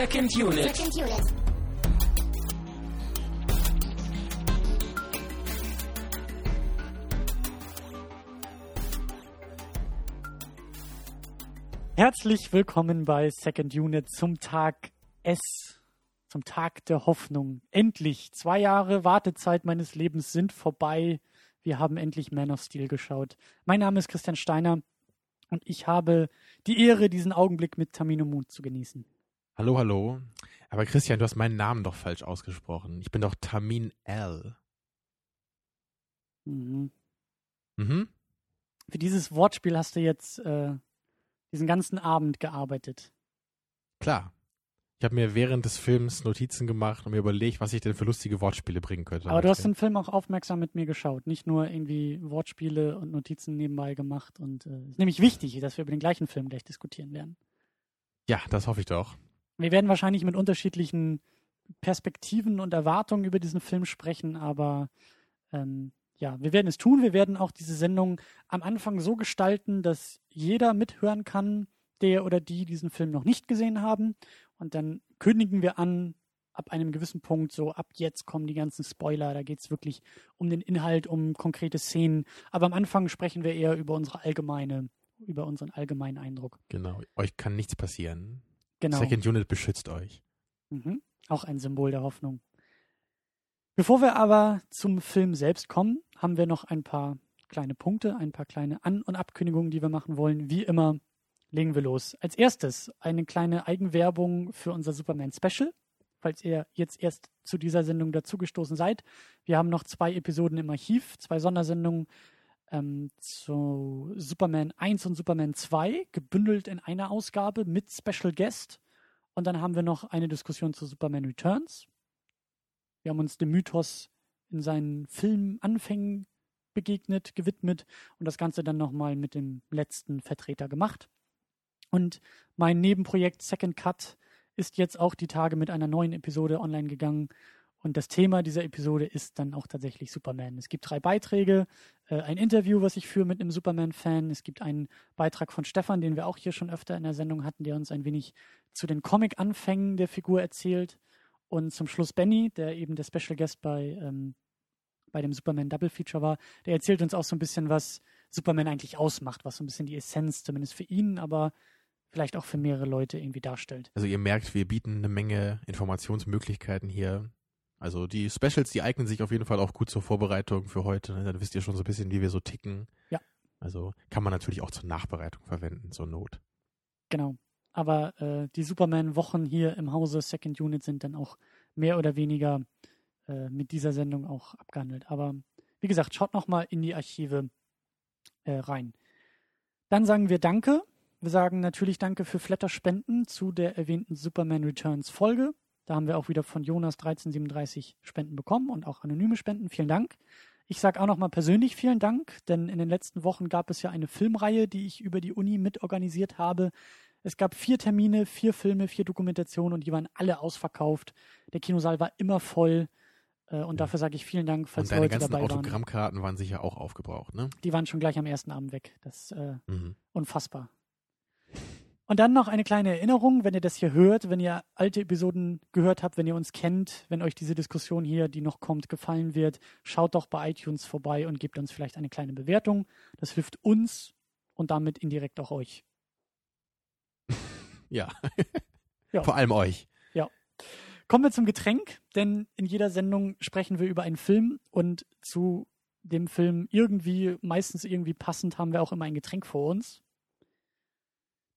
Second Unit. Second Unit. Herzlich willkommen bei Second Unit zum Tag S, zum Tag der Hoffnung. Endlich, zwei Jahre Wartezeit meines Lebens sind vorbei. Wir haben endlich Man of Steel geschaut. Mein Name ist Christian Steiner und ich habe die Ehre, diesen Augenblick mit Tamino Mut zu genießen. Hallo, hallo. Aber Christian, du hast meinen Namen doch falsch ausgesprochen. Ich bin doch Tamin L. Mhm. Mhm. Für dieses Wortspiel hast du jetzt äh, diesen ganzen Abend gearbeitet. Klar. Ich habe mir während des Films Notizen gemacht und mir überlegt, was ich denn für lustige Wortspiele bringen könnte. Aber du hast den Film auch aufmerksam mit mir geschaut, nicht nur irgendwie Wortspiele und Notizen nebenbei gemacht. Und es äh, ist nämlich wichtig, dass wir über den gleichen Film gleich diskutieren werden. Ja, das hoffe ich doch. Wir werden wahrscheinlich mit unterschiedlichen Perspektiven und Erwartungen über diesen Film sprechen, aber ähm, ja, wir werden es tun. Wir werden auch diese Sendung am Anfang so gestalten, dass jeder mithören kann, der oder die diesen Film noch nicht gesehen haben. Und dann kündigen wir an, ab einem gewissen Punkt, so ab jetzt kommen die ganzen Spoiler. Da geht es wirklich um den Inhalt, um konkrete Szenen. Aber am Anfang sprechen wir eher über unsere allgemeine, über unseren allgemeinen Eindruck. Genau. Euch kann nichts passieren. Genau. Second Unit beschützt euch. Mhm. Auch ein Symbol der Hoffnung. Bevor wir aber zum Film selbst kommen, haben wir noch ein paar kleine Punkte, ein paar kleine An- und Abkündigungen, die wir machen wollen. Wie immer legen wir los. Als erstes eine kleine Eigenwerbung für unser Superman Special, falls ihr jetzt erst zu dieser Sendung dazugestoßen seid. Wir haben noch zwei Episoden im Archiv, zwei Sondersendungen ähm, zu Superman 1 und Superman 2, gebündelt in einer Ausgabe mit Special Guest. Und dann haben wir noch eine Diskussion zu Superman Returns. Wir haben uns dem Mythos in seinen Filmanfängen begegnet, gewidmet und das Ganze dann nochmal mit dem letzten Vertreter gemacht. Und mein Nebenprojekt Second Cut ist jetzt auch die Tage mit einer neuen Episode online gegangen. Und das Thema dieser Episode ist dann auch tatsächlich Superman. Es gibt drei Beiträge, äh, ein Interview, was ich führe mit einem Superman-Fan. Es gibt einen Beitrag von Stefan, den wir auch hier schon öfter in der Sendung hatten, der uns ein wenig zu den Comic-Anfängen der Figur erzählt. Und zum Schluss Benny, der eben der Special Guest bei, ähm, bei dem Superman Double Feature war, der erzählt uns auch so ein bisschen, was Superman eigentlich ausmacht, was so ein bisschen die Essenz, zumindest für ihn, aber vielleicht auch für mehrere Leute irgendwie darstellt. Also ihr merkt, wir bieten eine Menge Informationsmöglichkeiten hier. Also die Specials, die eignen sich auf jeden Fall auch gut zur Vorbereitung für heute. Ne? Dann wisst ihr schon so ein bisschen, wie wir so ticken. Ja. Also kann man natürlich auch zur Nachbereitung verwenden, zur Not. Genau. Aber äh, die Superman-Wochen hier im Hause Second Unit sind dann auch mehr oder weniger äh, mit dieser Sendung auch abgehandelt. Aber wie gesagt, schaut nochmal in die Archive äh, rein. Dann sagen wir Danke. Wir sagen natürlich Danke für Flatter-Spenden zu der erwähnten Superman Returns Folge. Da haben wir auch wieder von Jonas 1337 Spenden bekommen und auch anonyme Spenden. Vielen Dank. Ich sage auch nochmal persönlich vielen Dank, denn in den letzten Wochen gab es ja eine Filmreihe, die ich über die Uni mitorganisiert habe. Es gab vier Termine, vier Filme, vier Dokumentationen und die waren alle ausverkauft. Der Kinosaal war immer voll. Äh, und dafür sage ich vielen Dank, falls Und deine Leute ganzen dabei waren. Autogrammkarten waren sicher auch aufgebraucht, ne? Die waren schon gleich am ersten Abend weg. Das ist äh, Mhm. unfassbar. Und dann noch eine kleine Erinnerung, wenn ihr das hier hört, wenn ihr alte Episoden gehört habt, wenn ihr uns kennt, wenn euch diese Diskussion hier, die noch kommt, gefallen wird, schaut doch bei iTunes vorbei und gebt uns vielleicht eine kleine Bewertung. Das hilft uns und damit indirekt auch euch. Ja. Ja. Vor allem euch. Kommen wir zum Getränk, denn in jeder Sendung sprechen wir über einen Film und zu dem Film irgendwie, meistens irgendwie passend, haben wir auch immer ein Getränk vor uns.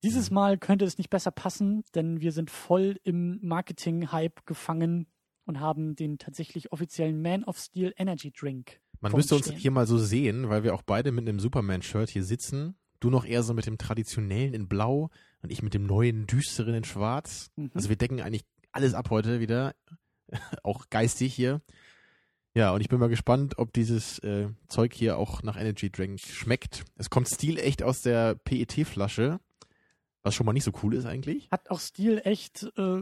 Dieses. Mal könnte es nicht besser passen, denn wir sind voll im Marketing-Hype gefangen und haben den tatsächlich offiziellen Man of Steel Energy Drink. Man müsste uns stehen. hier mal so sehen, weil wir auch beide mit einem Superman-Shirt hier sitzen. Du noch eher so mit dem traditionellen in Blau und ich mit dem neuen, düsteren in Schwarz. Mhm. Also wir decken eigentlich alles ab heute wieder. auch geistig hier. Ja, und ich bin mal gespannt, ob dieses äh, Zeug hier auch nach Energy Drink schmeckt. Es kommt stilecht aus der PET-Flasche, was schon mal nicht so cool ist eigentlich. Hat auch Steel echt äh,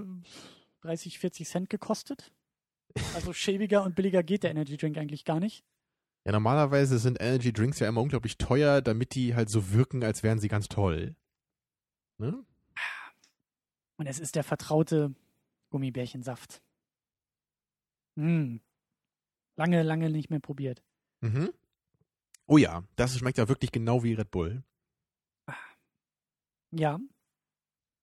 30, 40 Cent gekostet. Also schäbiger und billiger geht der Energy Drink eigentlich gar nicht. Ja, normalerweise sind Energy Drinks ja immer unglaublich teuer, damit die halt so wirken, als wären sie ganz toll. Ne? Und es ist der vertraute Gummibärchensaft. Hm. Lange, lange nicht mehr probiert. Mhm. Oh ja, das schmeckt ja wirklich genau wie Red Bull. Ja.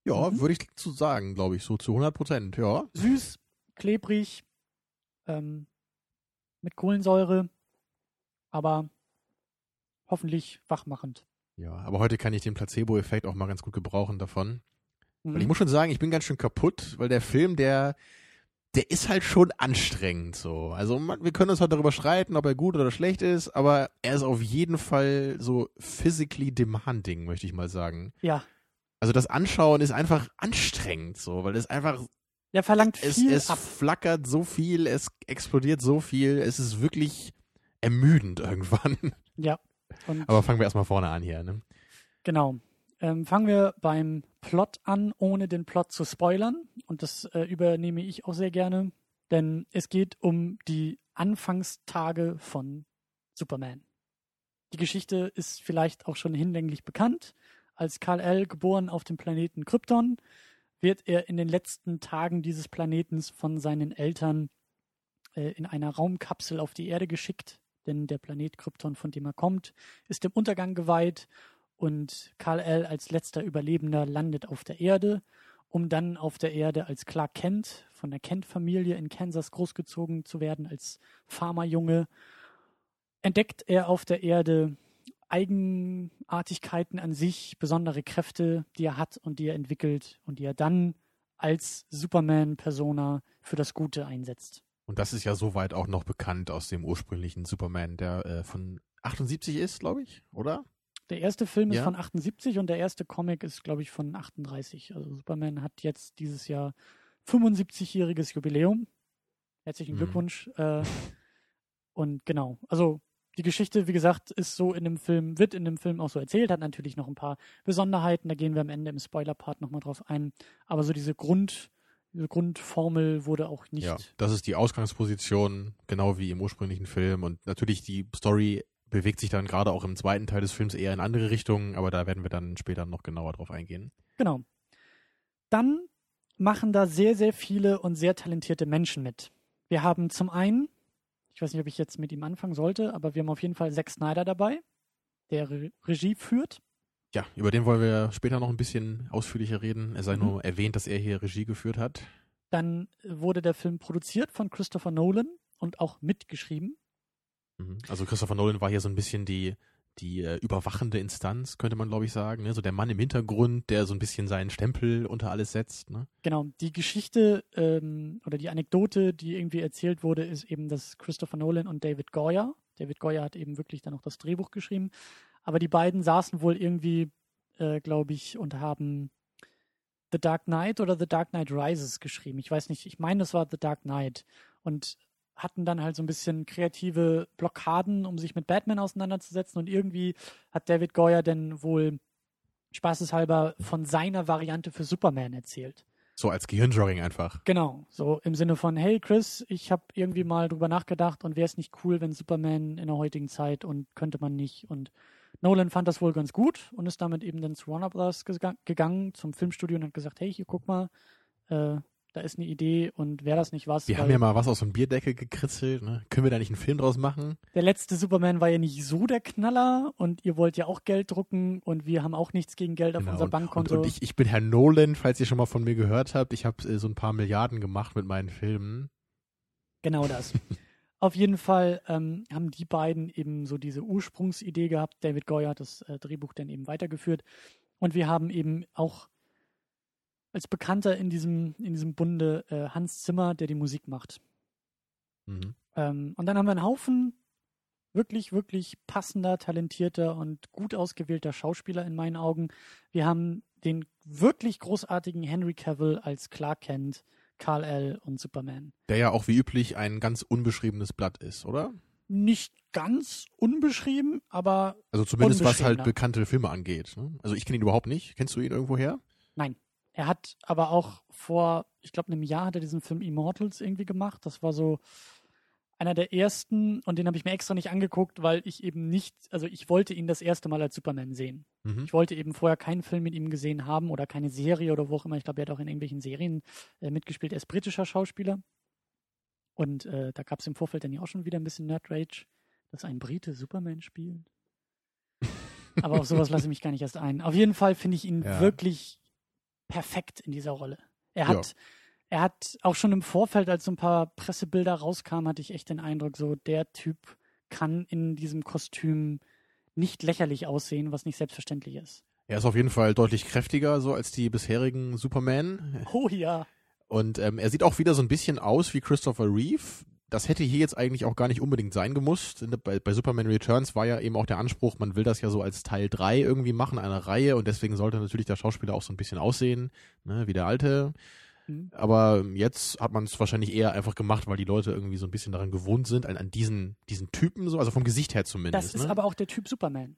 Ja, Mhm. würde ich zu sagen, glaube ich, so zu 100 Prozent, ja. Süß, klebrig, ähm, mit Kohlensäure, aber hoffentlich wachmachend. Ja, aber heute kann ich den Placebo-Effekt auch mal ganz gut gebrauchen davon. Mhm. Weil ich muss schon sagen, ich bin ganz schön kaputt, weil der Film, der, der ist halt schon anstrengend so. Also man, wir können uns halt darüber streiten, ob er gut oder schlecht ist, aber er ist auf jeden Fall so physically demanding, möchte ich mal sagen. ja, Also das Anschauen ist einfach anstrengend so, weil es einfach, der verlangt es, viel es ab. flackert so viel, es explodiert so viel, es ist wirklich ermüdend irgendwann. Ja. Aber fangen wir erstmal vorne an hier, ne? Genau. Ähm, fangen wir beim Plot an, ohne den Plot zu spoilern. Und das äh, übernehme ich auch sehr gerne, denn es geht um die Anfangstage von Superman. Die Geschichte ist vielleicht auch schon hinlänglich bekannt. Als Kal-El geboren auf dem Planeten Krypton, wird er in den letzten Tagen dieses Planetens von seinen Eltern äh, in einer Raumkapsel auf die Erde geschickt, denn der Planet Krypton, von dem er kommt, ist dem Untergang geweiht. Und Kal-El als letzter Überlebender landet auf der Erde, um dann auf der Erde als Clark Kent von der Kent-Familie in Kansas großgezogen zu werden, als Farmerjunge. Entdeckt er auf der Erde Eigenartigkeiten an sich, besondere Kräfte, die er hat und die er entwickelt und die er dann als Superman-Persona für das Gute einsetzt. Und das ist ja soweit auch noch bekannt aus dem ursprünglichen Superman, der äh, von 78 ist, glaube ich, oder? Der erste Film ist Ja. von 78 und der erste Comic ist, glaube ich, von 38. Also Superman hat jetzt dieses Jahr 75-jähriges Jubiläum. Herzlichen Mhm. Glückwunsch. Äh, und genau, also die Geschichte, wie gesagt, ist so in dem Film, wird in dem Film auch so erzählt, hat natürlich noch ein paar Besonderheiten, da gehen wir am Ende im Spoiler-Part nochmal drauf ein. Aber so diese Grund, diese Grundformel wurde auch nicht. Ja, das ist die Ausgangsposition, genau wie im ursprünglichen Film. Und natürlich die Story bewegt sich dann gerade auch im zweiten Teil des Films eher in andere Richtungen, aber da werden wir dann später noch genauer drauf eingehen. Genau. Dann machen da sehr, sehr viele und sehr talentierte Menschen mit. Wir haben zum einen, ich weiß nicht, ob ich jetzt mit ihm anfangen sollte, aber wir haben auf jeden Fall Zack Snyder dabei, der Re Regie führt. Ja, über den wollen wir später noch ein bisschen ausführlicher reden. Es sei Mhm. nur erwähnt, dass er hier Regie geführt hat. Dann wurde der Film produziert von Christopher Nolan und auch mitgeschrieben. Mhm. Also Christopher Nolan war hier so ein bisschen die, die äh, überwachende Instanz, könnte man glaube ich sagen. Ne? So der Mann im Hintergrund, der so ein bisschen seinen Stempel unter alles setzt. Ne? Genau, die Geschichte ähm, oder die Anekdote, die irgendwie erzählt wurde, ist eben, dass Christopher Nolan und David Goyer, David Goyer hat eben wirklich dann auch das Drehbuch geschrieben, aber die beiden saßen wohl irgendwie, äh, glaube ich, und haben The Dark Knight oder The Dark Knight Rises geschrieben. Ich weiß nicht, ich meine, das war The Dark Knight und hatten dann halt so ein bisschen kreative Blockaden, um sich mit Batman auseinanderzusetzen und irgendwie hat David Goyer dann wohl spaßeshalber von seiner Variante für Superman erzählt. So als Gehirnjogging einfach. Genau, so im Sinne von, hey Chris, ich habe irgendwie mal drüber nachgedacht und wäre es nicht cool, wenn Superman in der heutigen Zeit und könnte man nicht. Und Nolan fand das wohl ganz gut und ist damit eben dann zu Warner gega- gegangen, zum Filmstudio und hat gesagt, hey, hier guck mal, äh, da ist eine Idee und wäre das nicht was? Wir haben ja mal was aus so einem Bierdeckel gekritzelt. Ne? Können wir da nicht einen Film draus machen? der letzte Superman war ja nicht so der Knaller und ihr wollt ja auch Geld drucken und wir haben auch nichts gegen Geld auf Genau. unser Und, Bankkonto. und ich, ich bin Herr Nolan, falls ihr schon mal von mir gehört habt. Ich habe äh, so ein paar Milliarden gemacht mit meinen Filmen. Genau das. Auf jeden Fall ähm, haben die beiden eben so diese Ursprungsidee gehabt. David Goyer hat das äh, Drehbuch dann eben weitergeführt. Und wir haben eben auch als Bekannter in diesem, in diesem Bunde äh, Hans Zimmer, der die Musik macht. Mhm. Ähm, und dann haben wir einen Haufen wirklich, wirklich passender, talentierter und gut ausgewählter Schauspieler in meinen Augen. Wir haben den wirklich großartigen Henry Cavill als Clark Kent, Karl L. und Superman. Der ja auch wie üblich ein ganz unbeschriebenes Blatt ist, oder? nicht ganz unbeschrieben, aber Also zumindest was halt bekannte Filme angeht. Ne? Also ich kenne ihn überhaupt nicht. Kennst du ihn irgendwo her? nein. Er hat aber auch vor, ich glaube, einem Jahr hat er diesen Film Immortals irgendwie gemacht. Das war so einer der ersten und den habe ich mir extra nicht angeguckt, weil ich eben nicht, also ich wollte ihn das erste Mal als Superman sehen. Mhm. Ich wollte eben vorher keinen Film mit ihm gesehen haben oder keine Serie oder wo auch immer. Ich glaube, er hat auch in irgendwelchen Serien äh, mitgespielt. Er ist britischer Schauspieler. Und äh, da gab es im Vorfeld dann ja auch schon wieder ein bisschen Nerd Rage, dass ein Brite Superman spielt. Aber auf sowas lasse ich mich gar nicht erst ein. Auf jeden Fall finde ich ihn Ja. wirklich perfekt in dieser Rolle. Er hat, er hat auch schon im Vorfeld, als so ein paar Pressebilder rauskamen, hatte ich echt den Eindruck, so der Typ kann in diesem Kostüm nicht lächerlich aussehen, was nicht selbstverständlich ist. Er ist auf jeden Fall deutlich kräftiger so als die bisherigen Superman. Oh ja. Und ähm, er sieht auch wieder so ein bisschen aus wie Christopher Reeve. Das hätte hier jetzt eigentlich auch gar nicht unbedingt sein gemusst. Der- Bei, bei Superman Returns war ja eben auch der Anspruch, man will das ja so als Teil 3 irgendwie machen, einer Reihe. Und deswegen sollte natürlich der Schauspieler auch so ein bisschen aussehen, ne, wie der alte. Mhm. Aber jetzt hat man es wahrscheinlich eher einfach gemacht, weil die Leute irgendwie so ein bisschen daran gewohnt sind, an, an diesen, diesen Typen so, also vom Gesicht her zumindest. Das ist ne? aber auch der Typ Superman.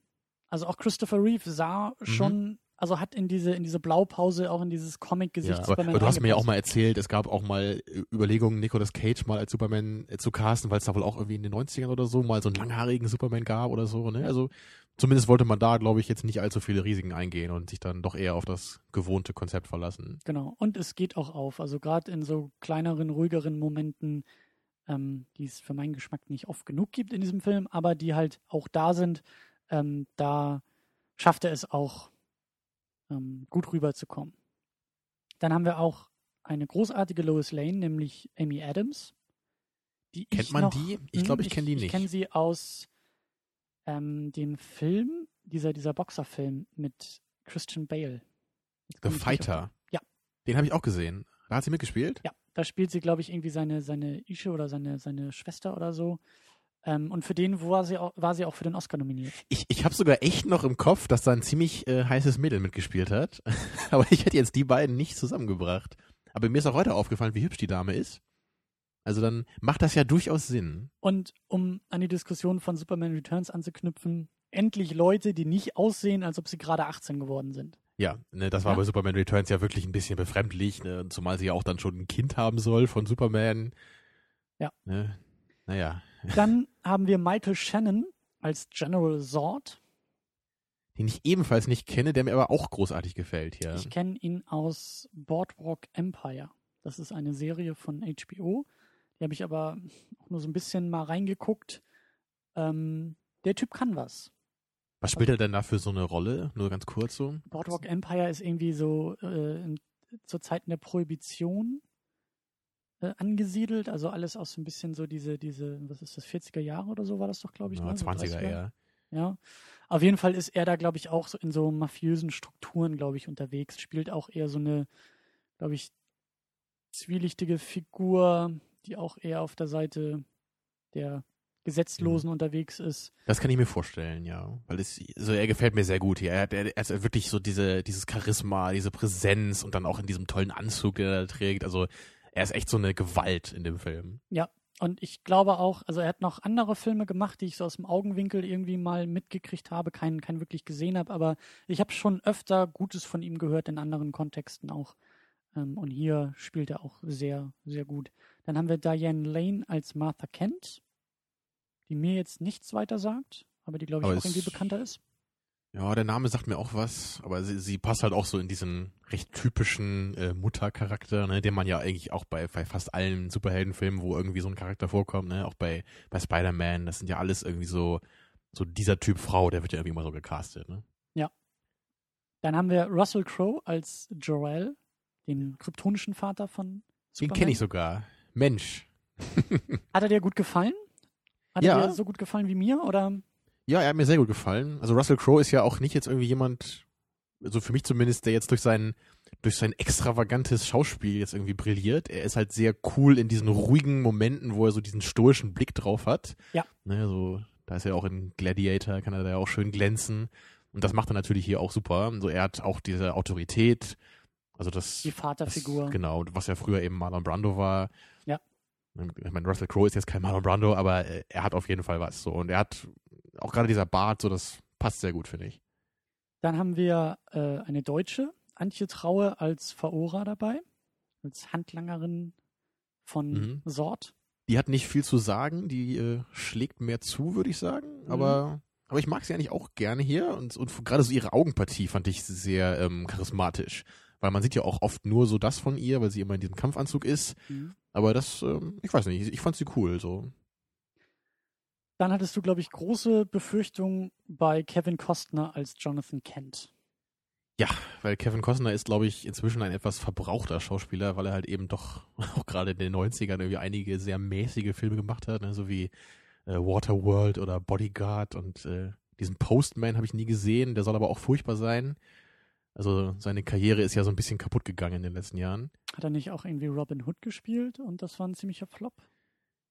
Also auch Christopher Reeve sah Mhm. Also hat in diese, in diese Blaupause, auch in dieses Comic-Gesicht Ja, aber, Superman aber du hast mir ja auch mal erzählt, es gab auch mal äh, Überlegungen, Nicolas Cage mal als Superman äh, zu casten, weil es da wohl auch irgendwie in den 90ern oder so mal so einen langhaarigen Superman gab oder so. Ne? Also zumindest wollte man da, glaube ich, jetzt nicht allzu viele Risiken eingehen und sich dann doch eher auf das gewohnte Konzept verlassen. Genau. Und es geht auch auf. Also gerade in so kleineren, ruhigeren Momenten, ähm, die es für meinen Geschmack nicht oft genug gibt in diesem Film, aber die halt auch da sind, ähm, da schafft er es auch ähm, gut rüberzukommen. Dann haben wir auch eine großartige Lois Lane, nämlich Amy Adams. Die Kennt ich man noch, die? Ich glaube, ich Hm, kenne die Ich nicht. kenne sie aus ähm, dem Film, dieser, dieser Boxerfilm mit Christian Bale. Jetzt The ich Fighter. Ja. Den habe ich auch gesehen. Da hat sie mitgespielt? Ja, da spielt sie, glaube ich, irgendwie seine, seine Ische oder seine, seine Schwester oder so. Ähm, und für den war sie, auch, war sie auch für den Oscar nominiert. Ich, ich habe sogar echt noch im Kopf, dass da ein ziemlich äh, heißes Mädel mitgespielt hat. Aber ich hätte jetzt die beiden nicht zusammengebracht. Aber mir ist auch heute aufgefallen, wie hübsch die Dame ist. Also dann macht das ja durchaus Sinn. Und um an die Diskussion von Superman Returns anzuknüpfen, endlich Leute, die nicht aussehen, als ob sie gerade 18 geworden sind. Ja, ne, das war Ja. bei Superman Returns ja wirklich ein bisschen befremdlich, ne, zumal sie ja auch dann schon ein Kind haben soll von Superman. Ja. Ne, naja, Dann haben wir Michael Shannon als General Zord. den ich ebenfalls nicht kenne, der mir aber auch großartig gefällt hier. Ich kenne ihn aus Boardwalk Empire. Das ist eine Serie von HBO. Die habe ich aber auch nur so ein bisschen mal reingeguckt. Ähm, der Typ kann was. Was spielt er denn da für so eine Rolle? Nur ganz kurz so. Boardwalk Empire ist irgendwie so äh, in, zur Zeiten der Prohibition äh, angesiedelt. Also alles aus so ein bisschen so diese, diese, was ist das, 40er Jahre oder so war das doch, glaube ich. Ja, ne? So 20er 30er. eher. Ja. Auf jeden Fall ist er da, glaube ich, auch so in so mafiösen Strukturen, glaube ich, unterwegs. Spielt auch eher so eine, glaube ich, zwielichtige Figur, die auch eher auf der Seite der Gesetzlosen Mhm. unterwegs ist. Das kann ich mir vorstellen, ja. Weil es, also er gefällt mir sehr gut hier. Er hat, er, er hat wirklich so diese, dieses Charisma, diese Präsenz und dann auch in diesem tollen Anzug, den er trägt. Also er ist echt so eine Gewalt in dem Film. Und ich glaube auch, also er hat noch andere Filme gemacht, die ich so aus dem Augenwinkel irgendwie mal mitgekriegt habe, keinen, keinen wirklich gesehen habe, aber ich habe schon öfter Gutes von ihm gehört in anderen Kontexten auch. Ähm, und hier spielt er auch sehr, sehr gut. Dann haben wir Diane Lane als Martha Kent, die mir jetzt nichts weiter sagt, aber die, glaube ich, Aber auch irgendwie bekannter ist. Ja, der Name sagt mir auch was, aber sie, sie passt halt auch so in diesen recht typischen äh, Muttercharakter, ne, den man ja eigentlich auch bei, bei fast allen Superheldenfilmen, wo irgendwie so ein Charakter vorkommt, ne, auch bei, bei Spider-Man, das sind ja alles irgendwie so, so dieser Typ Frau, der wird ja irgendwie immer so gecastet, ne? Dann haben wir Russell Crowe als Jor-El, den kryptonischen Vater von Den Superman. kenne ich sogar. Mensch. Hat er dir gut gefallen? Hat Ja. er dir so gut gefallen wie mir? Oder Ja, er hat mir sehr gut gefallen. Also Russell Crowe ist ja auch nicht jetzt irgendwie jemand, also für mich zumindest, der jetzt durch sein, durch sein extravagantes Schauspiel jetzt irgendwie brilliert. Er ist halt sehr cool in diesen ruhigen Momenten, wo er so diesen stoischen Blick drauf hat. Ja. Ne, so, da ist er auch in Gladiator, kann er da ja auch schön glänzen. Und das macht er natürlich hier auch super. Also er hat auch diese Autorität. Also das. die Vaterfigur? Das, genau, was ja früher eben Marlon Brando war. Ja. Ich meine, Russell Crowe ist jetzt kein Marlon Brando, aber äh, er hat auf jeden Fall was. So. Und er hat auch gerade dieser Bart, so das passt sehr gut, finde ich. Dann haben wir äh, eine Deutsche, Antje Traue als Faora dabei, als Handlangerin von Mhm. Sort. Die hat nicht viel zu sagen, die äh, schlägt mehr zu, würde ich sagen. Mhm. Aber, aber ich mag sie eigentlich auch gerne hier und, und gerade so ihre Augenpartie fand ich sehr ähm, charismatisch. Weil man sieht ja auch oft nur so das von ihr, weil sie immer in diesem Kampfanzug ist. Mhm. Aber das, ähm, ich weiß nicht, ich fand sie cool. So. Dann hattest du, glaube ich, große Befürchtungen bei Kevin Costner als Jonathan Kent. Ja, weil Kevin Costner ist, glaube ich, inzwischen ein etwas verbrauchter Schauspieler, weil er halt eben doch auch gerade in den 90ern irgendwie einige sehr mäßige Filme gemacht hat, ne? so wie äh, Waterworld oder Bodyguard und äh, diesen Postman habe ich nie gesehen, der soll aber auch furchtbar sein. Also seine Karriere ist ja so ein bisschen kaputt gegangen in den letzten Jahren. Hat er nicht auch irgendwie Robin Hood gespielt und das war ein ziemlicher Flop?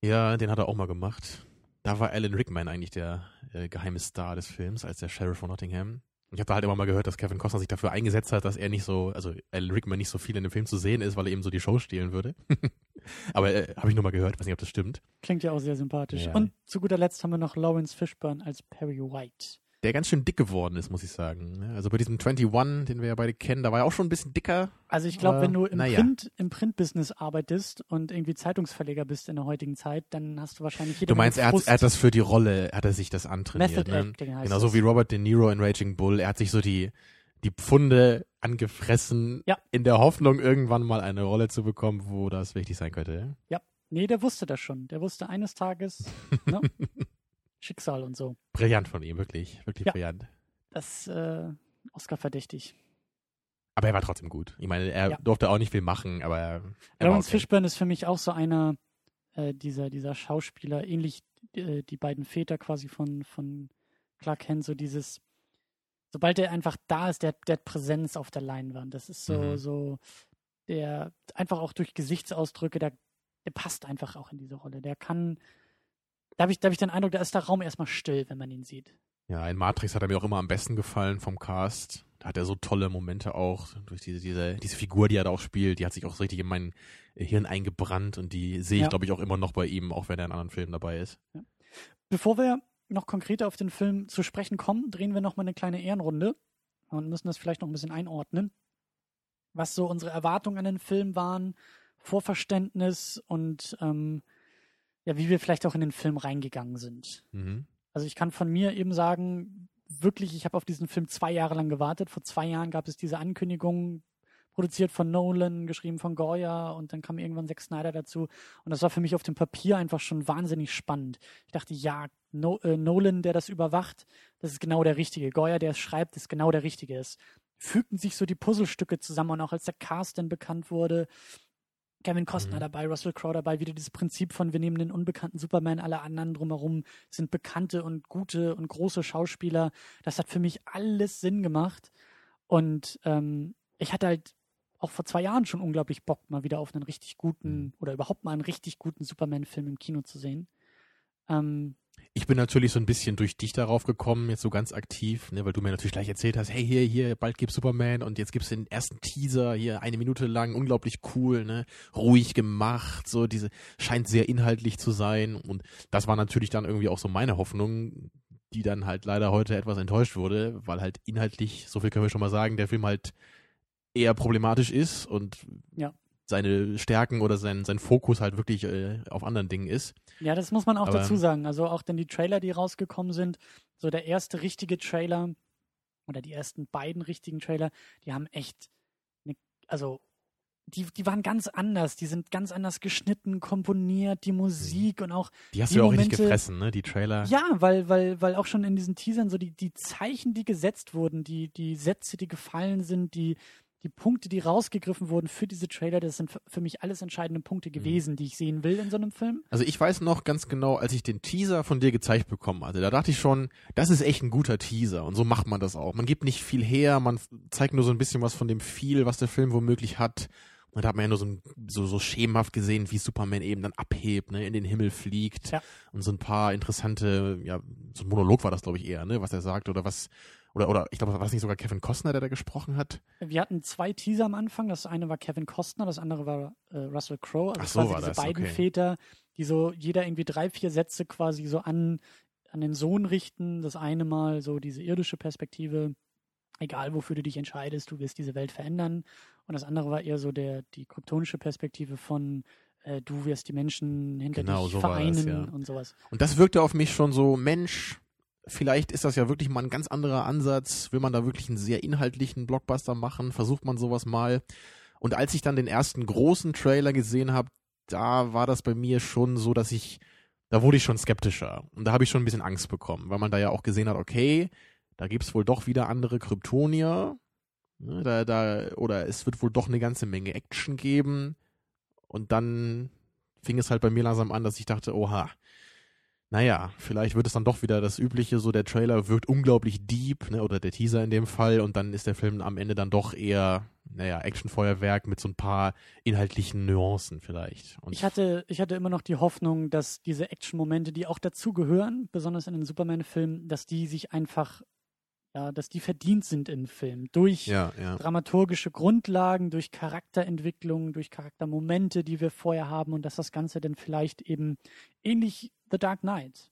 Ja, den hat er auch mal gemacht. Da war Alan Rickman eigentlich der äh, geheime Star des Films als der Sheriff von Nottingham. Ich habe da halt immer mal gehört, dass Kevin Costner sich dafür eingesetzt hat, dass er nicht so, also Alan Rickman nicht so viel in dem Film zu sehen ist, weil er eben so die Show stehlen würde. Aber äh, habe ich nur mal gehört, weiß nicht, ob das stimmt. Klingt ja auch sehr sympathisch. Ja. Und zu guter Letzt haben wir noch Lawrence Fishburne als Perry White. Der ganz schön dick geworden ist, muss ich sagen. ne? Also bei diesem 21, den wir ja beide kennen, da war er auch schon ein bisschen dicker. Also ich glaube, Aber, wenn du im naja. Print im Printbusiness arbeitest und irgendwie Zeitungsverleger bist in der heutigen Zeit, dann hast du wahrscheinlich jede Du meinst, er hat, er hat das für die Rolle, hat er sich das antrainiert. Method ne? Acting heißt Genau, so wie Robert De Niro in Raging Bull. Er hat sich so die, die Pfunde angefressen, Ja. in der Hoffnung, irgendwann mal eine Rolle zu bekommen, wo das wichtig sein könnte. Nee, der wusste das schon. Der wusste eines Tages ne? Schicksal und so. Brillant von ihm, wirklich, wirklich Ja. brillant. Das äh, Oscar verdächtig. Aber er war trotzdem gut. Ich meine, er Ja. durfte auch nicht viel machen, aber er, Lawrence okay. Fishburne ist für mich auch so einer äh, dieser, dieser Schauspieler, ähnlich äh, die beiden Väter quasi von, von Clark Kent, so dieses, sobald er einfach da ist, der, der hat Präsenz auf der Leinwand. Das ist so, Mhm. so, der einfach auch durch Gesichtsausdrücke, der, der passt einfach auch in diese Rolle. Der kann, da habe ich, da hab ich den Eindruck, da ist der Raum erstmal still, wenn man ihn sieht. Ja, in Matrix hat er mir auch immer am besten gefallen vom Cast. Da hat er so tolle Momente auch durch diese, diese, diese Figur, die er da auch spielt. Die hat sich auch so richtig in mein Hirn eingebrannt und die sehe ich, Ja. glaube ich, auch immer noch bei ihm, auch wenn er in anderen Filmen dabei ist. Bevor wir noch konkreter auf den Film zu sprechen kommen, drehen wir noch mal eine kleine Ehrenrunde und müssen das vielleicht noch ein bisschen einordnen, was so unsere Erwartungen an den Film waren, Vorverständnis und ähm, ja, wie wir vielleicht auch in den Film reingegangen sind. Mhm. Also ich kann von mir eben sagen, wirklich, ich habe auf diesen Film zwei Jahre lang gewartet. Vor zwei Jahren gab es diese Ankündigung, produziert von Nolan, geschrieben von Goya und dann kam irgendwann Zack Snyder dazu. Und das war für mich auf dem Papier einfach schon wahnsinnig spannend. Ich dachte, ja, no, äh, Nolan, der das überwacht, das ist genau der Richtige. Goya, der es schreibt, ist genau der Richtige. Es fügten sich so die Puzzlestücke zusammen und auch als der Cast dann bekannt wurde, Kevin Costner Mhm. dabei, Russell Crowe dabei, wieder dieses Prinzip von, wir nehmen den unbekannten Superman, alle anderen drumherum sind bekannte und gute und große Schauspieler. Das hat für mich alles Sinn gemacht. Und ähm, ich hatte halt auch vor zwei Jahren schon unglaublich Bock, mal wieder auf einen richtig guten Mhm. oder überhaupt mal einen richtig guten Superman-Film im Kino zu sehen. Ähm, Ich bin natürlich so ein bisschen durch dich darauf gekommen, jetzt so ganz aktiv, ne, weil du mir natürlich gleich erzählt hast, hey, hier, hier, bald gibt's Superman und jetzt gibt's den ersten Teaser hier eine Minute lang, unglaublich cool, ne, ruhig gemacht, so diese, scheint sehr inhaltlich zu sein und das war natürlich dann irgendwie auch so meine Hoffnung, die dann halt leider heute etwas enttäuscht wurde, weil halt inhaltlich, so viel können wir schon mal sagen, der Film halt eher problematisch ist und Ja. seine Stärken oder sein, sein Fokus halt wirklich äh, auf anderen Dingen ist. Ja, das muss man auch Aber- dazu sagen. Also auch denn die Trailer, die rausgekommen sind, so der erste richtige Trailer oder die ersten beiden richtigen Trailer, die haben echt, ne, also die, die waren ganz anders. Die sind ganz anders geschnitten, komponiert, die Musik und auch Die hast Die du ja auch richtig Momente- gefressen, ne, die Trailer. ja, weil, weil, weil auch schon in diesen Teasern so die, die Zeichen, die gesetzt wurden, die, die Sätze, die gefallen sind, die, die Punkte, die rausgegriffen wurden für diese Trailer, das sind für- mich alles entscheidende Punkte gewesen, die ich sehen will in so einem Film. Also ich weiß noch ganz genau, als ich den Teaser von dir gezeigt bekommen hatte, da dachte ich schon, das ist echt ein guter Teaser und so macht man das auch. Man gibt nicht viel her, man zeigt nur so ein bisschen was von dem viel, was der Film womöglich hat. Und da hat man ja nur so, ein, so, so schemenhaft gesehen, wie Superman eben dann abhebt, ne, in den Himmel fliegt Ja. und so ein paar interessante, ja, so ein Monolog war das glaube ich eher, ne, was er sagt oder was, oder, oder ich glaube, war es nicht sogar Kevin Costner, der da gesprochen hat? Wir hatten zwei Teaser am Anfang. Das eine war Kevin Costner, das andere war äh, Russell Crowe. Also Ach so, quasi war diese das, beiden okay. Väter, die so jeder irgendwie drei, vier Sätze quasi so an, an den Sohn richten. Das eine Mal so diese irdische Perspektive, egal wofür du dich entscheidest, du wirst diese Welt verändern. Und das andere war eher so der, die kryptonische Perspektive von äh, du wirst die Menschen hinter Genau, dich so war das, vereinen ja. und sowas. Und das wirkte auf mich schon so, Mensch, vielleicht ist das ja wirklich mal ein ganz anderer Ansatz. Will man da wirklich einen sehr inhaltlichen Blockbuster machen? Versucht man sowas mal? Und als ich dann den ersten großen Trailer gesehen habe, da war das bei mir schon so, dass ich, da wurde ich schon skeptischer. Und da habe ich schon ein bisschen Angst bekommen, weil man da ja auch gesehen hat, okay, da gibt's wohl doch wieder andere Kryptonier. Ne, Da, da, oder es wird wohl doch eine ganze Menge Action geben. Und dann fing es halt bei mir langsam an, dass ich dachte, oha, naja, vielleicht wird es dann doch wieder das Übliche, so der Trailer wirkt unglaublich deep, ne, oder der Teaser in dem Fall, und dann ist der Film am Ende dann doch eher, naja, Actionfeuerwerk mit so ein paar inhaltlichen Nuancen vielleicht. Und Ich hatte, ich hatte immer noch die Hoffnung, dass diese Action-Momente, die auch dazugehören, besonders in den Superman-Filmen, dass die sich einfach, ja, dass die verdient sind im Film. Durch ja, ja. dramaturgische Grundlagen, durch Charakterentwicklung, durch Charaktermomente, die wir vorher haben und dass das Ganze dann vielleicht eben ähnlich The Dark Knight.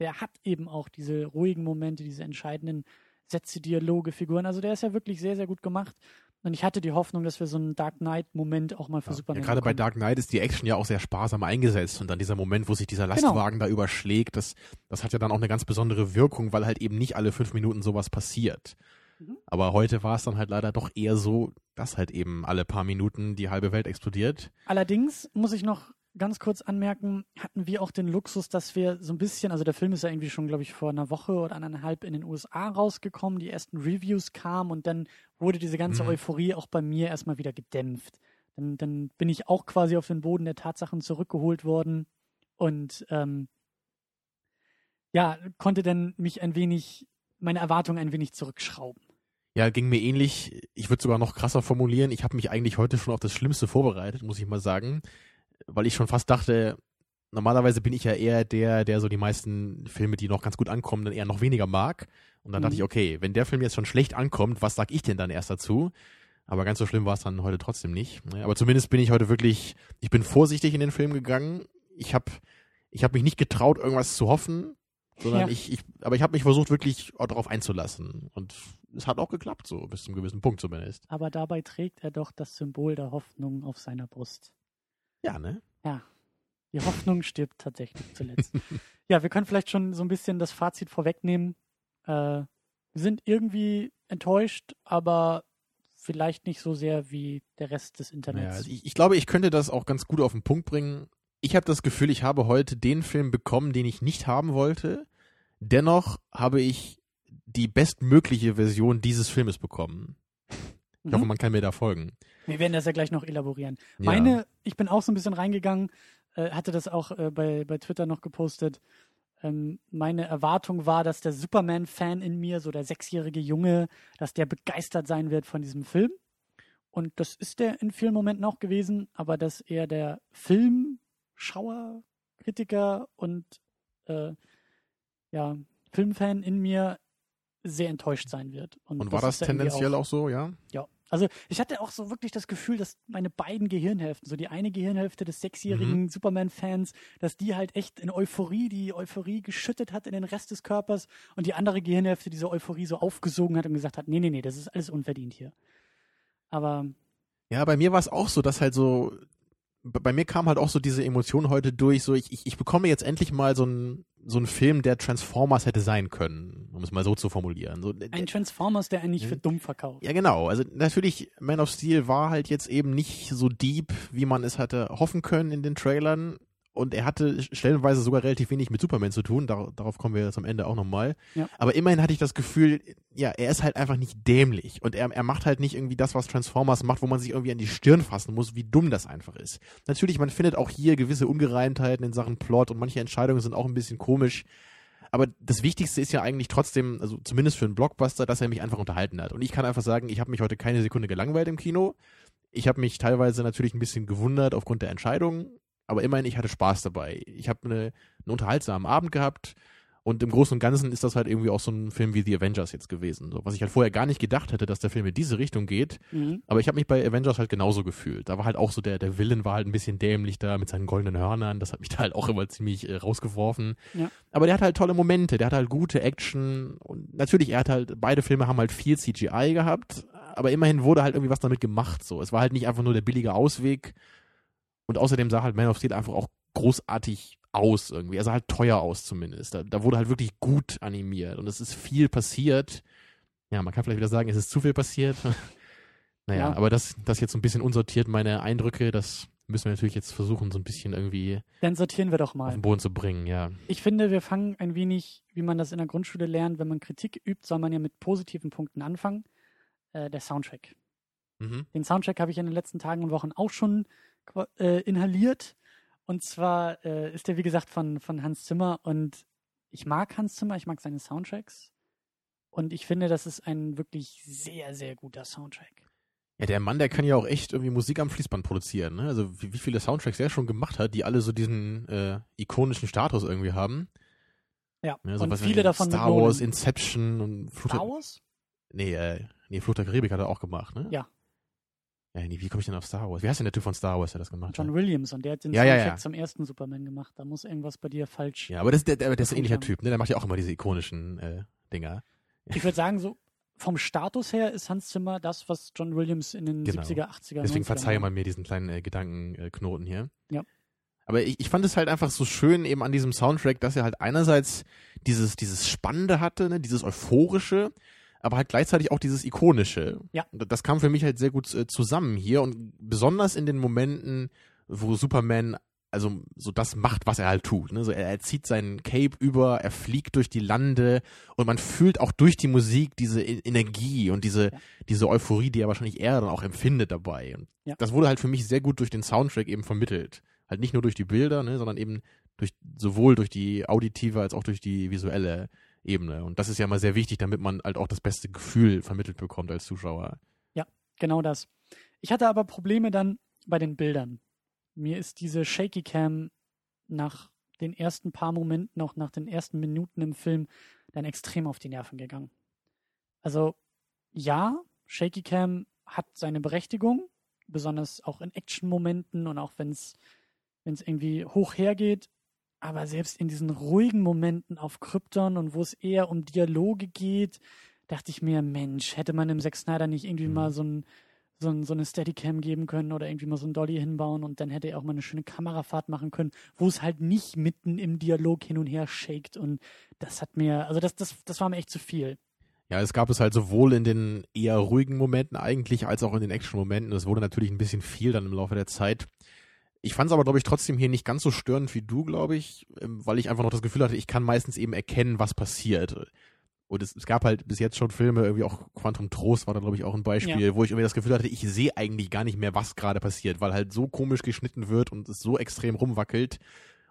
Der hat eben auch diese ruhigen Momente, diese entscheidenden Sätze, Dialoge, Figuren. Also der ist ja wirklich sehr, sehr gut gemacht. Und ich hatte die Hoffnung, dass wir so einen Dark Knight-Moment auch mal für Ja, Superman ja, gerade bei. Dark Knight ist die Action ja auch sehr sparsam eingesetzt und dann dieser Moment, wo sich dieser Genau. Lastwagen da überschlägt, das, das hat ja dann auch eine ganz besondere Wirkung, weil halt eben nicht alle fünf Minuten sowas passiert. Mhm. Aber heute war es dann halt leider doch eher so, dass halt eben alle paar Minuten die halbe Welt explodiert. Allerdings muss ich noch ganz kurz anmerken, hatten wir auch den Luxus, dass wir so ein bisschen, also der Film ist ja irgendwie schon, glaube ich, vor einer Woche oder anderthalb in den USA rausgekommen, die ersten Reviews kamen und dann wurde diese ganze Mhm. Euphorie auch bei mir erstmal wieder gedämpft. Dann, dann bin ich auch quasi auf den Boden der Tatsachen zurückgeholt worden und ähm, ja, konnte dann mich ein wenig, meine Erwartungen ein wenig zurückschrauben. Ja, ging mir ähnlich. Ich würde sogar noch krasser formulieren. Ich habe mich eigentlich heute schon auf das Schlimmste vorbereitet, muss ich mal sagen, weil ich schon fast dachte, normalerweise bin ich ja eher der, der so die meisten Filme, die noch ganz gut ankommen, dann eher noch weniger mag. Und dann dachte Mhm. ich, okay, wenn der Film jetzt schon schlecht ankommt, was sag ich denn dann erst dazu? Aber ganz so schlimm war es dann heute trotzdem nicht. Ne? Aber zumindest bin ich heute wirklich, ich bin vorsichtig in den Film gegangen. Ich habe ich hab mich nicht getraut, irgendwas zu hoffen, sondern Ja. ich, ich, aber ich habe mich versucht, wirklich darauf einzulassen. Und es hat auch geklappt, so bis zum gewissen Punkt zumindest. Aber dabei trägt er doch das Symbol der Hoffnung auf seiner Brust. Ja, ne? Die Hoffnung stirbt tatsächlich zuletzt. ja, wir können vielleicht schon so ein bisschen das Fazit vorwegnehmen. Äh, wir sind irgendwie enttäuscht, aber vielleicht nicht so sehr wie der Rest des Ja, Internets. also ich, ich glaube, ich könnte das auch ganz gut auf den Punkt bringen. Ich habe das Gefühl, ich habe heute den Film bekommen, den ich nicht haben wollte. Dennoch habe ich die bestmögliche Version dieses Filmes bekommen. Ich hoffe, Mhm. man kann mir da folgen. Wir werden das ja gleich noch elaborieren. Ja. Meine, ich bin auch so ein bisschen reingegangen, äh, hatte das auch äh, bei, bei Twitter noch gepostet. Ähm, meine Erwartung war, dass der Superman-Fan in mir, so der sechsjährige Junge, dass der begeistert sein wird von diesem Film. Und das ist der in vielen Momenten auch gewesen, aber dass eher der Filmschauer, Kritiker und äh, ja, Filmfan in mir sehr enttäuscht sein wird. Und war das irgendwie tendenziell auch so, ja? ja, also ich hatte auch so wirklich das Gefühl, dass meine beiden Gehirnhälften, so die eine Gehirnhälfte des sechsjährigen Superman-Fans, dass die halt echt in Euphorie, die Euphorie geschüttet hat in den Rest des Körpers und die andere Gehirnhälfte diese Euphorie so aufgesogen hat und gesagt hat, nee, nee, nee, das ist alles unverdient hier. Aber Ja, bei mir war es auch so, dass halt so, bei mir kam halt auch so diese Emotion heute durch, so ich, ich, ich bekomme jetzt endlich mal so einen so einen Film, der Transformers hätte sein können, um es mal so zu formulieren. So, ein Transformers, der einen nicht für Mhm. dumm verkauft. Ja, genau. Also natürlich, Man of Steel war halt jetzt eben nicht so deep, wie man es hatte hoffen können in den Trailern. Und er hatte stellenweise sogar relativ wenig mit Superman zu tun. Dar darauf kommen wir jetzt am Ende auch nochmal. Ja. Aber immerhin hatte ich das Gefühl, ja, er ist halt einfach nicht dämlich. Und er, er macht halt nicht irgendwie das, was Transformers macht, wo man sich irgendwie an die Stirn fassen muss, wie dumm das einfach ist. Natürlich, man findet auch hier gewisse Ungereimtheiten in Sachen Plot und manche Entscheidungen sind auch ein bisschen komisch. Aber das Wichtigste ist ja eigentlich trotzdem, also zumindest für einen Blockbuster, dass er mich einfach unterhalten hat. Und ich kann einfach sagen, ich habe mich heute keine Sekunde gelangweilt im Kino. Ich habe mich teilweise natürlich ein bisschen gewundert aufgrund der Entscheidungen, aber immerhin, ich hatte Spaß dabei. Ich habe eine, einen unterhaltsamen Abend gehabt und im Großen und Ganzen ist das halt irgendwie auch so ein Film wie The Avengers jetzt gewesen. So, was ich halt vorher gar nicht gedacht hätte, dass der Film in diese Richtung geht. Mhm. Aber ich habe mich bei Avengers halt genauso gefühlt. Da war halt auch so der, der Villain war halt ein bisschen dämlich da mit seinen goldenen Hörnern. Das hat mich da halt auch immer ziemlich äh, rausgeworfen. Ja. Aber der hat halt tolle Momente, der hat halt gute Action und natürlich, er hat halt, beide Filme haben halt viel CGI gehabt, aber immerhin wurde halt irgendwie was damit gemacht. So, es war halt nicht einfach nur der billige Ausweg. Und außerdem sah halt Man of Steel einfach auch großartig aus irgendwie. Er sah halt teuer aus zumindest. Da, da wurde halt wirklich gut animiert und es ist viel passiert. Ja, man kann vielleicht wieder sagen, es ist zu viel passiert. naja, Ja. aber das, das jetzt so ein bisschen unsortiert, meine Eindrücke, das müssen wir natürlich jetzt versuchen, so ein bisschen irgendwie Dann sortieren wir doch auf mal. den Boden zu bringen, ja. Ich finde, wir fangen ein wenig, wie man das in der Grundschule lernt, wenn man Kritik übt, soll man ja mit positiven Punkten anfangen. Äh, der Soundtrack. Mhm. Den Soundtrack habe ich in den letzten Tagen und Wochen auch schon äh, inhaliert. Und zwar äh, ist der, wie gesagt, von, von Hans Zimmer. Und ich mag Hans Zimmer, ich mag seine Soundtracks. Und ich finde, das ist ein wirklich sehr, sehr guter Soundtrack. Ja, der Mann, der kann ja auch echt irgendwie Musik am Fließband produzieren. Ne? Also wie, wie viele Soundtracks er schon gemacht hat, die alle so diesen äh, ikonischen Status irgendwie haben. Ja, Ne? So und viele davon Star. Wars, Inception und Fluch Star Wars? nee, äh, nee, Fluch der Karibik hat er auch gemacht, ne? Ja. Ja, nee, wie komme ich denn auf Star Wars? Wie heißt denn der Typ von Star Wars, der das gemacht John hat? Williams. Und der hat den Ja, ja, Soundtrack ja. zum ersten Superman gemacht. Da muss irgendwas bei dir falsch. Ja, aber das, der, der, der ist ein ähnlicher Ja. Typ, ne? Der macht ja auch immer diese ikonischen äh, Dinger. Ich würde sagen, so vom Status her ist Hans Zimmer das, was John Williams in den Genau. 70er, 80er, Deswegen 90er verzeihe mal mir diesen kleinen äh, Gedankenknoten hier. Ja. Aber ich, ich fand es halt einfach so schön eben an diesem Soundtrack, dass er halt einerseits dieses, dieses Spannende hatte, ne, dieses Euphorische, aber halt gleichzeitig auch dieses Ikonische. Ja. Das kam für mich halt sehr gut äh, zusammen hier und besonders in den Momenten, wo Superman also so das macht, was er halt tut. Ne? So, er, er zieht seinen Cape über, er fliegt durch die Lande und man fühlt auch durch die Musik diese E- Energie und diese, Ja. diese Euphorie, die er wahrscheinlich er dann auch empfindet dabei. Und Ja. das wurde halt für mich sehr gut durch den Soundtrack eben vermittelt. Halt nicht nur durch die Bilder, ne, sondern eben durch sowohl durch die auditive als auch durch die visuelle Ebene. Und das ist ja mal sehr wichtig, damit man halt auch das beste Gefühl vermittelt bekommt als Zuschauer. Genau das. Ich hatte aber Probleme dann bei den Bildern. Mir ist diese Shaky Cam nach den ersten paar Momenten, auch nach den ersten Minuten im Film, dann extrem auf die Nerven gegangen. Also ja, Shaky Cam hat seine Berechtigung, besonders auch in Action-Momenten und auch wenn es irgendwie hoch hergeht. Aber selbst in diesen ruhigen Momenten auf Krypton und wo es eher um Dialoge geht, dachte ich mir, Mensch, hätte man im Zack Snyder nicht irgendwie Mhm. mal so ein so, ein, so eine Steadicam geben können oder irgendwie mal so ein Dolly hinbauen und dann hätte er auch mal eine schöne Kamerafahrt machen können, wo es halt nicht mitten im Dialog hin und her shakt und das hat mir, also das, das, das war mir echt zu viel. Ja, es gab es halt sowohl in den eher ruhigen Momenten eigentlich, als auch in den Action-Momenten. Es wurde natürlich ein bisschen viel dann im Laufe der Zeit. Ich fand es aber, glaube ich, trotzdem hier nicht ganz so störend wie du, glaube ich, ähm, weil ich einfach noch das Gefühl hatte, ich kann meistens eben erkennen, was passiert. Und es, es gab halt bis jetzt schon Filme, irgendwie auch Quantum Trost war da, glaube ich, auch ein Beispiel, wo ich irgendwie das Gefühl hatte, ich sehe eigentlich gar nicht mehr, was gerade passiert, weil halt so komisch geschnitten wird und es so extrem rumwackelt.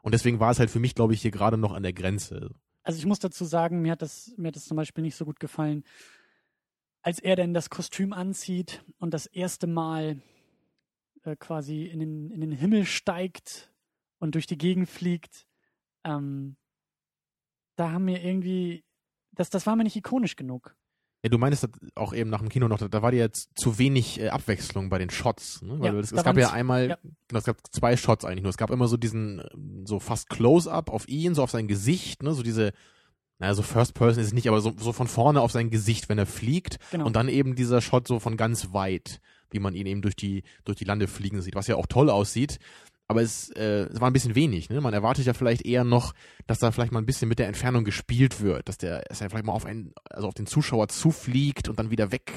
Und deswegen war es halt für mich, glaube ich, hier gerade noch an der Grenze. Also ich muss dazu sagen, mir hat das, mir hat das zum Beispiel nicht so gut gefallen, als er denn das Kostüm anzieht und das erste Mal äh, quasi in den, in den Himmel steigt und durch die Gegend fliegt. Ähm, da haben mir irgendwie, das, das war mir nicht ikonisch genug. Ja, du meinst das auch eben nach dem Kino noch, da, war dir jetzt zu wenig äh, Abwechslung bei den Shots. Ne? Weil Ja, es, da es gab ja einmal, ja. genau, es gab zwei Shots eigentlich nur. Es gab immer so diesen, äh, so fast Close-up auf ihn, so auf sein Gesicht, ne? so diese, naja, so First Person ist es nicht, aber so, so von vorne auf sein Gesicht, wenn er fliegt. Genau. Und dann eben dieser Shot so von ganz weit, wie man ihn eben durch die, durch die Lande fliegen sieht, was ja auch toll aussieht. Aber es, äh, es war ein bisschen wenig. Ne? Man erwartet ja vielleicht eher noch, dass da vielleicht mal ein bisschen mit der Entfernung gespielt wird, dass der, dass er vielleicht mal auf einen, also auf den Zuschauer zufliegt und dann wieder weg.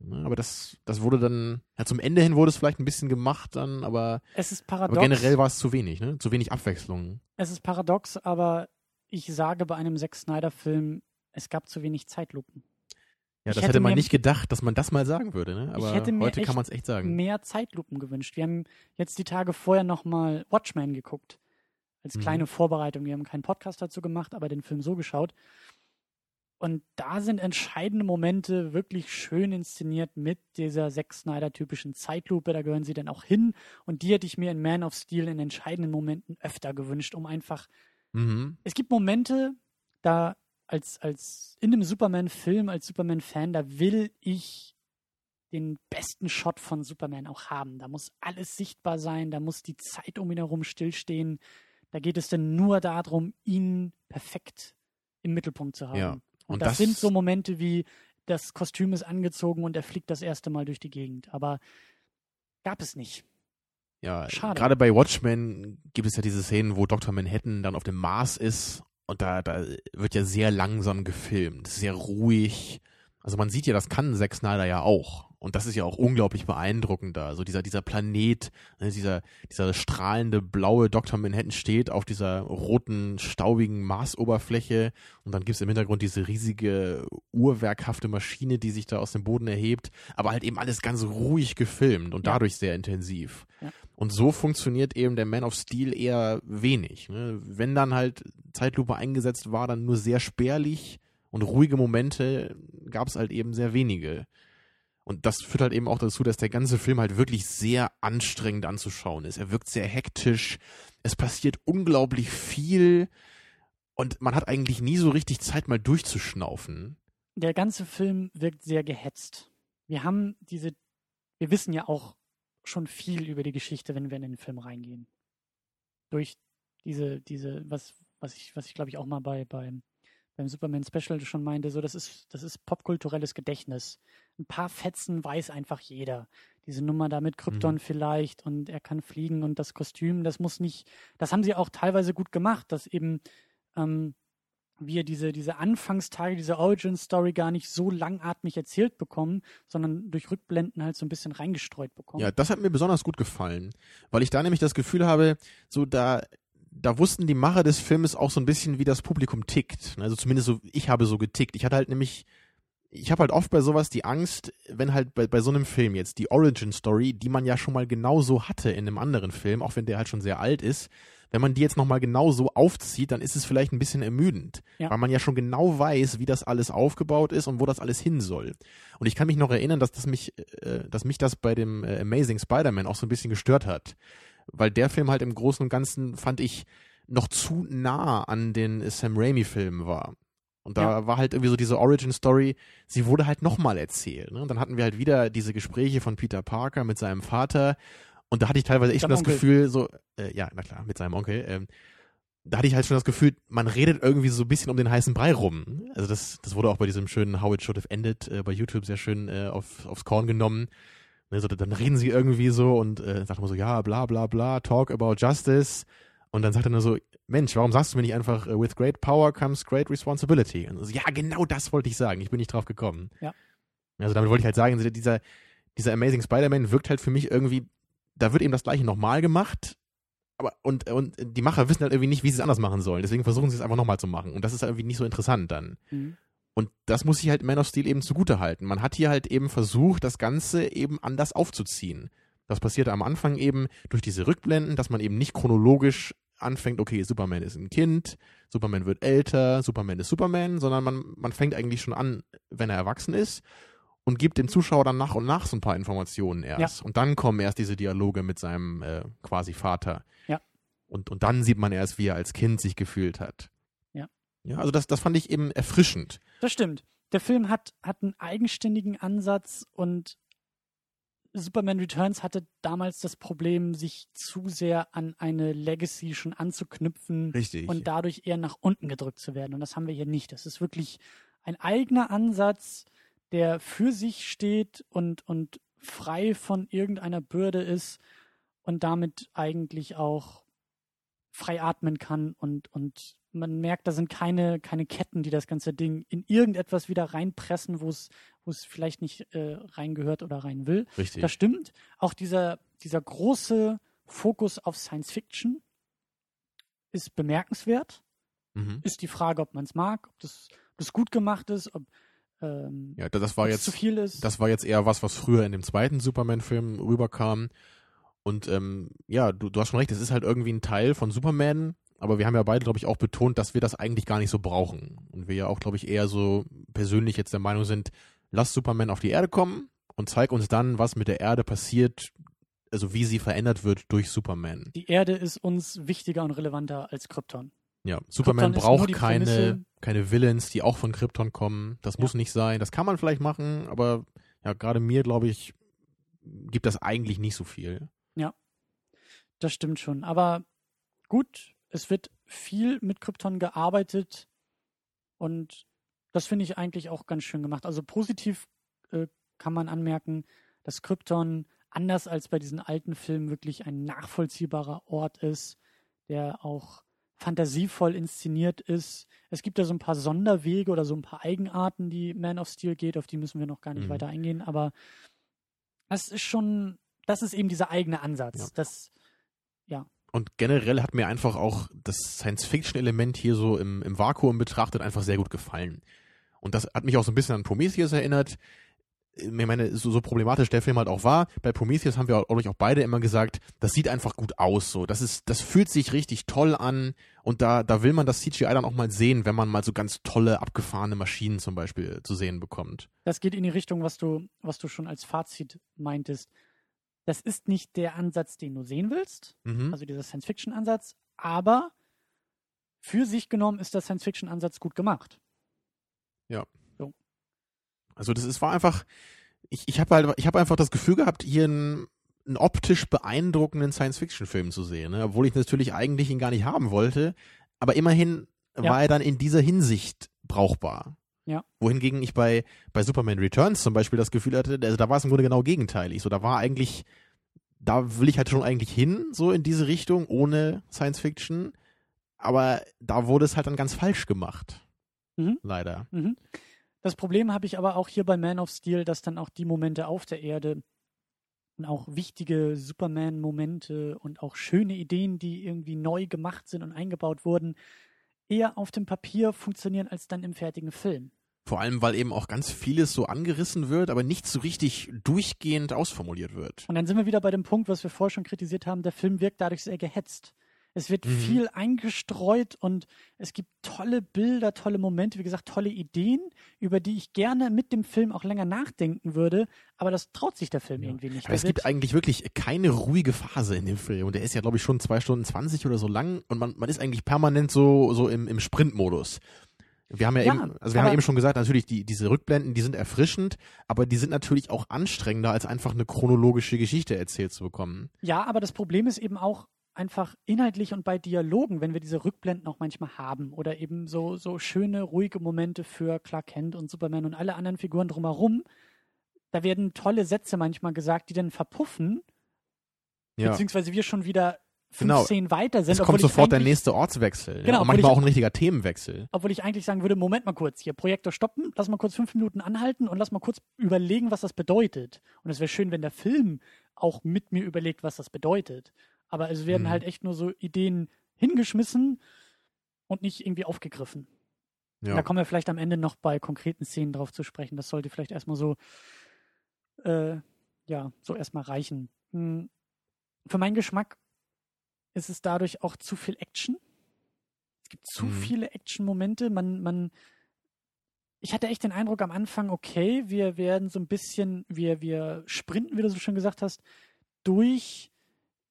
Ne? Aber das, das wurde dann, ja, zum Ende hin wurde es vielleicht ein bisschen gemacht dann, aber, es ist paradox. aber generell war es zu wenig, ne? Zu wenig Abwechslung. Es ist paradox, aber ich sage bei einem Zack Snyder-Film, es gab zu wenig Zeitlupen. Ja, das hätte hätte man nicht gedacht, dass man das mal sagen würde, ne? Aber heute kann man es echt sagen. Mehr Zeitlupen gewünscht. Wir haben jetzt die Tage vorher nochmal Watchmen geguckt. Als Mhm. kleine Vorbereitung. Wir haben keinen Podcast dazu gemacht, aber den Film so geschaut. Und da sind entscheidende Momente wirklich schön inszeniert mit dieser Zack Snyder-typischen Zeitlupe. Da gehören sie dann auch hin. Und die hätte ich mir in Man of Steel in entscheidenden Momenten öfter gewünscht, um einfach Mhm. es gibt Momente, da als, als in einem Superman-Film, als Superman-Fan, da will ich den besten Shot von Superman auch haben. Da muss alles sichtbar sein, da muss die Zeit um ihn herum stillstehen. Da geht es dann nur darum, ihn perfekt im Mittelpunkt zu haben. Ja, Und, und das, das- sind so Momente wie, das Kostüm ist angezogen und er fliegt das erste Mal durch die Gegend. Aber gab es nicht. Ja, Schade. gerade bei Watchmen gibt es ja diese Szenen, wo Dr. Manhattan dann auf dem Mars ist und da, da wird ja sehr langsam gefilmt, sehr ruhig. Also man sieht ja, das kann Zack Snyder ja auch. Und das ist ja auch unglaublich beeindruckend da. Also dieser, dieser Planet, ne, dieser, dieser strahlende blaue Dr. Manhattan steht auf dieser roten, staubigen Marsoberfläche und dann gibt's im Hintergrund diese riesige, uhrwerkhafte Maschine, die sich da aus dem Boden erhebt, aber halt eben alles ganz ruhig gefilmt und Ja. dadurch sehr intensiv. Ja. Und so funktioniert eben der Man of Steel eher wenig. Ne? Wenn dann halt Zeitlupe eingesetzt war, dann nur sehr spärlich und ruhige Momente gab's halt eben sehr wenige. Und das führt halt eben auch dazu, dass der ganze Film halt wirklich sehr anstrengend anzuschauen ist. Er wirkt sehr hektisch. Es passiert unglaublich viel. Und man hat eigentlich nie so richtig Zeit, mal durchzuschnaufen. Der ganze Film wirkt sehr gehetzt. Wir haben diese, wir wissen ja auch schon viel über die Geschichte, wenn wir in den Film reingehen. Durch diese, diese, was, was ich, was ich glaube ich auch mal bei, beim, beim Superman Special schon meinte, so, das ist, das ist popkulturelles Gedächtnis. Ein paar Fetzen weiß einfach jeder. Diese Nummer da mit Krypton Mhm. vielleicht und er kann fliegen und das Kostüm, das muss nicht, das haben sie auch teilweise gut gemacht, dass eben, ähm, wir diese, diese Anfangstage, diese Origin-Story gar nicht so langatmig erzählt bekommen, sondern durch Rückblenden halt so ein bisschen reingestreut bekommen. Ja, das hat mir besonders gut gefallen, weil ich da nämlich das Gefühl habe, so da da wussten die Macher des Filmes auch so ein bisschen, wie das Publikum tickt. Also zumindest so, ich habe so getickt. Ich hatte halt nämlich, ich habe halt oft bei sowas die Angst, wenn halt bei, bei so einem Film jetzt die Origin Story, die man ja schon mal genauso hatte in einem anderen Film, auch wenn der halt schon sehr alt ist, wenn man die jetzt nochmal genau so aufzieht, dann ist es vielleicht ein bisschen ermüdend, Ja. weil man ja schon genau weiß, wie das alles aufgebaut ist und wo das alles hin soll. Und ich kann mich noch erinnern, dass das mich, äh, dass mich das bei dem äh, Amazing Spider-Man auch so ein bisschen gestört hat, weil der Film halt im Großen und Ganzen fand ich noch zu nah an den Sam Raimi-Filmen war. Und da Ja. war halt irgendwie so diese Origin-Story, sie wurde halt nochmal erzählt. Ne? Und dann hatten wir halt wieder diese Gespräche von Peter Parker mit seinem Vater. Und da hatte ich teilweise echt schon das Onkel. Gefühl, so, äh, ja, na klar, mit seinem Onkel, ähm, da hatte ich halt schon das Gefühl, man redet irgendwie so ein bisschen um den heißen Brei rum. Also das, das wurde auch bei diesem schönen How It Should Have Ended äh, bei YouTube sehr schön äh, auf, aufs Korn genommen. Ne, so, dann reden sie irgendwie so und äh, sagt immer so, ja, bla bla bla, talk about justice. Und dann sagt er nur so, Mensch, warum sagst du mir nicht einfach, äh, with great power comes great responsibility? Und so, ja, genau das wollte ich sagen. Ich bin nicht drauf gekommen. Ja. Also damit wollte ich halt sagen, dieser, dieser Amazing Spider-Man wirkt halt für mich irgendwie, da wird eben das gleiche nochmal gemacht, aber und, und die Macher wissen halt irgendwie nicht, wie sie es anders machen sollen. Deswegen versuchen sie es einfach nochmal zu machen. Und das ist halt irgendwie nicht so interessant dann. Mhm. Und das muss ich halt Man of Steel eben zugute halten. Man hat hier halt eben versucht, das Ganze eben anders aufzuziehen. Das passierte am Anfang eben durch diese Rückblenden, dass man eben nicht chronologisch anfängt, okay, Superman ist ein Kind, Superman wird älter, Superman ist Superman, sondern man, man fängt eigentlich schon an, wenn er erwachsen ist und gibt dem Zuschauer dann nach und nach so ein paar Informationen erst. Und dann kommen erst diese Dialoge mit seinem äh, quasi Vater. Ja. Und, und dann sieht man erst, wie er als Kind sich gefühlt hat. Ja. Also das, das fand ich eben erfrischend. Das stimmt. Der Film hat, hat einen eigenständigen Ansatz und Superman Returns hatte damals das Problem, sich zu sehr an eine Legacy schon anzuknüpfen Richtig. und dadurch eher nach unten gedrückt zu werden. Und das haben wir hier nicht. Das ist wirklich ein eigener Ansatz, der für sich steht und, und frei von irgendeiner Bürde ist und damit eigentlich auch frei atmen kann und, und man merkt, da sind keine, keine Ketten, die das ganze Ding in irgendetwas wieder reinpressen, wo es, wo es vielleicht nicht äh, reingehört oder rein will. Richtig. Das stimmt. Auch dieser, dieser große Fokus auf Science Fiction ist bemerkenswert. Mhm. Ist die Frage, ob man es mag, ob das, ob das gut gemacht ist, ob ähm, Ja, das war jetzt zu viel ist. Das war jetzt eher was, was früher in dem zweiten Superman-Film rüberkam. Und ähm, ja, du, du hast schon recht, es ist halt irgendwie ein Teil von Superman, aber wir haben ja beide, glaube ich, auch betont, dass wir das eigentlich gar nicht so brauchen. Und wir ja auch, glaube ich, eher so persönlich jetzt der Meinung sind, lass Superman auf die Erde kommen und zeig uns dann, was mit der Erde passiert, also wie sie verändert wird durch Superman. die Erde ist uns wichtiger und relevanter als Krypton. Ja, Superman Krypton braucht keine, Prämisse. keine Villains, die auch von Krypton kommen. Das Ja. muss nicht sein. Das kann man vielleicht machen, aber ja, gerade mir, glaube ich, gibt das eigentlich nicht so viel. Das stimmt schon. Aber gut, es wird viel mit Krypton gearbeitet und das finde ich eigentlich auch ganz schön gemacht. Also positiv äh, kann man anmerken, dass Krypton anders als bei diesen alten Filmen wirklich ein nachvollziehbarer Ort ist, der auch fantasievoll inszeniert ist. Es gibt da so ein paar Sonderwege oder so ein paar Eigenarten, die Man of Steel geht, auf die müssen wir noch gar nicht mhm. weiter eingehen, aber das ist schon, das ist eben dieser eigene Ansatz. Ja. Das. Und generell hat mir einfach auch das Science-Fiction-Element hier so im, im Vakuum betrachtet einfach sehr gut gefallen. Und das hat mich auch so ein bisschen an Prometheus erinnert ich meine, so, so problematisch der Film halt auch war, bei Prometheus haben wir auch, auch beide immer gesagt, das sieht einfach gut aus, so. Das ist, das fühlt sich richtig toll an und da, da will man das CGI dann auch mal sehen, wenn man mal so ganz tolle, abgefahrene Maschinen zum Beispiel zu sehen bekommt. Das geht in die Richtung, was du, was du schon als Fazit meintest. Das ist nicht der Ansatz, den du sehen willst, mhm. also dieser Science-Fiction-Ansatz, aber für sich genommen ist der Science-Fiction-Ansatz gut gemacht. Ja. Also das ist, war einfach, ich, ich habe halt, ich habe einfach das Gefühl gehabt, hier einen, einen optisch beeindruckenden Science-Fiction-Film zu sehen, ne? obwohl ich natürlich eigentlich ihn gar nicht haben wollte, aber immerhin ja. war er dann in dieser Hinsicht brauchbar. Ja. Wohingegen ich bei, bei Superman Returns zum Beispiel das Gefühl hatte, also da war es im Grunde genau gegenteilig. So, da war eigentlich, da will ich halt schon eigentlich hin, so in diese Richtung, ohne Science Fiction. Aber da wurde es halt dann ganz falsch gemacht. Mhm. Leider. Mhm. Das Problem habe ich aber auch hier bei Man of Steel, dass dann auch die Momente auf der Erde und auch wichtige Superman-Momente und auch schöne Ideen, die irgendwie neu gemacht sind und eingebaut wurden, eher auf dem Papier funktionieren als dann im fertigen Film. Vor allem, weil eben auch ganz vieles so angerissen wird, aber nicht so richtig durchgehend ausformuliert wird. Und dann sind wir wieder bei dem Punkt, was wir vorher schon kritisiert haben, der Film wirkt dadurch sehr gehetzt. Es wird mhm. viel eingestreut und es gibt tolle Bilder, tolle Momente, wie gesagt, tolle Ideen, über die ich gerne mit dem Film auch länger nachdenken würde, aber das traut sich der Film ja. irgendwie nicht. Aber es gibt eigentlich wirklich keine ruhige Phase in dem Film und der ist ja, glaube ich, schon zwei Stunden zwanzig oder so lang und man, man ist eigentlich permanent so, so im, im Sprintmodus. Wir haben ja, ja eben, also wir haben eben schon gesagt, natürlich, die, diese Rückblenden, die sind erfrischend, aber die sind natürlich auch anstrengender, als einfach eine chronologische Geschichte erzählt zu bekommen. Ja, aber das Problem ist eben auch, einfach inhaltlich und bei Dialogen, wenn wir diese Rückblenden auch manchmal haben oder eben so, so schöne, ruhige Momente für Clark Kent und Superman und alle anderen Figuren drumherum, da werden tolle Sätze manchmal gesagt, die dann verpuffen, ja. beziehungsweise wir schon wieder fünf genau. Szenen weiter sind. Es kommt sofort der nächste Ortswechsel. Genau, ja, und manchmal ich, auch ein richtiger Themenwechsel. Obwohl ich eigentlich sagen würde, Moment mal kurz, hier Projektor stoppen, lass mal kurz fünf Minuten anhalten und lass mal kurz überlegen, was das bedeutet. Und es wäre schön, wenn der Film auch mit mir überlegt, was das bedeutet. Aber es werden mhm. halt echt nur so Ideen hingeschmissen und nicht irgendwie aufgegriffen. Ja. Da kommen wir vielleicht am Ende noch bei konkreten Szenen drauf zu sprechen. Das sollte vielleicht erstmal so, äh, ja, so erstmal reichen. Hm. Für meinen Geschmack ist es dadurch auch zu viel Action. Es gibt zu mhm. viele Action-Momente. Man, man, ich hatte echt den Eindruck am Anfang, okay, wir werden so ein bisschen, wir, wir sprinten, wie du so schön gesagt hast, durch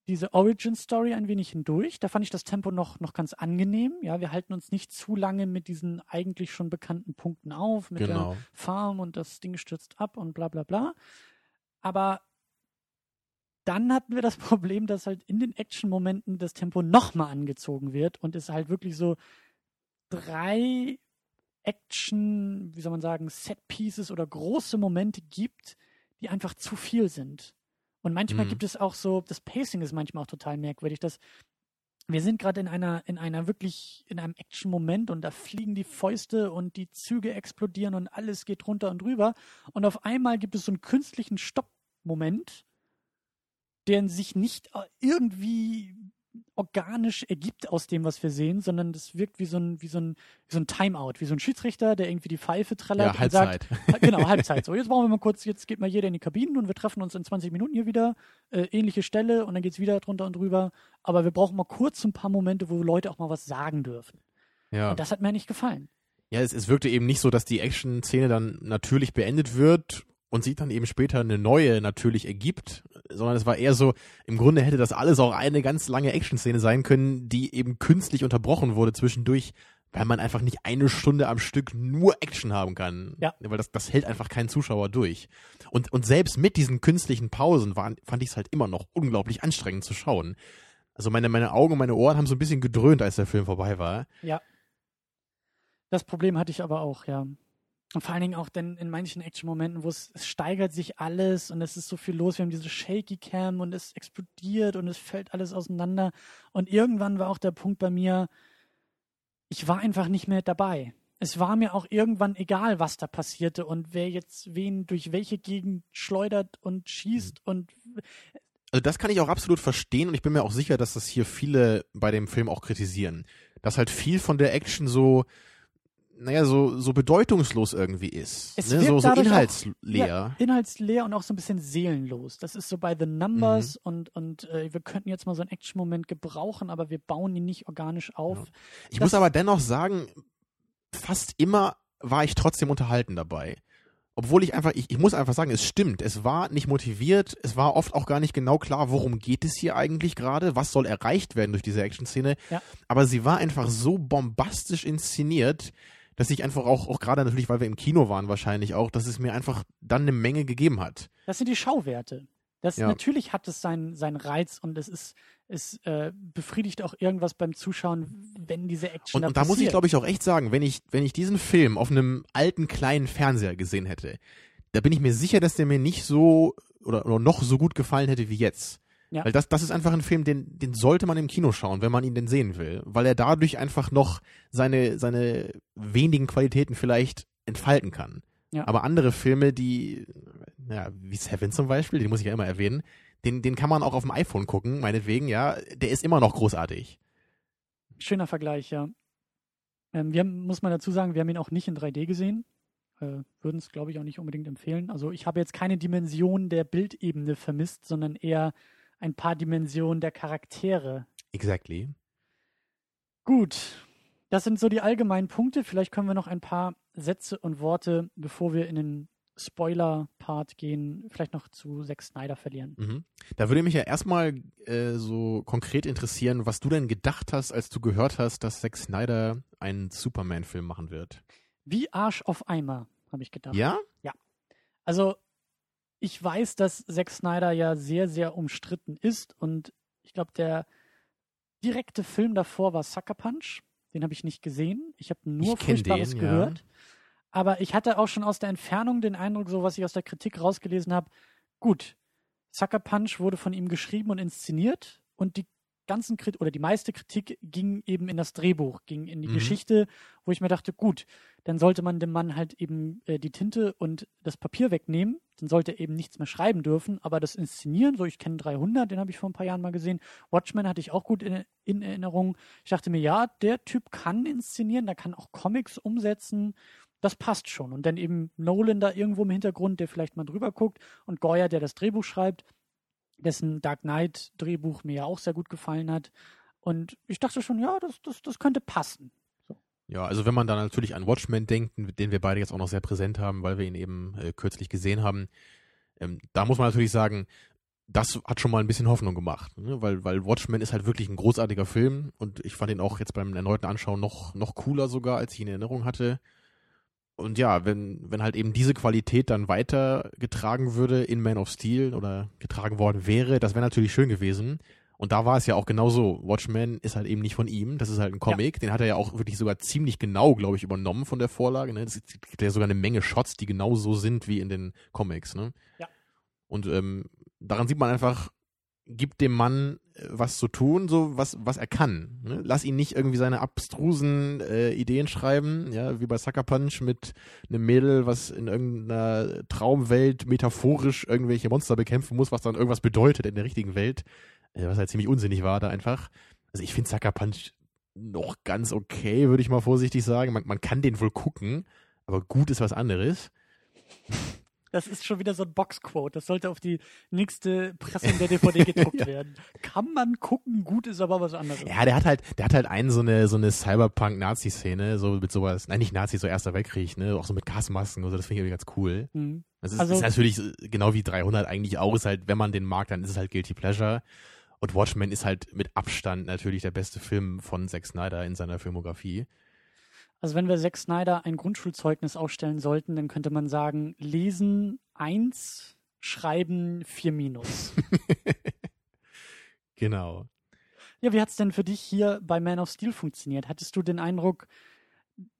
diese Origin-Story ein wenig hindurch. Da fand ich das Tempo noch, noch ganz angenehm. Ja, wir halten uns nicht zu lange mit diesen eigentlich schon bekannten Punkten auf, mit genau. der Farm und das Ding stürzt ab und bla bla bla. Aber dann hatten wir das Problem, dass halt in den Action-Momenten das Tempo nochmal angezogen wird und es halt wirklich so drei Action, wie soll man sagen, Set-Pieces oder große Momente gibt, die einfach zu viel sind. Und manchmal mhm. gibt es auch so, das Pacing ist manchmal auch total merkwürdig, dass wir sind gerade in einer, in einer wirklich, in einem Action-Moment und da fliegen die Fäuste und die Züge explodieren und alles geht runter und drüber. Und auf einmal gibt es so einen künstlichen Stopp-Moment, der sich nicht irgendwie organisch ergibt aus dem, was wir sehen, sondern das wirkt wie so ein, wie so ein, wie so ein Timeout, wie so ein Schiedsrichter, der irgendwie die Pfeife trällert ja, Halbzeit. und sagt, genau, Halbzeit. So, jetzt brauchen wir mal kurz, jetzt geht mal jeder in die Kabinen und wir treffen uns in 20 Minuten hier wieder, äh, ähnliche Stelle und dann geht's wieder drunter und drüber. Aber wir brauchen mal kurz ein paar Momente, wo Leute auch mal was sagen dürfen. Ja. Und das hat mir nicht gefallen. Ja, es, es wirkte eben nicht so, dass die Action-Szene dann natürlich beendet wird und sich dann eben später eine neue natürlich ergibt, sondern es war eher so, im Grunde hätte das alles auch eine ganz lange Action-Szene sein können, die eben künstlich unterbrochen wurde zwischendurch, weil man einfach nicht eine Stunde am Stück nur Action haben kann. Ja. Weil das, das hält einfach kein Zuschauer durch. Und, und selbst mit diesen künstlichen Pausen waren, fand ich es halt immer noch unglaublich anstrengend zu schauen. Also meine, meine Augen und meine Ohren haben so ein bisschen gedröhnt, als der Film vorbei war. Ja. Das Problem hatte ich aber auch, ja. Und vor allen Dingen auch dann in manchen Action-Momenten, wo es, es steigert sich alles und es ist so viel los. Wir haben diese Shaky Cam und es explodiert und es fällt alles auseinander. Und irgendwann war auch der Punkt bei mir, ich war einfach nicht mehr dabei. Es war mir auch irgendwann egal, was da passierte und wer jetzt wen durch welche Gegend schleudert und schießt und Also das kann ich auch absolut verstehen und ich bin mir auch sicher, dass das hier viele bei dem Film auch kritisieren. Dass halt viel von der Action so, naja, so, so bedeutungslos irgendwie ist. Es ne? wirkt So, so dadurch auch- inhaltsleer. Ja, inhaltsleer und auch so ein bisschen seelenlos. Das ist so bei The Numbers und, und äh, wir könnten jetzt mal so einen Action-Moment gebrauchen, aber wir bauen ihn nicht organisch auf. Ich Das- muss aber dennoch sagen, fast immer war ich trotzdem unterhalten dabei. Obwohl ich einfach, ich, ich muss einfach sagen, es stimmt. Es war nicht motiviert, es war oft auch gar nicht genau klar, worum geht es hier eigentlich gerade, was soll erreicht werden durch diese Action-Szene. Ja. Aber sie war einfach so bombastisch inszeniert, dass ich einfach auch, auch gerade natürlich, weil wir im Kino waren wahrscheinlich auch, dass es mir einfach dann eine Menge gegeben hat. Das sind die Schauwerte. Das Ja. natürlich hat es seinen, seinen Reiz und es ist, es äh, befriedigt auch irgendwas beim Zuschauen, wenn diese Action Und, da und da muss ich, glaube ich, auch echt sagen, wenn ich, wenn ich diesen Film auf einem alten kleinen Fernseher gesehen hätte, da bin ich mir sicher, dass der mir nicht so oder, oder noch so gut gefallen hätte wie jetzt. Ja. Weil das, das ist einfach ein Film, den, den sollte man im Kino schauen, wenn man ihn denn sehen will. Weil er dadurch einfach noch seine, seine wenigen Qualitäten vielleicht entfalten kann. Ja. Aber andere Filme, die, ja, wie Seven zum Beispiel, den muss ich ja immer erwähnen, den, den kann man auch auf dem iPhone gucken, meinetwegen, ja, der ist immer noch großartig. Schöner Vergleich, ja. Ähm, wir haben, muss man dazu sagen, wir haben ihn auch nicht in 3D gesehen. Äh, Würden es, glaube ich, auch nicht unbedingt empfehlen. Also ich habe jetzt keine Dimension der Bildebene vermisst, sondern eher ein paar Dimensionen der Charaktere. Exactly. Gut, das sind so die allgemeinen Punkte. Vielleicht können wir noch ein paar Sätze und Worte, bevor wir in den Spoiler-Part gehen, vielleicht noch zu Zack Snyder verlieren. Mhm. Da würde mich ja erstmal äh, so konkret interessieren, was du denn gedacht hast, als du gehört hast, dass Zack Snyder einen Superman-Film machen wird. Wie Arsch auf Eimer, habe ich gedacht. Ja? Also, ich weiß, dass Zack Snyder ja sehr, sehr umstritten ist und ich glaube, der direkte Film davor war Sucker Punch. Den habe ich nicht gesehen. Ich habe nur Ich Furchtbares den, ja. gehört. Aber ich hatte auch schon aus der Entfernung den Eindruck, so was ich aus der Kritik rausgelesen habe, gut, Sucker Punch wurde von ihm geschrieben und inszeniert und die ganzen Kritik oder die meiste Kritik ging eben in das Drehbuch, ging in die Mhm. Geschichte, wo ich mir dachte, gut, dann sollte man dem Mann halt eben äh, die Tinte und das Papier wegnehmen, dann sollte er eben nichts mehr schreiben dürfen, aber das Inszenieren, so ich kenne 300, den habe ich vor ein paar Jahren mal gesehen, Watchmen hatte ich auch gut in, in Erinnerung. Ich dachte mir, ja, der Typ kann inszenieren, der kann auch Comics umsetzen, das passt schon. Und dann eben Nolan da irgendwo im Hintergrund, der vielleicht mal drüber guckt und Goya, der das Drehbuch schreibt, dessen Dark Knight Drehbuch mir ja auch sehr gut gefallen hat. Und ich dachte schon, ja, das, das, das könnte passen. Ja, also wenn man dann natürlich an Watchmen denkt, den wir beide jetzt auch noch sehr präsent haben, weil wir ihn eben äh, kürzlich gesehen haben, ähm, da muss man natürlich sagen, das hat schon mal ein bisschen Hoffnung gemacht, ne? weil, weil Watchmen ist halt wirklich ein großartiger Film und ich fand ihn auch jetzt beim erneuten Anschauen noch, noch cooler sogar, als ich ihn in Erinnerung hatte. Und ja, wenn, wenn halt eben diese Qualität dann weitergetragen würde in Man of Steel oder getragen worden wäre, das wäre natürlich schön gewesen. Und da war es ja auch genauso. Watchmen ist halt eben nicht von ihm, das ist halt ein Comic. Den hat er ja auch wirklich sogar ziemlich genau, glaube ich, übernommen von der Vorlage. Ne? Es gibt ja sogar eine Menge Shots, die genau so sind wie in den Comics. Ne? Ja. Und ähm, daran sieht man einfach, gibt dem Mann äh, was zu tun, so was, was er kann. Ne? Lass ihn nicht irgendwie seine abstrusen äh, Ideen schreiben, ja, wie bei Sucker Punch mit einem Mädel, was in irgendeiner Traumwelt metaphorisch irgendwelche Monster bekämpfen muss, was dann irgendwas bedeutet in der richtigen Welt, äh, was halt ziemlich unsinnig war da einfach. Also ich finde Sucker Punch noch ganz okay, würde ich mal vorsichtig sagen. Man, man kann den wohl gucken, aber gut ist was anderes. Das ist schon wieder so ein Boxquote. Das sollte auf die nächste Pressung der DVD gedruckt Ja. werden. Kann man gucken, gut ist aber was anderes. Ja, der hat halt, der hat halt einen so eine, so eine Cyberpunk-Nazi-Szene, so mit sowas, nein, nicht Nazi, so Erster Weltkrieg, ne, auch so mit Gasmasken und so, das finde ich irgendwie ganz cool. Mhm. Das ist, Also- ist natürlich genau wie 300 eigentlich auch, ist halt, wenn man den mag, dann ist es halt Guilty Pleasure. Und Watchmen ist halt mit Abstand natürlich der beste Film von Zack Snyder in seiner Filmografie. Also wenn wir Zack Snyder ein Grundschulzeugnis ausstellen sollten, dann könnte man sagen, lesen 1, schreiben 4 minus. Genau. ja, wie hat's denn für dich hier bei Man of Steel funktioniert? Hattest du den Eindruck,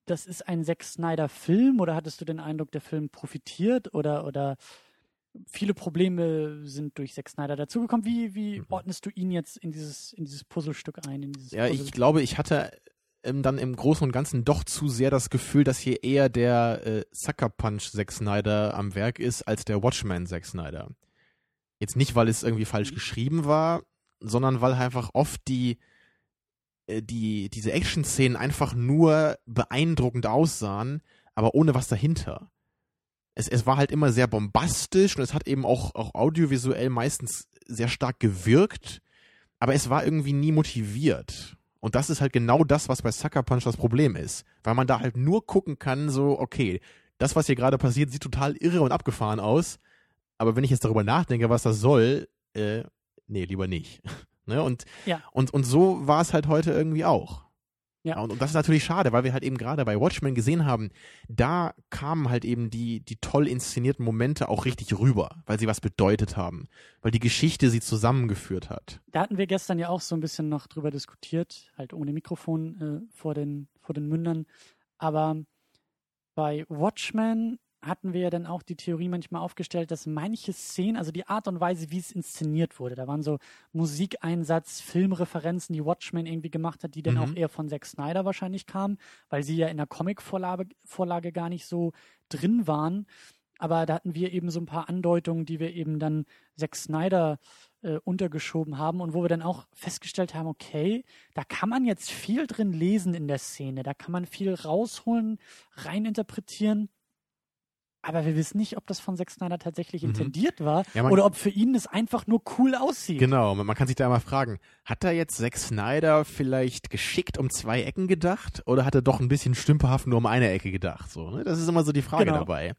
das ist ein Zack Snyder-Film oder hattest du den Eindruck, der Film profitiert oder, oder viele Probleme sind durch Zack Snyder dazugekommen? Wie, wie Mhm. ordnest du ihn jetzt in dieses, in dieses Puzzlestück ein? In dieses Ja, Puzzle? ich glaube, ich hatte ähm, dann im Großen und Ganzen doch zu sehr das Gefühl, dass hier eher der äh, Sucker Punch Zack Snyder am Werk ist, als der Watchman Zack Snyder. Jetzt nicht, weil es irgendwie falsch Mhm. geschrieben war, sondern weil einfach oft die äh, die diese Action-Szenen einfach nur beeindruckend aussahen, aber ohne was dahinter. Es, es war halt immer sehr bombastisch und es hat eben auch, auch audiovisuell meistens sehr stark gewirkt, aber es war irgendwie nie motiviert. Und das ist halt genau das, was bei Sucker Punch das Problem ist. Weil man da halt nur gucken kann, so, okay, das, was hier gerade passiert, sieht total irre und abgefahren aus. Aber wenn ich jetzt darüber nachdenke, was das soll, äh, nee, lieber nicht. ne? Und, Ja. und, und so war es halt heute irgendwie auch. Ja. Und, und das ist natürlich schade, weil wir halt eben gerade bei Watchmen gesehen haben, da kamen halt eben die, die toll inszenierten Momente auch richtig rüber, weil sie was bedeutet haben, weil die Geschichte sie zusammengeführt hat. Da hatten wir gestern ja auch so ein bisschen noch drüber diskutiert, halt ohne Mikrofon äh, vor, den, vor den Mündern. Aber bei Watchmen hatten wir ja dann auch die Theorie manchmal aufgestellt, dass manche Szenen, also die Art und Weise, wie es inszeniert wurde, da waren so Musikeinsatz, Filmreferenzen, die Watchmen irgendwie gemacht hat, die dann Mhm. auch eher von Zack Snyder wahrscheinlich kamen, weil sie ja in der Comic-Vorlage Vorlage gar nicht so drin waren. Aber da hatten wir eben so ein paar Andeutungen, die wir eben dann Zack Snyder äh, untergeschoben haben und wo wir dann auch festgestellt haben, okay, da kann man jetzt viel drin lesen in der Szene, da kann man viel rausholen, reininterpretieren. Aber wir wissen nicht, ob das von Zack Snyder tatsächlich Mhm. intendiert war Ja, oder ob für ihn es einfach nur cool aussieht. Genau, man man kann sich da mal fragen, hat da jetzt Zack Snyder vielleicht geschickt um zwei Ecken gedacht oder hat er doch ein bisschen stümperhaft nur um eine Ecke gedacht? So, ne? Das ist immer so die Frage Genau. dabei.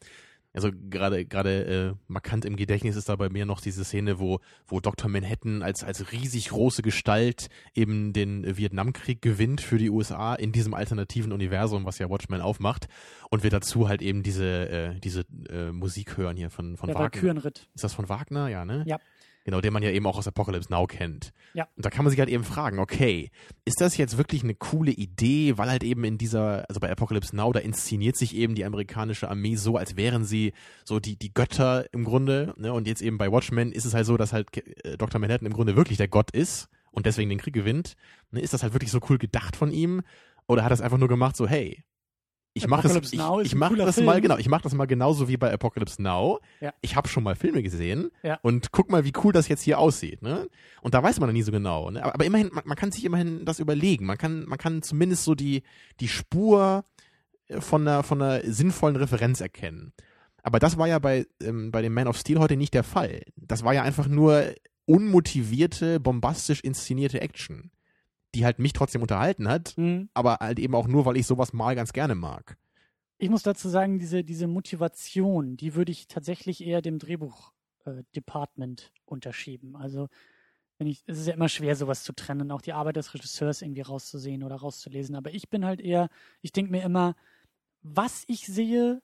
Also gerade gerade äh, markant im Gedächtnis ist da bei mir noch diese Szene, wo wo Dr. Manhattan als als riesig große Gestalt eben den Vietnamkrieg gewinnt für die USA in diesem alternativen Universum, was ja Watchmen aufmacht und wir dazu halt eben diese äh, diese äh, Musik hören hier von von Der Wagner. Valkyrenritt. Ist das von Wagner? Ja, ne? Ja. Genau, den man ja eben auch aus Apocalypse Now kennt. Ja. Und da kann man sich halt eben fragen, okay, ist das jetzt wirklich eine coole Idee, weil halt eben in dieser, also bei Apocalypse Now, da inszeniert sich eben die amerikanische Armee so, als wären sie so die, die Götter im Grunde, ne? Und jetzt eben bei Watchmen ist es halt so, dass halt äh, Dr. Manhattan im Grunde wirklich der Gott ist und deswegen den Krieg gewinnt. Ne? Ist das halt wirklich so cool gedacht von ihm? Oder hat er es einfach nur gemacht, so, hey, ich mache Apocalypse ich, ich cooler das mal, genau, ich mache das mal genauso wie bei Apocalypse Now. Ja. Ich habe schon mal Filme gesehen Ja. und guck mal, wie cool das jetzt hier aussieht, ne? Und da weiß man noch nie so genau, ne? Aber, aber immerhin, man, man kann sich immerhin das überlegen. Man kann, man kann zumindest so die, die Spur äh, von einer, von einer sinnvollen Referenz erkennen. Aber das war ja bei, ähm, bei dem Man of Steel heute nicht der Fall. Das war ja einfach nur unmotivierte, bombastisch inszenierte Action, die halt mich trotzdem unterhalten hat, Hm. aber halt eben auch nur, weil ich sowas mal ganz gerne mag. Ich muss dazu sagen, diese, diese Motivation, die würde ich tatsächlich eher dem Drehbuch-Department unterschieben. Also, wenn ich, es ist ja immer schwer, sowas zu trennen, auch die Arbeit des Regisseurs irgendwie rauszusehen oder rauszulesen. Aber ich bin halt eher, ich denke mir immer, was ich sehe,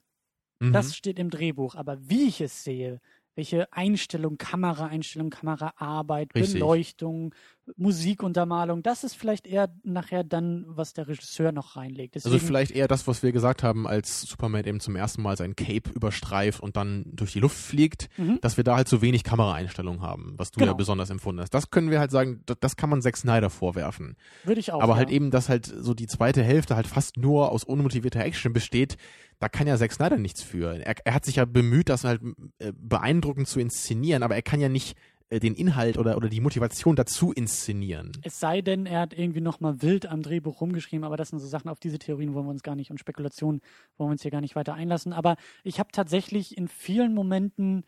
Mhm. das steht im Drehbuch. Aber wie ich es sehe, welche Einstellung, Kameraeinstellung, Kameraarbeit, Richtig. Beleuchtung, Musikuntermalung, das ist vielleicht eher nachher dann, was der Regisseur noch reinlegt. Deswegen, Also vielleicht eher das, was wir gesagt haben, als Superman eben zum ersten Mal sein Cape überstreift und dann durch die Luft fliegt, Mhm. dass wir da halt so wenig Kameraeinstellungen haben, was du ja Genau. besonders empfunden hast. Das können wir halt sagen, das, das kann man Zack Snyder vorwerfen. würde ich auch. Aber ja. halt eben, dass halt so die zweite Hälfte halt fast nur aus unmotivierter Action besteht, da kann ja Zack Snyder nichts für. Er, er hat sich ja bemüht, das halt äh, beeindruckend zu inszenieren, aber er kann ja nicht äh, den Inhalt oder, oder die Motivation dazu inszenieren. Es sei denn, er hat irgendwie nochmal wild am Drehbuch rumgeschrieben, aber das sind so Sachen, auf diese Theorien wollen wir uns gar nicht und Spekulationen wollen wir uns hier gar nicht weiter einlassen. Aber ich habe tatsächlich in vielen Momenten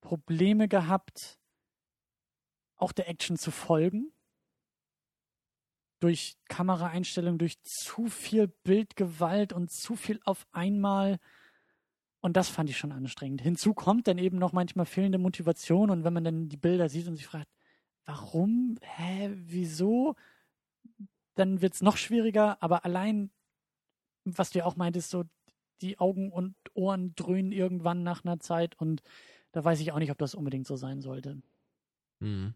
Probleme gehabt, auch der Action zu folgen. Durch Kameraeinstellungen, durch zu viel Bildgewalt und zu viel auf einmal. Und das fand ich schon anstrengend. Hinzu kommt dann eben noch manchmal fehlende Motivation und wenn man dann die Bilder sieht und sich fragt, warum, hä, wieso, dann wird es noch schwieriger, aber allein, was du ja auch meintest, so die Augen und Ohren dröhnen irgendwann nach einer Zeit und da weiß ich auch nicht, ob das unbedingt so sein sollte. Mhm.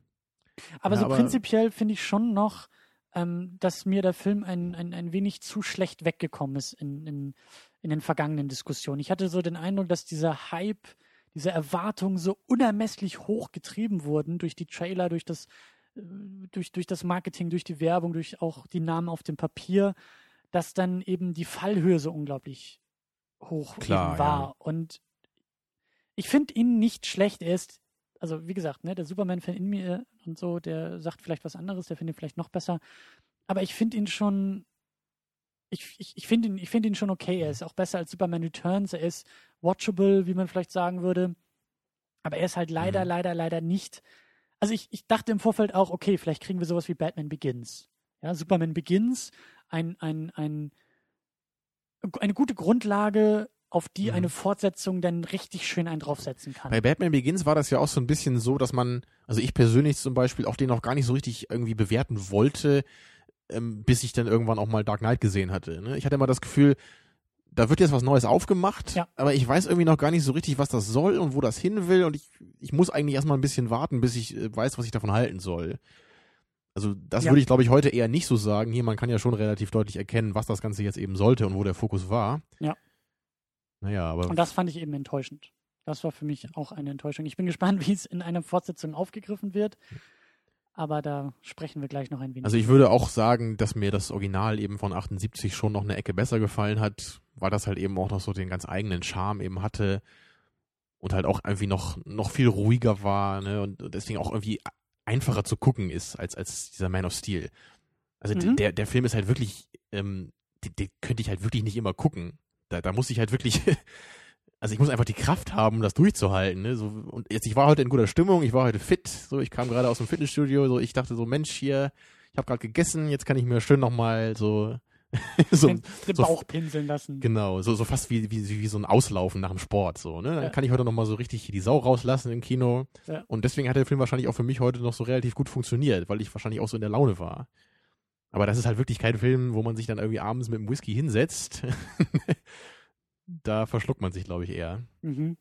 Aber Ja, so aber- prinzipiell finde ich schon noch, ähm, dass mir der Film ein, ein, ein wenig zu schlecht weggekommen ist in, in, in den vergangenen Diskussionen. Ich hatte so den Eindruck, dass dieser Hype, diese Erwartungen so unermesslich hoch getrieben wurden durch die Trailer, durch das, äh, durch, durch das Marketing, durch die Werbung, durch auch die Namen auf dem Papier, dass dann eben die Fallhöhe so unglaublich hoch Klar, war. ja. Und ich finde ihn nicht schlecht. Er ist, also wie gesagt, ne, der Superman-Fan in mir und so, der sagt vielleicht was anderes, der findet ihn vielleicht noch besser. Aber ich finde ihn schon, ich, ich, ich finde ihn, ich finde ihn schon okay. Er ist auch besser als Superman Returns. Er ist watchable, wie man vielleicht sagen würde. Aber er ist halt leider, Mhm. leider, leider nicht. Also ich, ich dachte im Vorfeld auch, okay, vielleicht kriegen wir sowas wie Batman Begins. Ja, Superman Begins, ein, ein, ein, eine gute Grundlage, auf die Mhm. eine Fortsetzung dann richtig schön einen draufsetzen kann. Bei Batman Begins war das ja auch so ein bisschen so, dass man, also ich persönlich zum Beispiel, auch den noch gar nicht so richtig irgendwie bewerten wollte, ähm, bis ich dann irgendwann auch mal Dark Knight gesehen hatte. Ne? Ich hatte immer das Gefühl, da wird jetzt was Neues aufgemacht, Ja. aber ich weiß irgendwie noch gar nicht so richtig, was das soll und wo das hin will und ich, ich muss eigentlich erstmal ein bisschen warten, bis ich äh, weiß, was ich davon halten soll. Also das Ja. würde ich, glaube ich, heute eher nicht so sagen. Hier, man kann ja schon relativ deutlich erkennen, was das Ganze jetzt eben sollte und wo der Fokus war. Ja. Naja, aber Und das fand ich eben enttäuschend. Das war für mich auch eine Enttäuschung. Ich bin gespannt, wie es in einer Fortsetzung aufgegriffen wird. Aber da sprechen wir gleich noch ein wenig. Also ich würde auch sagen, dass mir das Original eben von 78 schon noch eine Ecke besser gefallen hat, weil das halt eben auch noch so den ganz eigenen Charme eben hatte und halt auch irgendwie noch, noch viel ruhiger war, ne, und deswegen auch irgendwie einfacher zu gucken ist als, als dieser Man of Steel. Also Mhm. der, der Film ist halt wirklich, ähm, den, den könnte ich halt wirklich nicht immer gucken. Da, da muss ich halt wirklich, also ich muss einfach die Kraft haben, das durchzuhalten. Ne? So, und jetzt, ich war heute in guter Stimmung, ich war heute fit, so ich kam gerade aus dem Fitnessstudio, so ich dachte so, Mensch, hier, ich habe gerade gegessen, jetzt kann ich mir schön nochmal so, so den, so- Bauch pinseln lassen. genau, so, so fast wie, wie, wie so ein Auslaufen nach dem Sport. So, ne? Dann Ja. kann ich heute nochmal so richtig die Sau rauslassen im Kino. Ja. Und deswegen hat der Film wahrscheinlich auch für mich heute noch so relativ gut funktioniert, weil ich wahrscheinlich auch so in der Laune war. Aber das ist halt wirklich kein Film, wo man sich dann irgendwie abends mit dem Whisky hinsetzt. da verschluckt man sich, glaube ich, eher. Mhm.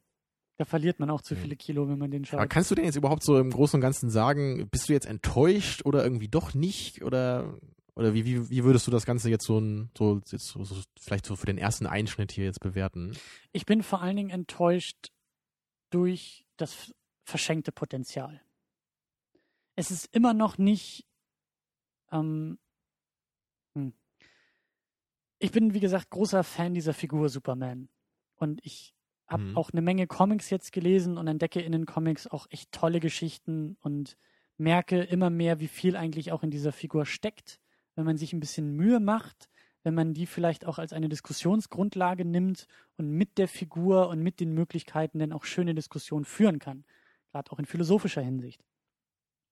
Da verliert man auch zu viele Kilo, wenn man den Aber schaut. kannst du denn jetzt überhaupt so im Großen und Ganzen sagen, bist du jetzt enttäuscht oder irgendwie doch nicht? Oder, oder wie, wie, wie würdest du das Ganze jetzt so, ein, so, jetzt so, so vielleicht so für den ersten Einschnitt hier jetzt bewerten? Ich bin vor allen Dingen enttäuscht durch das verschenkte Potenzial. Es ist immer noch nicht. Ähm, hm. Ich bin, wie gesagt, großer Fan dieser Figur Superman. Und ich habe Mhm. auch eine Menge Comics jetzt gelesen und entdecke in den Comics auch echt tolle Geschichten und merke immer mehr, wie viel eigentlich auch in dieser Figur steckt, wenn man sich ein bisschen Mühe macht, wenn man die vielleicht auch als eine Diskussionsgrundlage nimmt und mit der Figur und mit den Möglichkeiten dann auch schöne Diskussionen führen kann, gerade auch in philosophischer Hinsicht.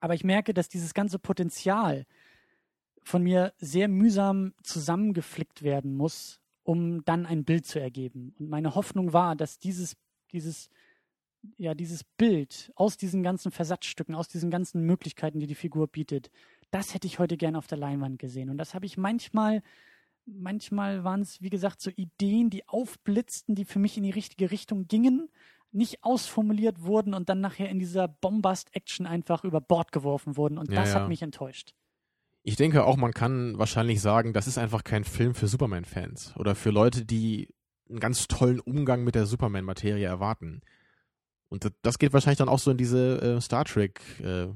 Aber ich merke, dass dieses ganze Potenzial von mir sehr mühsam zusammengeflickt werden muss, um dann ein Bild zu ergeben. Und meine Hoffnung war, dass dieses, dieses, ja, dieses Bild aus diesen ganzen Versatzstücken, aus diesen ganzen Möglichkeiten, die die Figur bietet, das hätte ich heute gern auf der Leinwand gesehen. Und das habe ich manchmal, manchmal waren es, wie gesagt, so Ideen, die aufblitzten, die für mich in die richtige Richtung gingen, nicht ausformuliert wurden und dann nachher in dieser Bombast-Action einfach über Bord geworfen wurden. Und Ja, das ja. hat mich enttäuscht. Ich denke auch, man kann wahrscheinlich sagen, das ist einfach kein Film für Superman-Fans oder für Leute, die einen ganz tollen Umgang mit der Superman-Materie erwarten. Und das- geht wahrscheinlich dann auch so in diese äh, Star Trek äh,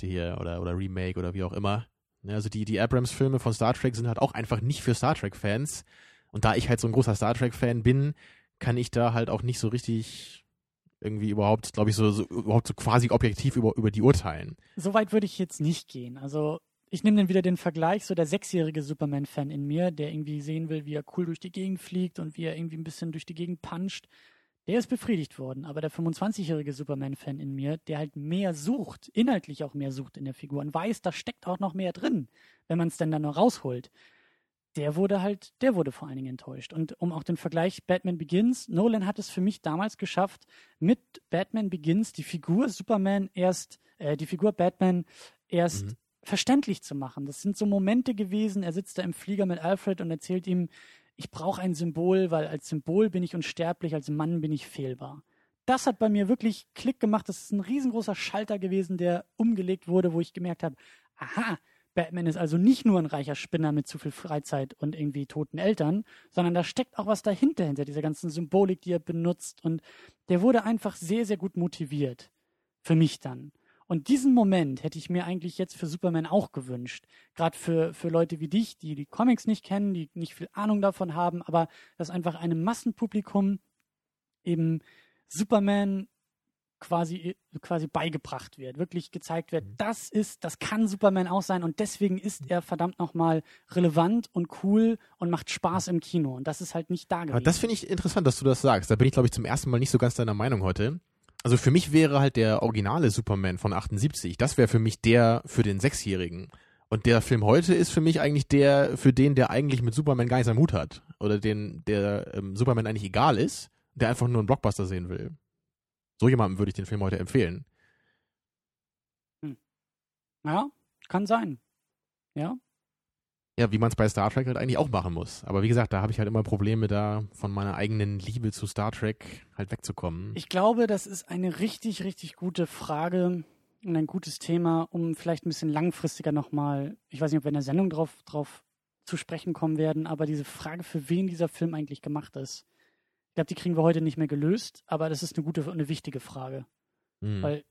hier oder, oder Remake oder wie auch immer. Ja, also die, die Abrams-Filme von Star Trek sind halt auch einfach nicht für Star Trek-Fans. Und da ich halt so ein großer Star Trek-Fan bin, kann ich da halt auch nicht so richtig irgendwie überhaupt, glaube ich, so, so überhaupt so quasi objektiv über, über die urteilen. So weit würde ich jetzt nicht gehen. Also ich nehme dann wieder den Vergleich, so der sechsjährige Superman-Fan in mir, der irgendwie sehen will, wie er cool durch die Gegend fliegt und wie er irgendwie ein bisschen durch die Gegend puncht, der ist befriedigt worden. Aber der 25-jährige Superman-Fan in mir, der halt mehr sucht, inhaltlich auch mehr sucht in der Figur und weiß, da steckt auch noch mehr drin, wenn man es dann dann noch rausholt, der wurde halt, der wurde vor allen Dingen enttäuscht. Und um auch den Vergleich Batman Begins, Nolan hat es für mich damals geschafft, mit Batman Begins die Figur Superman erst, äh, die Figur Batman erst Mhm. Verständlich zu machen. Das sind so Momente gewesen, er sitzt da im Flieger mit Alfred und erzählt ihm, ich brauche ein Symbol, weil als Symbol bin ich unsterblich, als Mann bin ich fehlbar. Das hat bei mir wirklich Klick gemacht. Das ist ein riesengroßer Schalter gewesen, der umgelegt wurde, wo ich gemerkt habe, aha, Batman ist also nicht nur ein reicher Spinner mit zu viel Freizeit und irgendwie toten Eltern, sondern da steckt auch was dahinter, hinter dieser ganzen Symbolik, die er benutzt. Und der wurde einfach sehr, sehr gut motiviert. Für mich dann. Und diesen Moment hätte ich mir eigentlich jetzt für Superman auch gewünscht. Gerade für, für Leute wie dich, die die Comics nicht kennen, die nicht viel Ahnung davon haben, aber dass einfach einem Massenpublikum eben Superman quasi, quasi beigebracht wird, wirklich gezeigt wird, mhm. das ist, das kann Superman auch sein und deswegen ist er verdammt nochmal relevant und cool und macht Spaß im Kino und das ist halt nicht da gewesen. Aber das finde ich interessant, dass du das sagst. Da bin ich, glaube ich, zum ersten Mal nicht so ganz deiner Meinung heute. Also für mich wäre halt der originale Superman von 78, das wäre für mich der für den Sechsjährigen. Und der Film heute ist für mich eigentlich der, für den, der eigentlich mit Superman gar nichts am Hut hat. Oder den, der ähm, Superman eigentlich egal ist, der einfach nur einen Blockbuster sehen will. So jemandem würde ich den Film heute empfehlen. Hm. Ja, kann sein. Ja. Ja, wie man es bei Star Trek halt eigentlich auch machen muss. Aber wie gesagt, da habe ich halt immer Probleme, da von meiner eigenen Liebe zu Star Trek halt wegzukommen. Ich glaube, das ist eine richtig, richtig gute Frage und ein gutes Thema, um vielleicht ein bisschen langfristiger nochmal, ich weiß nicht, ob wir in der Sendung drauf, drauf zu sprechen kommen werden, aber diese Frage, für wen dieser Film eigentlich gemacht ist. Ich glaube, die kriegen wir heute nicht mehr gelöst, aber das ist eine gute, eine wichtige Frage. Mhm. Weil,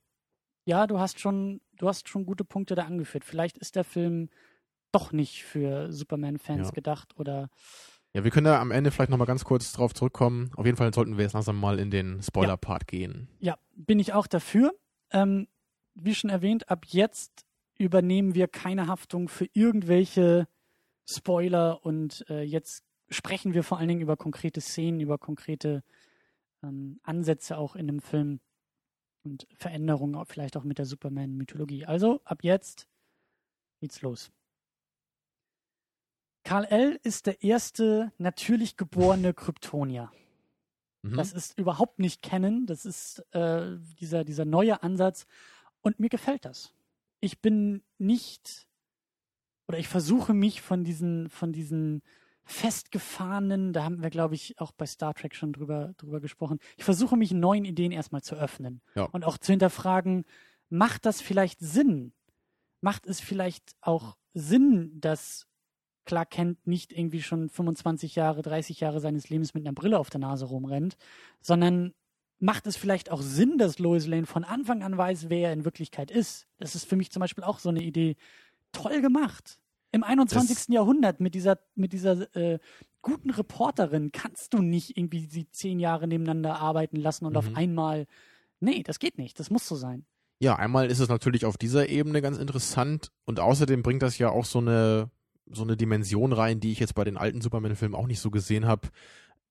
ja, du hast schon, du hast schon gute Punkte da angeführt. Vielleicht ist der Film doch nicht für Superman-Fans ja. gedacht oder. Ja, wir können da am Ende vielleicht nochmal ganz kurz drauf zurückkommen. Auf jeden Fall sollten wir jetzt langsam mal in den Spoiler-Part ja. gehen. Ja, bin ich auch dafür. Ähm, wie schon erwähnt, ab jetzt übernehmen wir keine Haftung für irgendwelche Spoiler und äh, jetzt sprechen wir vor allen Dingen über konkrete Szenen, über konkrete ähm, Ansätze auch in dem Film und Veränderungen vielleicht auch mit der Superman-Mythologie. Also ab jetzt geht's los. Karl L. ist der erste natürlich geborene Kryptonier. Mhm. Das ist überhaupt nicht kennen. Das ist äh, dieser, dieser neue Ansatz. Und mir gefällt das. Ich bin nicht, oder ich versuche mich von diesen, von diesen festgefahrenen, da haben wir, glaube ich, auch bei Star Trek schon drüber, drüber gesprochen. Ich versuche mich neuen Ideen erstmal zu öffnen ja. und auch zu hinterfragen, macht das vielleicht Sinn? Macht es vielleicht auch Sinn, dass Clark Kent nicht irgendwie schon 25 Jahre, 30 Jahre seines Lebens mit einer Brille auf der Nase rumrennt, sondern macht es vielleicht auch Sinn, dass Lois Lane von Anfang an weiß, wer er in Wirklichkeit ist? Das ist für mich zum Beispiel auch so eine Idee. Toll gemacht im 21. Das Jahrhundert mit dieser, mit dieser äh, guten Reporterin kannst du nicht irgendwie sie zehn Jahre nebeneinander arbeiten lassen und mhm. auf einmal. Nee, das geht nicht. Das muss so sein. Ja, einmal ist es natürlich auf dieser Ebene ganz interessant und außerdem bringt das ja auch so eine, so eine Dimension rein, die ich jetzt bei den alten Superman-Filmen auch nicht so gesehen habe,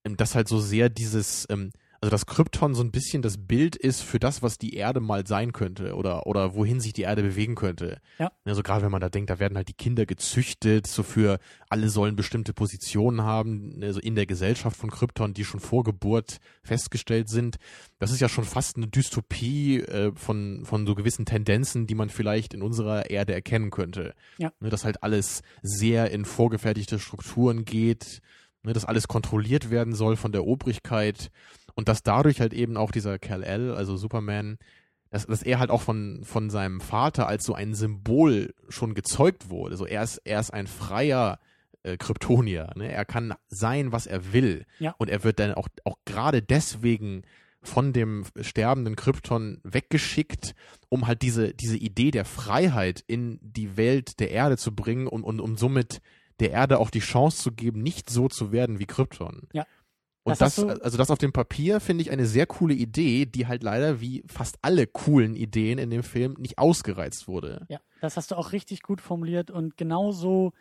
ähm, dass halt so sehr dieses, ähm, also dass Krypton so ein bisschen das Bild ist für das, was die Erde mal sein könnte oder, oder wohin sich die Erde bewegen könnte. Ja. Also gerade wenn man da denkt, da werden halt die Kinder gezüchtet, so für alle sollen bestimmte Positionen haben, also in der Gesellschaft von Krypton, die schon vor Geburt festgestellt sind. Das ist ja schon fast eine Dystopie äh, von, von so gewissen Tendenzen, die man vielleicht in unserer Erde erkennen könnte. Ja. Ne, dass halt alles sehr in vorgefertigte Strukturen geht, ne, dass alles kontrolliert werden soll von der Obrigkeit und dass dadurch halt eben auch dieser Kerl L, also Superman, dass, dass er halt auch von, von seinem Vater als so ein Symbol schon gezeugt wurde. So er ist, er ist ein freier äh, Kryptonier. Ne? Er kann sein, was er will. Ja. Und er wird dann auch, auch gerade deswegen von dem sterbenden Krypton weggeschickt, um halt diese, diese Idee der Freiheit in die Welt der Erde zu bringen und, und um somit der Erde auch die Chance zu geben, nicht so zu werden wie Krypton. Ja. Und das, das also das auf dem Papier finde ich eine sehr coole Idee, die halt leider wie fast alle coolen Ideen in dem Film nicht ausgereizt wurde. Ja, das hast du auch richtig gut formuliert und genauso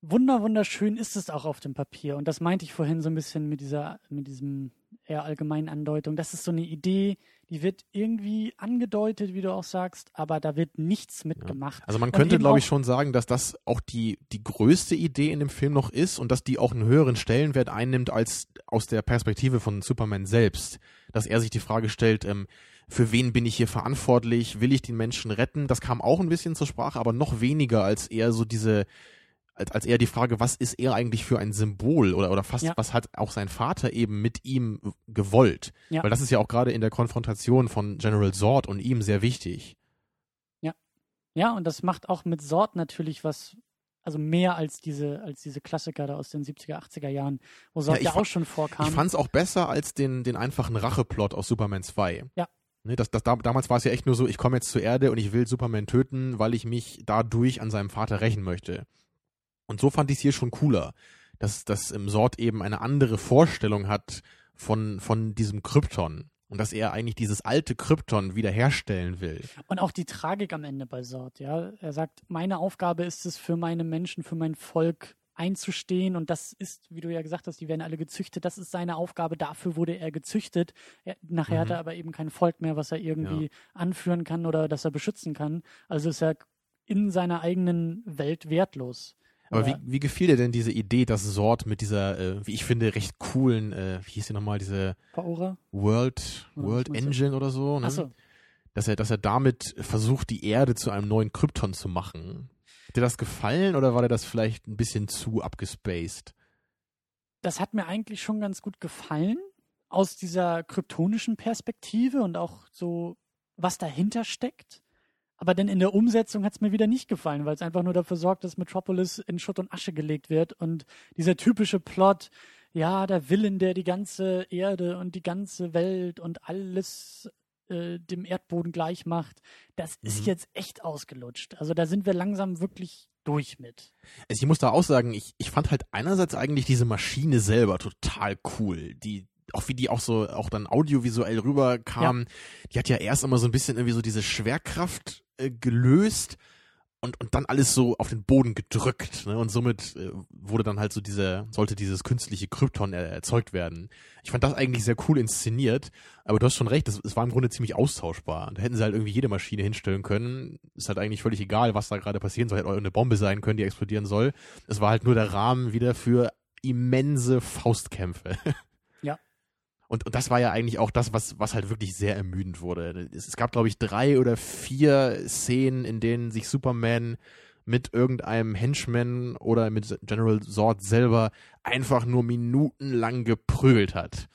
wunder wunderschön ist es auch auf dem Papier und das meinte ich vorhin so ein bisschen mit dieser mit diesem eher allgemeinen Andeutung. Das ist so eine Idee, die wird irgendwie angedeutet, wie du auch sagst, aber da wird nichts mitgemacht. Ja. Also man könnte, glaube ich, schon sagen, dass das auch die, die größte Idee in dem Film noch ist und dass die auch einen höheren Stellenwert einnimmt als aus der Perspektive von Superman selbst. Dass er sich die Frage stellt, ähm, für wen bin ich hier verantwortlich? Will ich den Menschen retten? Das kam auch ein bisschen zur Sprache, aber noch weniger als eher so diese, als, als eher die Frage, was ist er eigentlich für ein Symbol oder, oder fast, ja. was hat auch sein Vater eben mit ihm gewollt? Ja. Weil das ist ja auch gerade in der Konfrontation von General Zord und ihm sehr wichtig. Ja. Ja, und das macht auch mit Sort natürlich was, also mehr als diese, als diese Klassiker da aus den 70er, 80er Jahren, wo Sort ja, ja auch schon vorkam. Ich fand es auch besser als den, den einfachen Racheplot aus Superman 2. Ja. Ne, das, das, damals war es ja echt nur so, ich komme jetzt zur Erde und ich will Superman töten, weil ich mich dadurch an seinem Vater rächen möchte. Und so fand ich es hier schon cooler, dass, dass im Sort eben eine andere Vorstellung hat von, von diesem Krypton. Und dass er eigentlich dieses alte Krypton wiederherstellen will. Und auch die Tragik am Ende bei Sort, ja. Er sagt, meine Aufgabe ist es, für meine Menschen, für mein Volk einzustehen. Und das ist, wie du ja gesagt hast, die werden alle gezüchtet. Das ist seine Aufgabe. Dafür wurde er gezüchtet. Er, nachher mhm. hat er aber eben kein Volk mehr, was er irgendwie ja. anführen kann oder das er beschützen kann. Also ist er in seiner eigenen Welt wertlos. Aber wie, wie gefiel dir denn diese Idee, dass Sort mit dieser, äh, wie ich finde, recht coolen, äh, wie hieß die nochmal, diese Paura? World, World Engine oder so, ne? Ach so. Dass er, dass er damit versucht, die Erde zu einem neuen Krypton zu machen. Hat dir das gefallen oder war dir das vielleicht ein bisschen zu abgespaced? Das hat mir eigentlich schon ganz gut gefallen, aus dieser kryptonischen Perspektive und auch so, was dahinter steckt. Aber dann in der Umsetzung hat es mir wieder nicht gefallen, weil es einfach nur dafür sorgt, dass Metropolis in Schutt und Asche gelegt wird und dieser typische Plot, ja, der Willen, der die ganze Erde und die ganze Welt und alles äh, dem Erdboden gleich macht, das mhm. ist jetzt echt ausgelutscht. Also da sind wir langsam wirklich durch mit. Also ich muss da auch sagen, ich, ich fand halt einerseits eigentlich diese Maschine selber total cool. Die, auch wie die auch so, auch dann audiovisuell rüberkam, ja. die hat ja erst immer so ein bisschen irgendwie so diese Schwerkraft äh, gelöst und, und dann alles so auf den Boden gedrückt. Ne? Und somit äh, wurde dann halt so diese, sollte dieses künstliche Krypton er, erzeugt werden. Ich fand das eigentlich sehr cool inszeniert, aber du hast schon recht, es war im Grunde ziemlich austauschbar. Da hätten sie halt irgendwie jede Maschine hinstellen können. Ist halt eigentlich völlig egal, was da gerade passieren soll. Hätte auch eine Bombe sein können, die explodieren soll. Es war halt nur der Rahmen wieder für immense Faustkämpfe. Und, und das war ja eigentlich auch das, was, was halt wirklich sehr ermüdend wurde. Es, es gab, glaube ich, drei oder vier Szenen, in denen sich Superman mit irgendeinem Henchman oder mit General Zord selber einfach nur minutenlang geprügelt hat.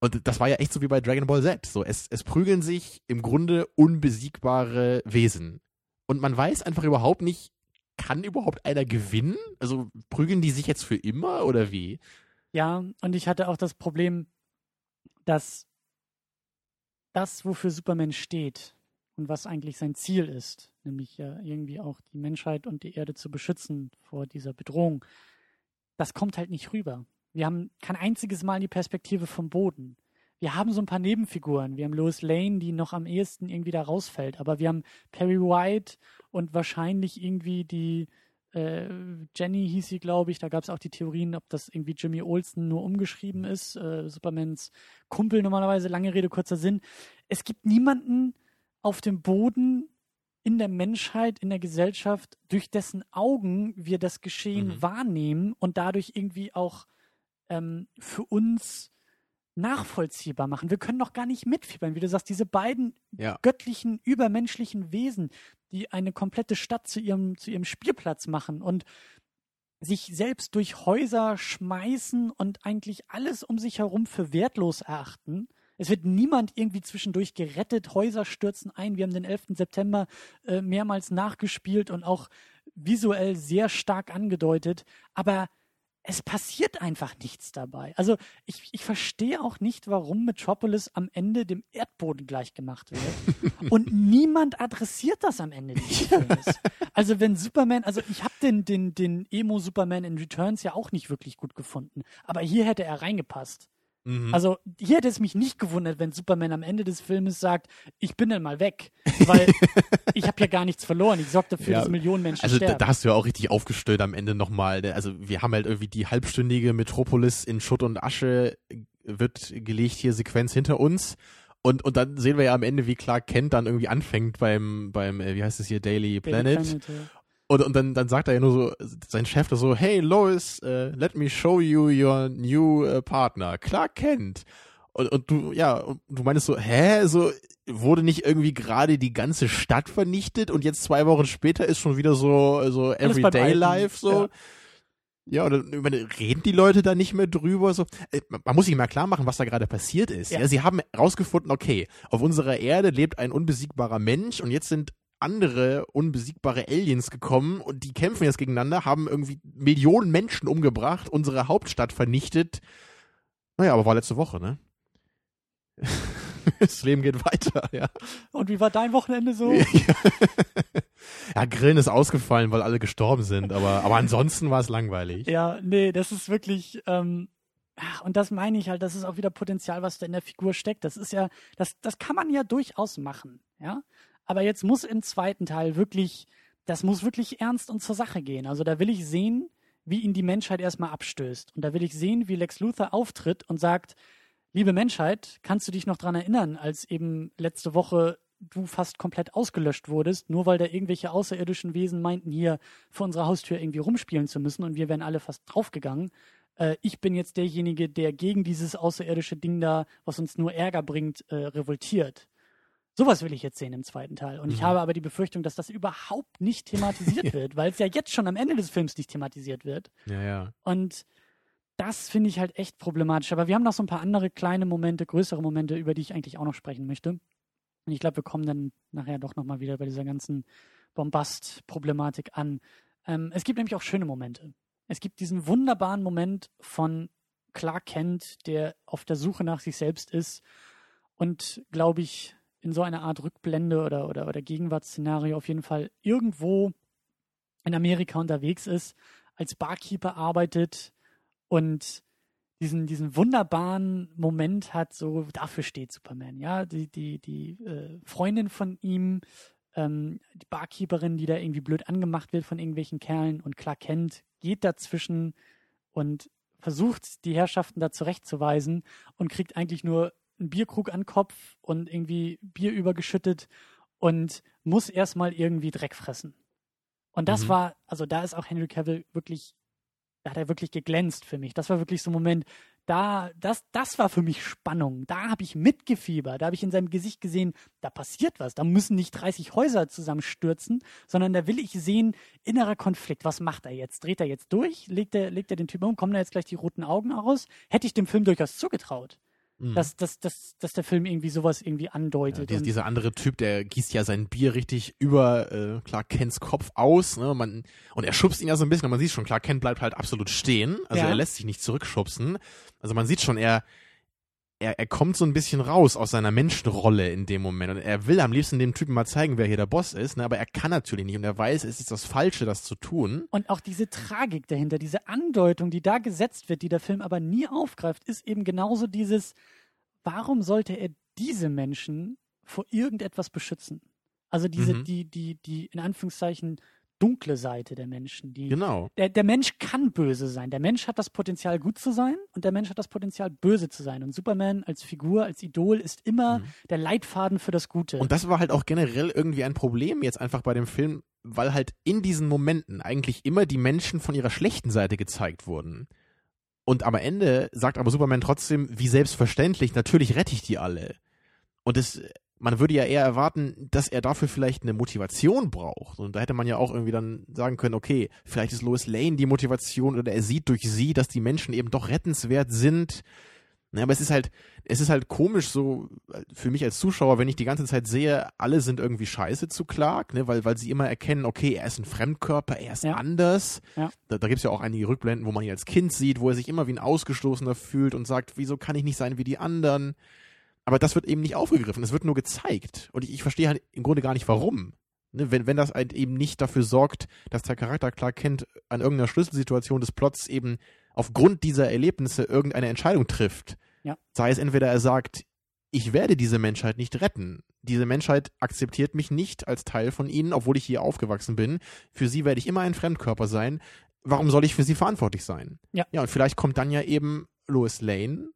Und das war ja echt so wie bei Dragon Ball Z. So, es, es prügeln sich im Grunde unbesiegbare Wesen. Und man weiß einfach überhaupt nicht, kann überhaupt einer gewinnen? Also prügeln die sich jetzt für immer oder wie? Ja, und ich hatte auch das Problem, dass das, wofür Superman steht und was eigentlich sein Ziel ist, nämlich ja irgendwie auch die Menschheit und die Erde zu beschützen vor dieser Bedrohung, das kommt halt nicht rüber. Wir haben kein einziges Mal die Perspektive vom Boden. Wir haben so ein paar Nebenfiguren. Wir haben Lois Lane, die noch am ehesten irgendwie da rausfällt. Aber wir haben Perry White und wahrscheinlich irgendwie die, äh, Jenny hieß sie, glaube ich. Da gab es auch die Theorien, ob das irgendwie Jimmy Olsen nur umgeschrieben ist. Äh, Supermans Kumpel normalerweise. Lange Rede, kurzer Sinn. Es gibt niemanden auf dem Boden in der Menschheit, in der Gesellschaft, durch dessen Augen wir das Geschehen mhm. wahrnehmen und dadurch irgendwie auch ähm, für uns nachvollziehbar machen. Wir können doch gar nicht mitfiebern, wie du sagst, diese beiden ja. göttlichen, übermenschlichen Wesen, die eine komplette Stadt zu ihrem, zu ihrem Spielplatz machen und sich selbst durch Häuser schmeißen und eigentlich alles um sich herum für wertlos erachten. Es wird niemand irgendwie zwischendurch gerettet, Häuser stürzen ein. Wir haben den 11. September äh, mehrmals nachgespielt und auch visuell sehr stark angedeutet. Aber es passiert einfach nichts dabei. Also ich, ich verstehe auch nicht, warum Metropolis am Ende dem Erdboden gleichgemacht wird. Und niemand adressiert das am Ende dieses Films. Also wenn Superman, also ich habe den, den, den Emo-Superman in Returns ja auch nicht wirklich gut gefunden. Aber hier hätte er reingepasst. Mhm. Also hier hätte es mich nicht gewundert, wenn Superman am Ende des Filmes sagt, ich bin dann mal weg, weil ich habe ja gar nichts verloren. Ich sorge dafür, ja, dass Millionen Menschen also sterben. Also da, hast du ja auch richtig aufgestellt am Ende nochmal. Ne? Also wir haben halt irgendwie die halbstündige Metropolis in Schutt und Asche wird gelegt hier Sequenz hinter uns. Und, und dann sehen wir ja am Ende, wie Clark Kent dann irgendwie anfängt beim, beim äh, wie heißt es hier, Daily Planet. Daily Planet ja. Und, und dann, dann sagt er ja nur so, sein Chef da so, hey Lois, uh, let me show you your new uh, partner, Clark Kent. Und, und du, ja, und du meinst so, hä, so, wurde nicht irgendwie gerade die ganze Stadt vernichtet und jetzt zwei Wochen später ist schon wieder so, so Everyday Life, so. Ja. Ja, oder meine, reden die Leute da nicht mehr drüber? So, äh, man muss sich mal klar machen, was da gerade passiert ist. Ja. ja. sie haben rausgefunden, okay, auf unserer Erde lebt ein unbesiegbarer Mensch und jetzt sind andere unbesiegbare Aliens gekommen und die kämpfen jetzt gegeneinander, haben irgendwie Millionen Menschen umgebracht, unsere Hauptstadt vernichtet. Naja, aber war letzte Woche, ne? das Leben geht weiter, ja. Und wie war dein Wochenende so? ja, Grillen ist ausgefallen, weil alle gestorben sind, aber, aber ansonsten war es langweilig. Ja, nee, das ist wirklich, ähm, und das meine ich halt, das ist auch wieder Potenzial, was da in der Figur steckt. Das ist ja, das, das kann man ja durchaus machen, ja. Aber jetzt muss im zweiten Teil wirklich, das muss wirklich ernst und zur Sache gehen. Also da will ich sehen, wie ihn die Menschheit erstmal abstößt. Und da will ich sehen, wie Lex Luthor auftritt und sagt, liebe Menschheit, kannst du dich noch dran erinnern, als eben letzte Woche du fast komplett ausgelöscht wurdest, nur weil da irgendwelche außerirdischen Wesen meinten, hier vor unserer Haustür irgendwie rumspielen zu müssen und wir wären alle fast draufgegangen. Äh, ich bin jetzt derjenige, der gegen dieses außerirdische Ding da, was uns nur Ärger bringt, äh, revoltiert. Sowas will ich jetzt sehen im zweiten Teil. Und mhm. ich habe aber die Befürchtung, dass das überhaupt nicht thematisiert wird, weil es ja jetzt schon am Ende des Films nicht thematisiert wird. Ja, ja. Und das finde ich halt echt problematisch. Aber wir haben noch so ein paar andere kleine Momente, größere Momente, über die ich eigentlich auch noch sprechen möchte. Und ich glaube, wir kommen dann nachher doch nochmal wieder bei dieser ganzen Bombast-Problematik an. Ähm, es gibt nämlich auch schöne Momente. Es gibt diesen wunderbaren Moment von Clark Kent, der auf der Suche nach sich selbst ist und, glaube ich, in so einer Art Rückblende oder, oder, oder Gegenwartsszenario auf jeden Fall irgendwo in Amerika unterwegs ist, als Barkeeper arbeitet und diesen, diesen wunderbaren Moment hat, so dafür steht Superman, ja, die, die, die äh, Freundin von ihm, ähm, die Barkeeperin, die da irgendwie blöd angemacht wird von irgendwelchen Kerlen und Clark Kent geht dazwischen und versucht, die Herrschaften da zurechtzuweisen und kriegt eigentlich nur einen Bierkrug an den Kopf und irgendwie Bier übergeschüttet und muss erstmal irgendwie Dreck fressen. Und das mhm. war, also da ist auch Henry Cavill wirklich, da hat er wirklich geglänzt für mich. Das war wirklich so ein Moment, da, das, das war für mich Spannung. Da habe ich mitgefiebert. Da habe ich in seinem Gesicht gesehen, da passiert was. Da müssen nicht 30 Häuser zusammenstürzen, sondern da will ich sehen, innerer Konflikt. Was macht er jetzt? Dreht er jetzt durch? Legt er, legt er den Typen um? Kommen da jetzt gleich die roten Augen raus? Hätte ich dem Film durchaus zugetraut. Mhm. Dass, dass, dass, dass der Film irgendwie sowas irgendwie andeutet. Ja, dieser, dieser, andere Typ, der gießt ja sein Bier richtig über äh, Clark Kents Kopf aus, ne? Man, und er schubst ihn ja so ein bisschen, und man sieht schon, Clark Kent bleibt halt absolut stehen. Also ja. er lässt sich nicht zurückschubsen. Also man sieht schon, er, er, er kommt so ein bisschen raus aus seiner Menschenrolle in dem Moment. Und er will am liebsten dem Typen mal zeigen, wer hier der Boss ist, ne? aber er kann natürlich nicht. Und er weiß, es ist das Falsche, das zu tun. Und auch diese Tragik dahinter, diese Andeutung, die da gesetzt wird, die der Film aber nie aufgreift, ist eben genauso dieses, warum sollte er diese Menschen vor irgendetwas beschützen? Also diese, mhm. die, die, die, in Anführungszeichen, dunkle Seite der Menschen. Die, genau. Der, der Mensch kann böse sein. Der Mensch hat das Potenzial, gut zu sein und der Mensch hat das Potenzial, böse zu sein. Und Superman als Figur, als Idol ist immer mhm. der Leitfaden für das Gute. Und das war halt auch generell irgendwie ein Problem jetzt einfach bei dem Film, weil halt in diesen Momenten eigentlich immer die Menschen von ihrer schlechten Seite gezeigt wurden. Und am Ende sagt aber Superman trotzdem, wie selbstverständlich, natürlich rette ich die alle. Und es man würde ja eher erwarten, dass er dafür vielleicht eine Motivation braucht. Und da hätte man ja auch irgendwie dann sagen können, okay, vielleicht ist Lois Lane die Motivation oder er sieht durch sie, dass die Menschen eben doch rettenswert sind. Ja, aber es ist halt, es ist halt komisch so für mich als Zuschauer, wenn ich die ganze Zeit sehe, alle sind irgendwie scheiße zu Clark, ne, weil, weil sie immer erkennen, okay, er ist ein Fremdkörper, er ist ja. anders. Ja. Da, da gibt es ja auch einige Rückblenden, wo man ihn als Kind sieht, wo er sich immer wie ein Ausgestoßener fühlt und sagt, wieso kann ich nicht sein wie die anderen? Aber das wird eben nicht aufgegriffen, es wird nur gezeigt. Und ich, ich verstehe halt im Grunde gar nicht, warum. Ne, wenn, wenn das halt eben nicht dafür sorgt, dass der Charakter klar kennt, an irgendeiner Schlüsselsituation des Plots eben aufgrund dieser Erlebnisse irgendeine Entscheidung trifft. Ja. Sei es entweder er sagt, ich werde diese Menschheit nicht retten. Diese Menschheit akzeptiert mich nicht als Teil von ihnen, obwohl ich hier aufgewachsen bin. Für sie werde ich immer ein Fremdkörper sein. Warum soll ich für sie verantwortlich sein? Ja. Ja, und vielleicht kommt dann ja eben Lois Lane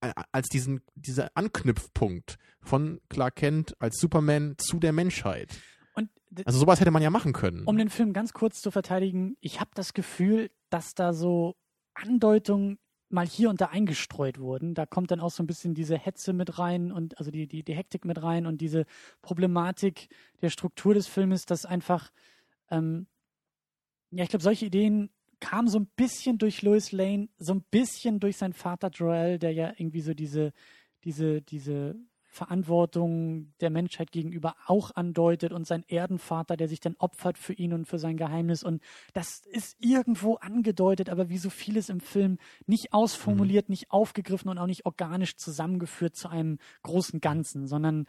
als diesen, dieser Anknüpfpunkt von Clark Kent als Superman zu der Menschheit. Und also sowas hätte man ja machen können. Um den Film ganz kurz zu verteidigen, ich habe das Gefühl, dass da so Andeutungen mal hier und da eingestreut wurden. Da kommt dann auch so ein bisschen diese Hetze mit rein und also die, die, die Hektik mit rein und diese Problematik der Struktur des Filmes, dass einfach, ähm, ja, ich glaube, solche Ideen kam so ein bisschen durch Lois Lane, so ein bisschen durch seinen Vater Joel, der ja irgendwie so diese, diese, diese Verantwortung der Menschheit gegenüber auch andeutet und sein Erdenvater, der sich dann opfert für ihn und für sein Geheimnis. Und das ist irgendwo angedeutet, aber wie so vieles im Film nicht ausformuliert, mhm. nicht aufgegriffen und auch nicht organisch zusammengeführt zu einem großen Ganzen, sondern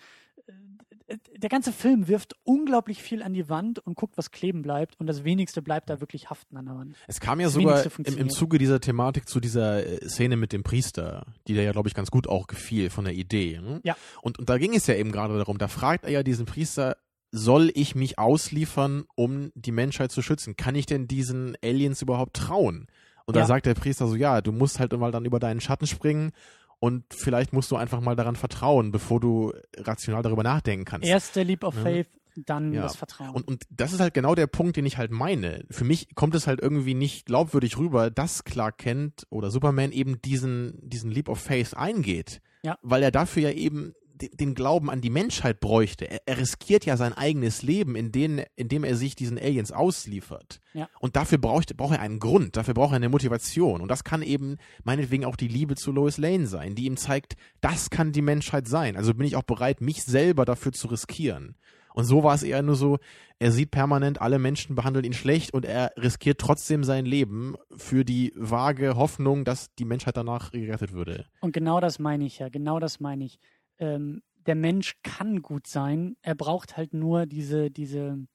der ganze Film wirft unglaublich viel an die Wand und guckt, was kleben bleibt und das wenigste bleibt da wirklich haften an der Wand. Es kam ja das sogar im, im Zuge dieser Thematik zu dieser äh, Szene mit dem Priester, die dir ja, glaube ich, ganz gut auch gefiel von der Idee. Ne? Ja. Und, und da ging es ja eben gerade darum, da fragt er ja diesen Priester, soll ich mich ausliefern, um die Menschheit zu schützen? Kann ich denn diesen Aliens überhaupt trauen? Und da sagt der Priester so, ja, du musst halt mal dann über deinen Schatten springen und vielleicht musst du einfach mal daran vertrauen, bevor du rational darüber nachdenken kannst. Erst der Leap of ja. Faith, dann ja. das Vertrauen. Und, und das ist halt genau der Punkt, den ich halt meine. Für mich kommt es halt irgendwie nicht glaubwürdig rüber, dass Clark Kent oder Superman eben diesen, diesen Leap of Faith eingeht. Ja. Weil er dafür ja eben den Glauben an die Menschheit bräuchte. Er, er, riskiert ja sein eigenes Leben, indem, indem er sich diesen Aliens ausliefert. Ja. Und dafür braucht, braucht er einen Grund, dafür braucht er eine Motivation. Und das kann eben meinetwegen auch die Liebe zu Lois Lane sein, die ihm zeigt, das kann die Menschheit sein. Also bin ich auch bereit, mich selber dafür zu riskieren. Und so war es eher nur so, er sieht permanent, alle Menschen behandeln ihn schlecht und er riskiert trotzdem sein Leben für die vage Hoffnung, dass die Menschheit danach gerettet würde. Und genau das meine ich ja, genau das meine ich ähm, der Mensch kann gut sein. Er braucht halt nur diese, diese,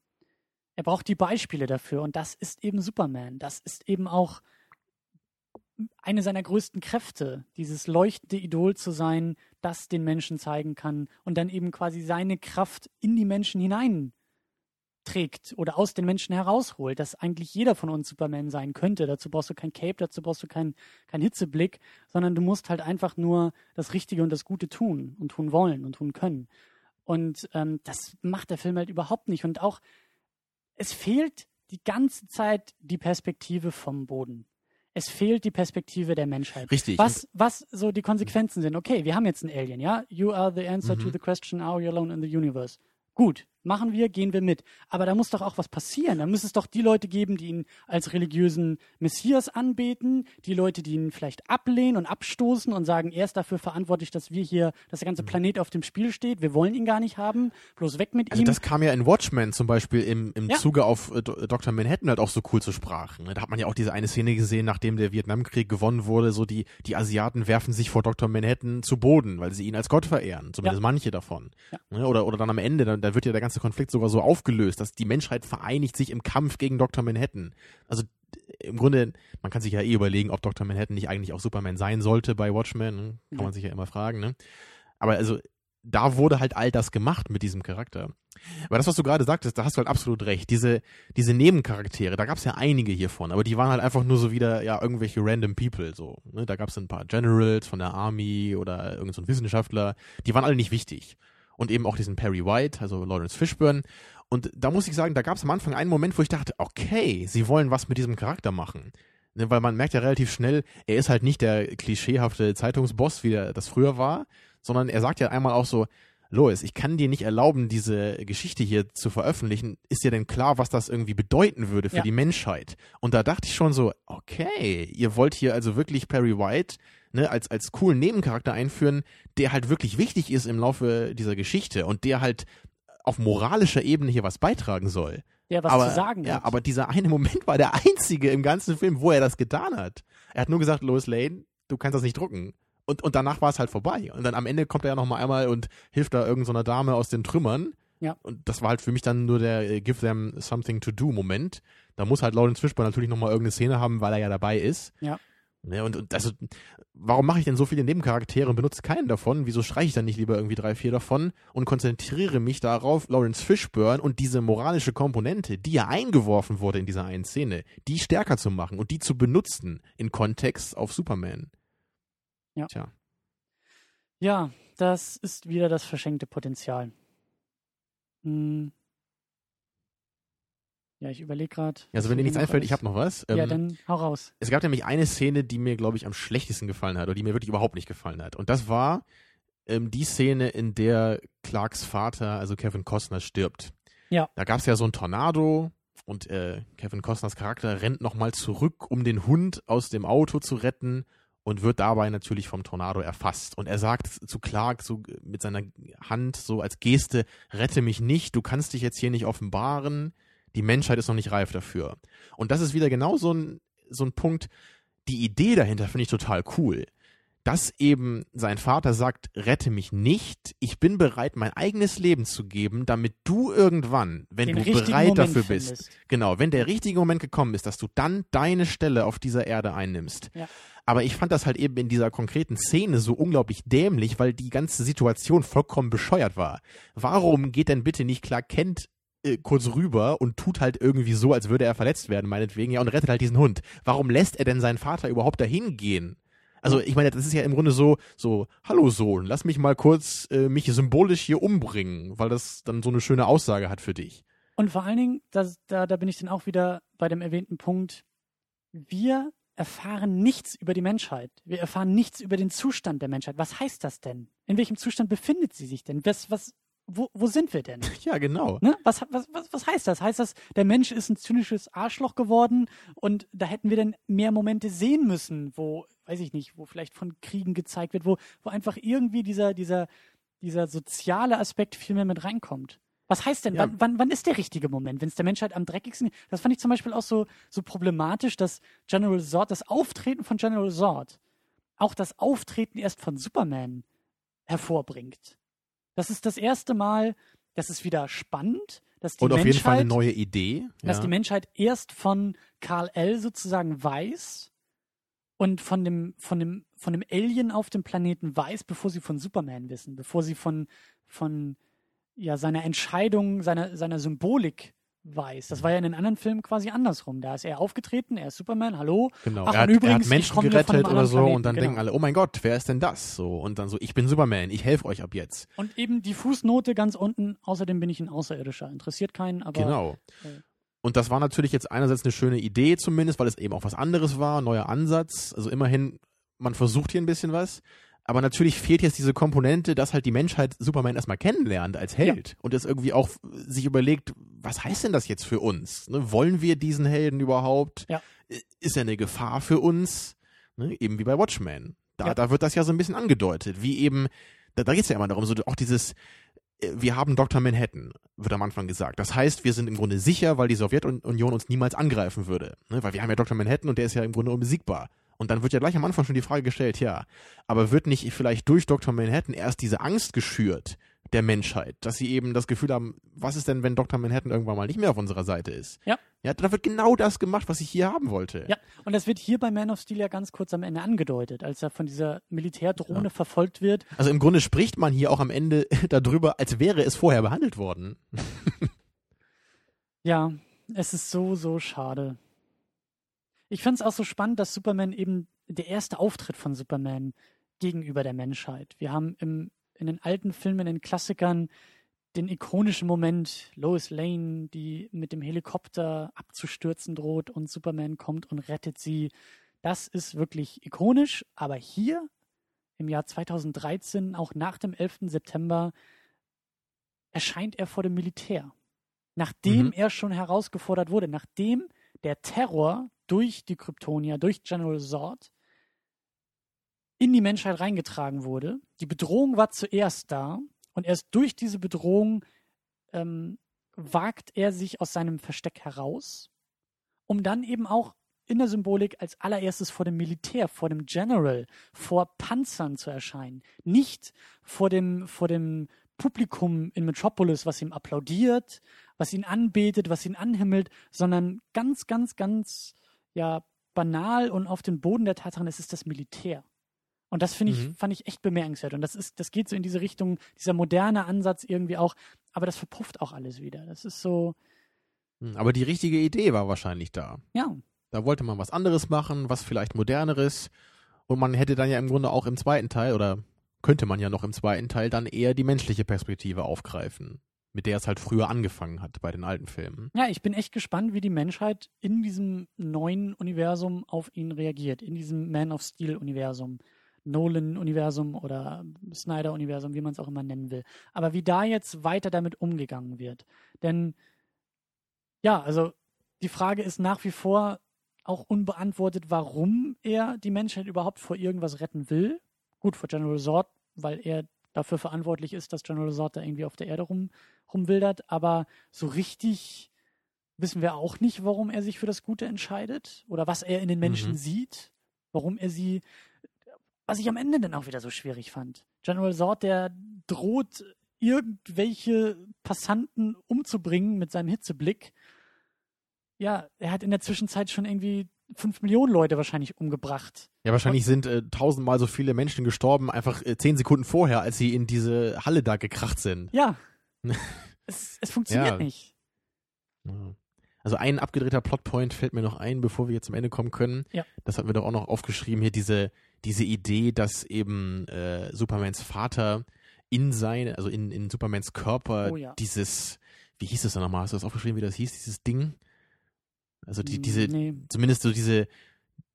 er braucht die Beispiele dafür. Und das ist eben Superman. Das ist eben auch eine seiner größten Kräfte, dieses leuchtende Idol zu sein, das den Menschen zeigen kann und dann eben quasi seine Kraft in die Menschen hinein trägt oder aus den Menschen herausholt, dass eigentlich jeder von uns Superman sein könnte. Dazu brauchst du kein Cape, dazu brauchst du keinen kein Hitzeblick, sondern du musst halt einfach nur das Richtige und das Gute tun und tun wollen und tun können. Und ähm, das macht der Film halt überhaupt nicht. Und auch, es fehlt die ganze Zeit die Perspektive vom Boden. Es fehlt die Perspektive der Menschheit. Richtig. Was, was so die Konsequenzen sind. Okay, wir haben jetzt einen Alien, ja? You are the answer mhm. to the question, are you alone in the universe? Gut, machen wir, gehen wir mit. Aber da muss doch auch was passieren. Da muss es doch die Leute geben, die ihn als religiösen Messias anbeten, die Leute, die ihn vielleicht ablehnen und abstoßen und sagen, er ist dafür verantwortlich, dass wir hier, dass der ganze mhm. Planet auf dem Spiel steht. Wir wollen ihn gar nicht haben. Bloß weg mit also ihm. Das kam ja in Watchmen zum Beispiel im, im ja. Zuge auf äh, Dr. Manhattan halt auch so cool zu Sprachen. Da hat man ja auch diese eine Szene gesehen, nachdem der Vietnamkrieg gewonnen wurde, so die, die Asiaten werfen sich vor Dr. Manhattan zu Boden, weil sie ihn als Gott verehren. Zumindest ja. manche davon. Ja. Oder, oder dann am Ende, dann, da wird ja der ganze Konflikt sogar so aufgelöst, dass die Menschheit vereinigt sich im Kampf gegen Dr. Manhattan. Also im Grunde, man kann sich ja eh überlegen, ob Dr. Manhattan nicht eigentlich auch Superman sein sollte bei Watchmen. Ne? Kann man sich ja immer fragen. Ne? Aber also da wurde halt all das gemacht mit diesem Charakter. Aber das, was du gerade sagtest, da hast du halt absolut recht. Diese, diese Nebencharaktere, da gab es ja einige hiervon, aber die waren halt einfach nur so wieder, ja, irgendwelche random people, so. Ne? Da gab es ein paar Generals von der Army oder irgendein so Wissenschaftler, die waren alle nicht wichtig und eben auch diesen Perry White, also Lawrence Fishburne. Und da muss ich sagen, da gab es am Anfang einen Moment, wo ich dachte, okay, sie wollen was mit diesem Charakter machen. Ne, weil man merkt ja relativ schnell, er ist halt nicht der klischeehafte Zeitungsboss, wie er das früher war, sondern er sagt ja einmal auch so, Lois, ich kann dir nicht erlauben, diese Geschichte hier zu veröffentlichen. Ist dir denn klar, was das irgendwie bedeuten würde für ja. die Menschheit? Und da dachte ich schon so, okay, ihr wollt hier also wirklich Perry White ne, als, als coolen Nebencharakter einführen, der halt wirklich wichtig ist im Laufe dieser Geschichte und der halt auf moralischer Ebene hier was beitragen soll. Der was aber, zu sagen ja, hat. aber dieser eine Moment war der einzige im ganzen Film, wo er das getan hat. Er hat nur gesagt, Lois Lane, du kannst das nicht drucken. Und, und danach war es halt vorbei. Und dann am Ende kommt er ja noch mal einmal und hilft da irgendeiner so Dame aus den Trümmern. Ja. Und das war halt für mich dann nur der äh, Give them something to do Moment. Da muss halt Lawrence Fishburne natürlich noch mal irgendeine Szene haben, weil er ja dabei ist. Ja. Ne, und, und also, warum mache ich denn so viele Nebencharaktere und benutze keinen davon? Wieso streiche ich dann nicht lieber irgendwie drei, vier davon und konzentriere mich darauf, Lawrence Fishburne und diese moralische Komponente, die ja eingeworfen wurde in dieser einen Szene, die stärker zu machen und die zu benutzen in Kontext auf Superman? Ja. Tja. Ja, das ist wieder das verschenkte Potenzial. Hm. Ja, ich überlege gerade. Also wenn dir nichts einfällt, ich habe noch was. Ja, ähm, dann hau raus. Es gab nämlich eine Szene, die mir, glaube ich, am schlechtesten gefallen hat oder die mir wirklich überhaupt nicht gefallen hat. Und das war ähm, die Szene, in der Clarks Vater, also Kevin Costner, stirbt. Ja. Da gab es ja so ein Tornado und äh, Kevin Costners Charakter rennt nochmal zurück, um den Hund aus dem Auto zu retten und wird dabei natürlich vom Tornado erfasst. Und er sagt zu Clark so mit seiner Hand so als Geste, rette mich nicht, du kannst dich jetzt hier nicht offenbaren, die Menschheit ist noch nicht reif dafür. Und das ist wieder genau so ein, so ein Punkt, die Idee dahinter finde ich total cool dass eben sein Vater sagt, rette mich nicht, ich bin bereit, mein eigenes Leben zu geben, damit du irgendwann, wenn Den du bereit Moment dafür bist, findest. genau, wenn der richtige Moment gekommen ist, dass du dann deine Stelle auf dieser Erde einnimmst. Ja. Aber ich fand das halt eben in dieser konkreten Szene so unglaublich dämlich, weil die ganze Situation vollkommen bescheuert war. Warum geht denn bitte nicht Clark Kent äh, kurz rüber und tut halt irgendwie so, als würde er verletzt werden, meinetwegen, ja, und rettet halt diesen Hund. Warum lässt er denn seinen Vater überhaupt dahin gehen? Also ich meine, das ist ja im Grunde so, so, hallo Sohn, lass mich mal kurz äh, mich symbolisch hier umbringen, weil das dann so eine schöne Aussage hat für dich. Und vor allen Dingen, das, da, da bin ich dann auch wieder bei dem erwähnten Punkt, wir erfahren nichts über die Menschheit. Wir erfahren nichts über den Zustand der Menschheit. Was heißt das denn? In welchem Zustand befindet sie sich denn? Was, was, wo, wo sind wir denn? Ja, genau. Ne? Was, was, was, was heißt das? Heißt das, der Mensch ist ein zynisches Arschloch geworden und da hätten wir dann mehr Momente sehen müssen, wo, weiß ich nicht, wo vielleicht von Kriegen gezeigt wird, wo, wo einfach irgendwie dieser, dieser, dieser soziale Aspekt viel mehr mit reinkommt. Was heißt denn, Ja. wann, wann, wann ist der richtige Moment, wenn es der Menschheit am dreckigsten Das fand ich zum Beispiel auch so, so problematisch, dass General Zod, das Auftreten von General Zod, auch das Auftreten erst von Superman hervorbringt. Das ist das erste Mal, das ist wieder spannend, dass die Und auf Menschheit, jeden Fall eine neue Idee. dass ja. die Menschheit erst von Karl L. sozusagen weiß und von dem, von dem, von dem Alien auf dem Planeten weiß, bevor sie von Superman wissen, bevor sie von, von ja, seiner Entscheidung, seiner, seiner Symbolik weiß. Das war ja in den anderen Filmen quasi andersrum. Da ist er aufgetreten, er ist Superman, hallo. Genau, Ach, er, hat, und er übrigens, hat Menschen gerettet oder so Planeten, und dann genau. denken alle, oh mein Gott, wer ist denn das? So und dann so, ich bin Superman, ich helfe euch ab jetzt. Und eben die Fußnote ganz unten, außerdem bin ich ein Außerirdischer. Interessiert keinen, aber Genau. äh, Und das war natürlich jetzt einerseits eine schöne Idee zumindest, weil es eben auch was anderes war, neuer Ansatz. Also immerhin, man versucht hier ein bisschen was. Aber natürlich fehlt jetzt diese Komponente, dass halt die Menschheit Superman erstmal kennenlernt als Held und es irgendwie auch sich überlegt, was heißt denn das jetzt für uns? Ne? Wollen wir diesen Helden überhaupt? Ja. Ist er eine Gefahr für uns? Ne? Eben wie bei Watchmen. Da, Ja. da wird das ja so ein bisschen angedeutet, wie eben, da, da geht es ja immer darum, so auch dieses, äh, wir haben Dr. Manhattan, wird am Anfang gesagt. Das heißt, wir sind im Grunde sicher, weil die Sowjetunion uns niemals angreifen würde. Ne? Weil wir haben ja Dr. Manhattan und der ist ja im Grunde unbesiegbar. Und dann wird ja gleich am Anfang schon die Frage gestellt, ja, aber wird nicht vielleicht durch Dr. Manhattan erst diese Angst geschürt der Menschheit, dass sie eben das Gefühl haben, was ist denn, wenn Dr. Manhattan irgendwann mal nicht mehr auf unserer Seite ist? Ja. Ja, da wird genau das gemacht, was ich hier haben wollte. Ja, und das wird hier bei Man of Steel ja ganz kurz am Ende angedeutet, als er von dieser Militärdrohne Ja. verfolgt wird. Also im Grunde spricht man hier auch am Ende darüber, als wäre es vorher behandelt worden. Ja, es ist so, so schade. Ich finde es auch so spannend, dass Superman eben der erste Auftritt von Superman gegenüber der Menschheit. Wir haben im, in den alten Filmen, in den Klassikern, den ikonischen Moment, Lois Lane, die mit dem Helikopter abzustürzen droht und Superman kommt und rettet sie. Das ist wirklich ikonisch, aber hier im Jahr 2013, auch nach dem 11. September, erscheint er vor dem Militär. Nachdem Mhm. er schon herausgefordert wurde, nachdem der Terror durch die Kryptonier, durch General Zod in die Menschheit reingetragen wurde. Die Bedrohung war zuerst da und erst durch diese Bedrohung ähm, wagt er sich aus seinem Versteck heraus, um dann eben auch in der Symbolik als allererstes vor dem Militär, vor dem General, vor Panzern zu erscheinen. Nicht vor dem, vor dem Publikum in Metropolis, was ihm applaudiert, was ihn anbetet, was ihn anhimmelt, sondern ganz, ganz, ganz, ja, banal und auf den Boden der Tatsachen, es ist das Militär. Und das finde ich, Mhm. fand ich echt bemerkenswert. Und das ist, das geht so in diese Richtung, dieser moderne Ansatz irgendwie auch, aber das verpufft auch alles wieder. Das ist so, Hm, Aber die richtige Idee war wahrscheinlich da. ja, Da wollte man was anderes machen, was vielleicht moderneres. Und man hätte dann ja im Grunde auch im zweiten Teil oder könnte man ja noch im zweiten Teil dann eher die menschliche Perspektive aufgreifen, mit der es halt früher angefangen hat bei den alten Filmen. Ja, ich bin echt gespannt, wie die Menschheit in diesem neuen Universum auf ihn reagiert, in diesem Man of Steel-Universum, Nolan-Universum oder Snyder-Universum, wie man es auch immer nennen will. Aber wie da jetzt weiter damit umgegangen wird. Denn ja, also die Frage ist nach wie vor, auch unbeantwortet, warum er die Menschheit überhaupt vor irgendwas retten will. Gut, vor General Zod, weil er dafür verantwortlich ist, dass General Zod da irgendwie auf der Erde rum, rumwildert. Aber so richtig wissen wir auch nicht, warum er sich für das Gute entscheidet oder was er in den Menschen Mhm. sieht, warum er sie, was ich am Ende dann auch wieder so schwierig fand. General Zod, der droht, irgendwelche Passanten umzubringen mit seinem Hitzeblick. Ja, er hat in der Zwischenzeit schon irgendwie fünf Millionen Leute wahrscheinlich umgebracht. Ja, wahrscheinlich sind äh, tausendmal so viele Menschen gestorben, einfach äh, zehn Sekunden vorher, als sie in diese Halle da gekracht sind. Ja. es, es funktioniert Ja. nicht. Also ein abgedrehter Plotpoint fällt mir noch ein, bevor wir jetzt zum Ende kommen können. Ja. Das hatten wir doch auch noch aufgeschrieben hier, diese, diese Idee, dass eben äh, Supermans Vater in seine, also in, in Supermans Körper Oh ja. dieses, wie hieß das dann nochmal? Hast du das aufgeschrieben, wie das hieß, dieses Ding? Also die, diese, Nee. zumindest so diese,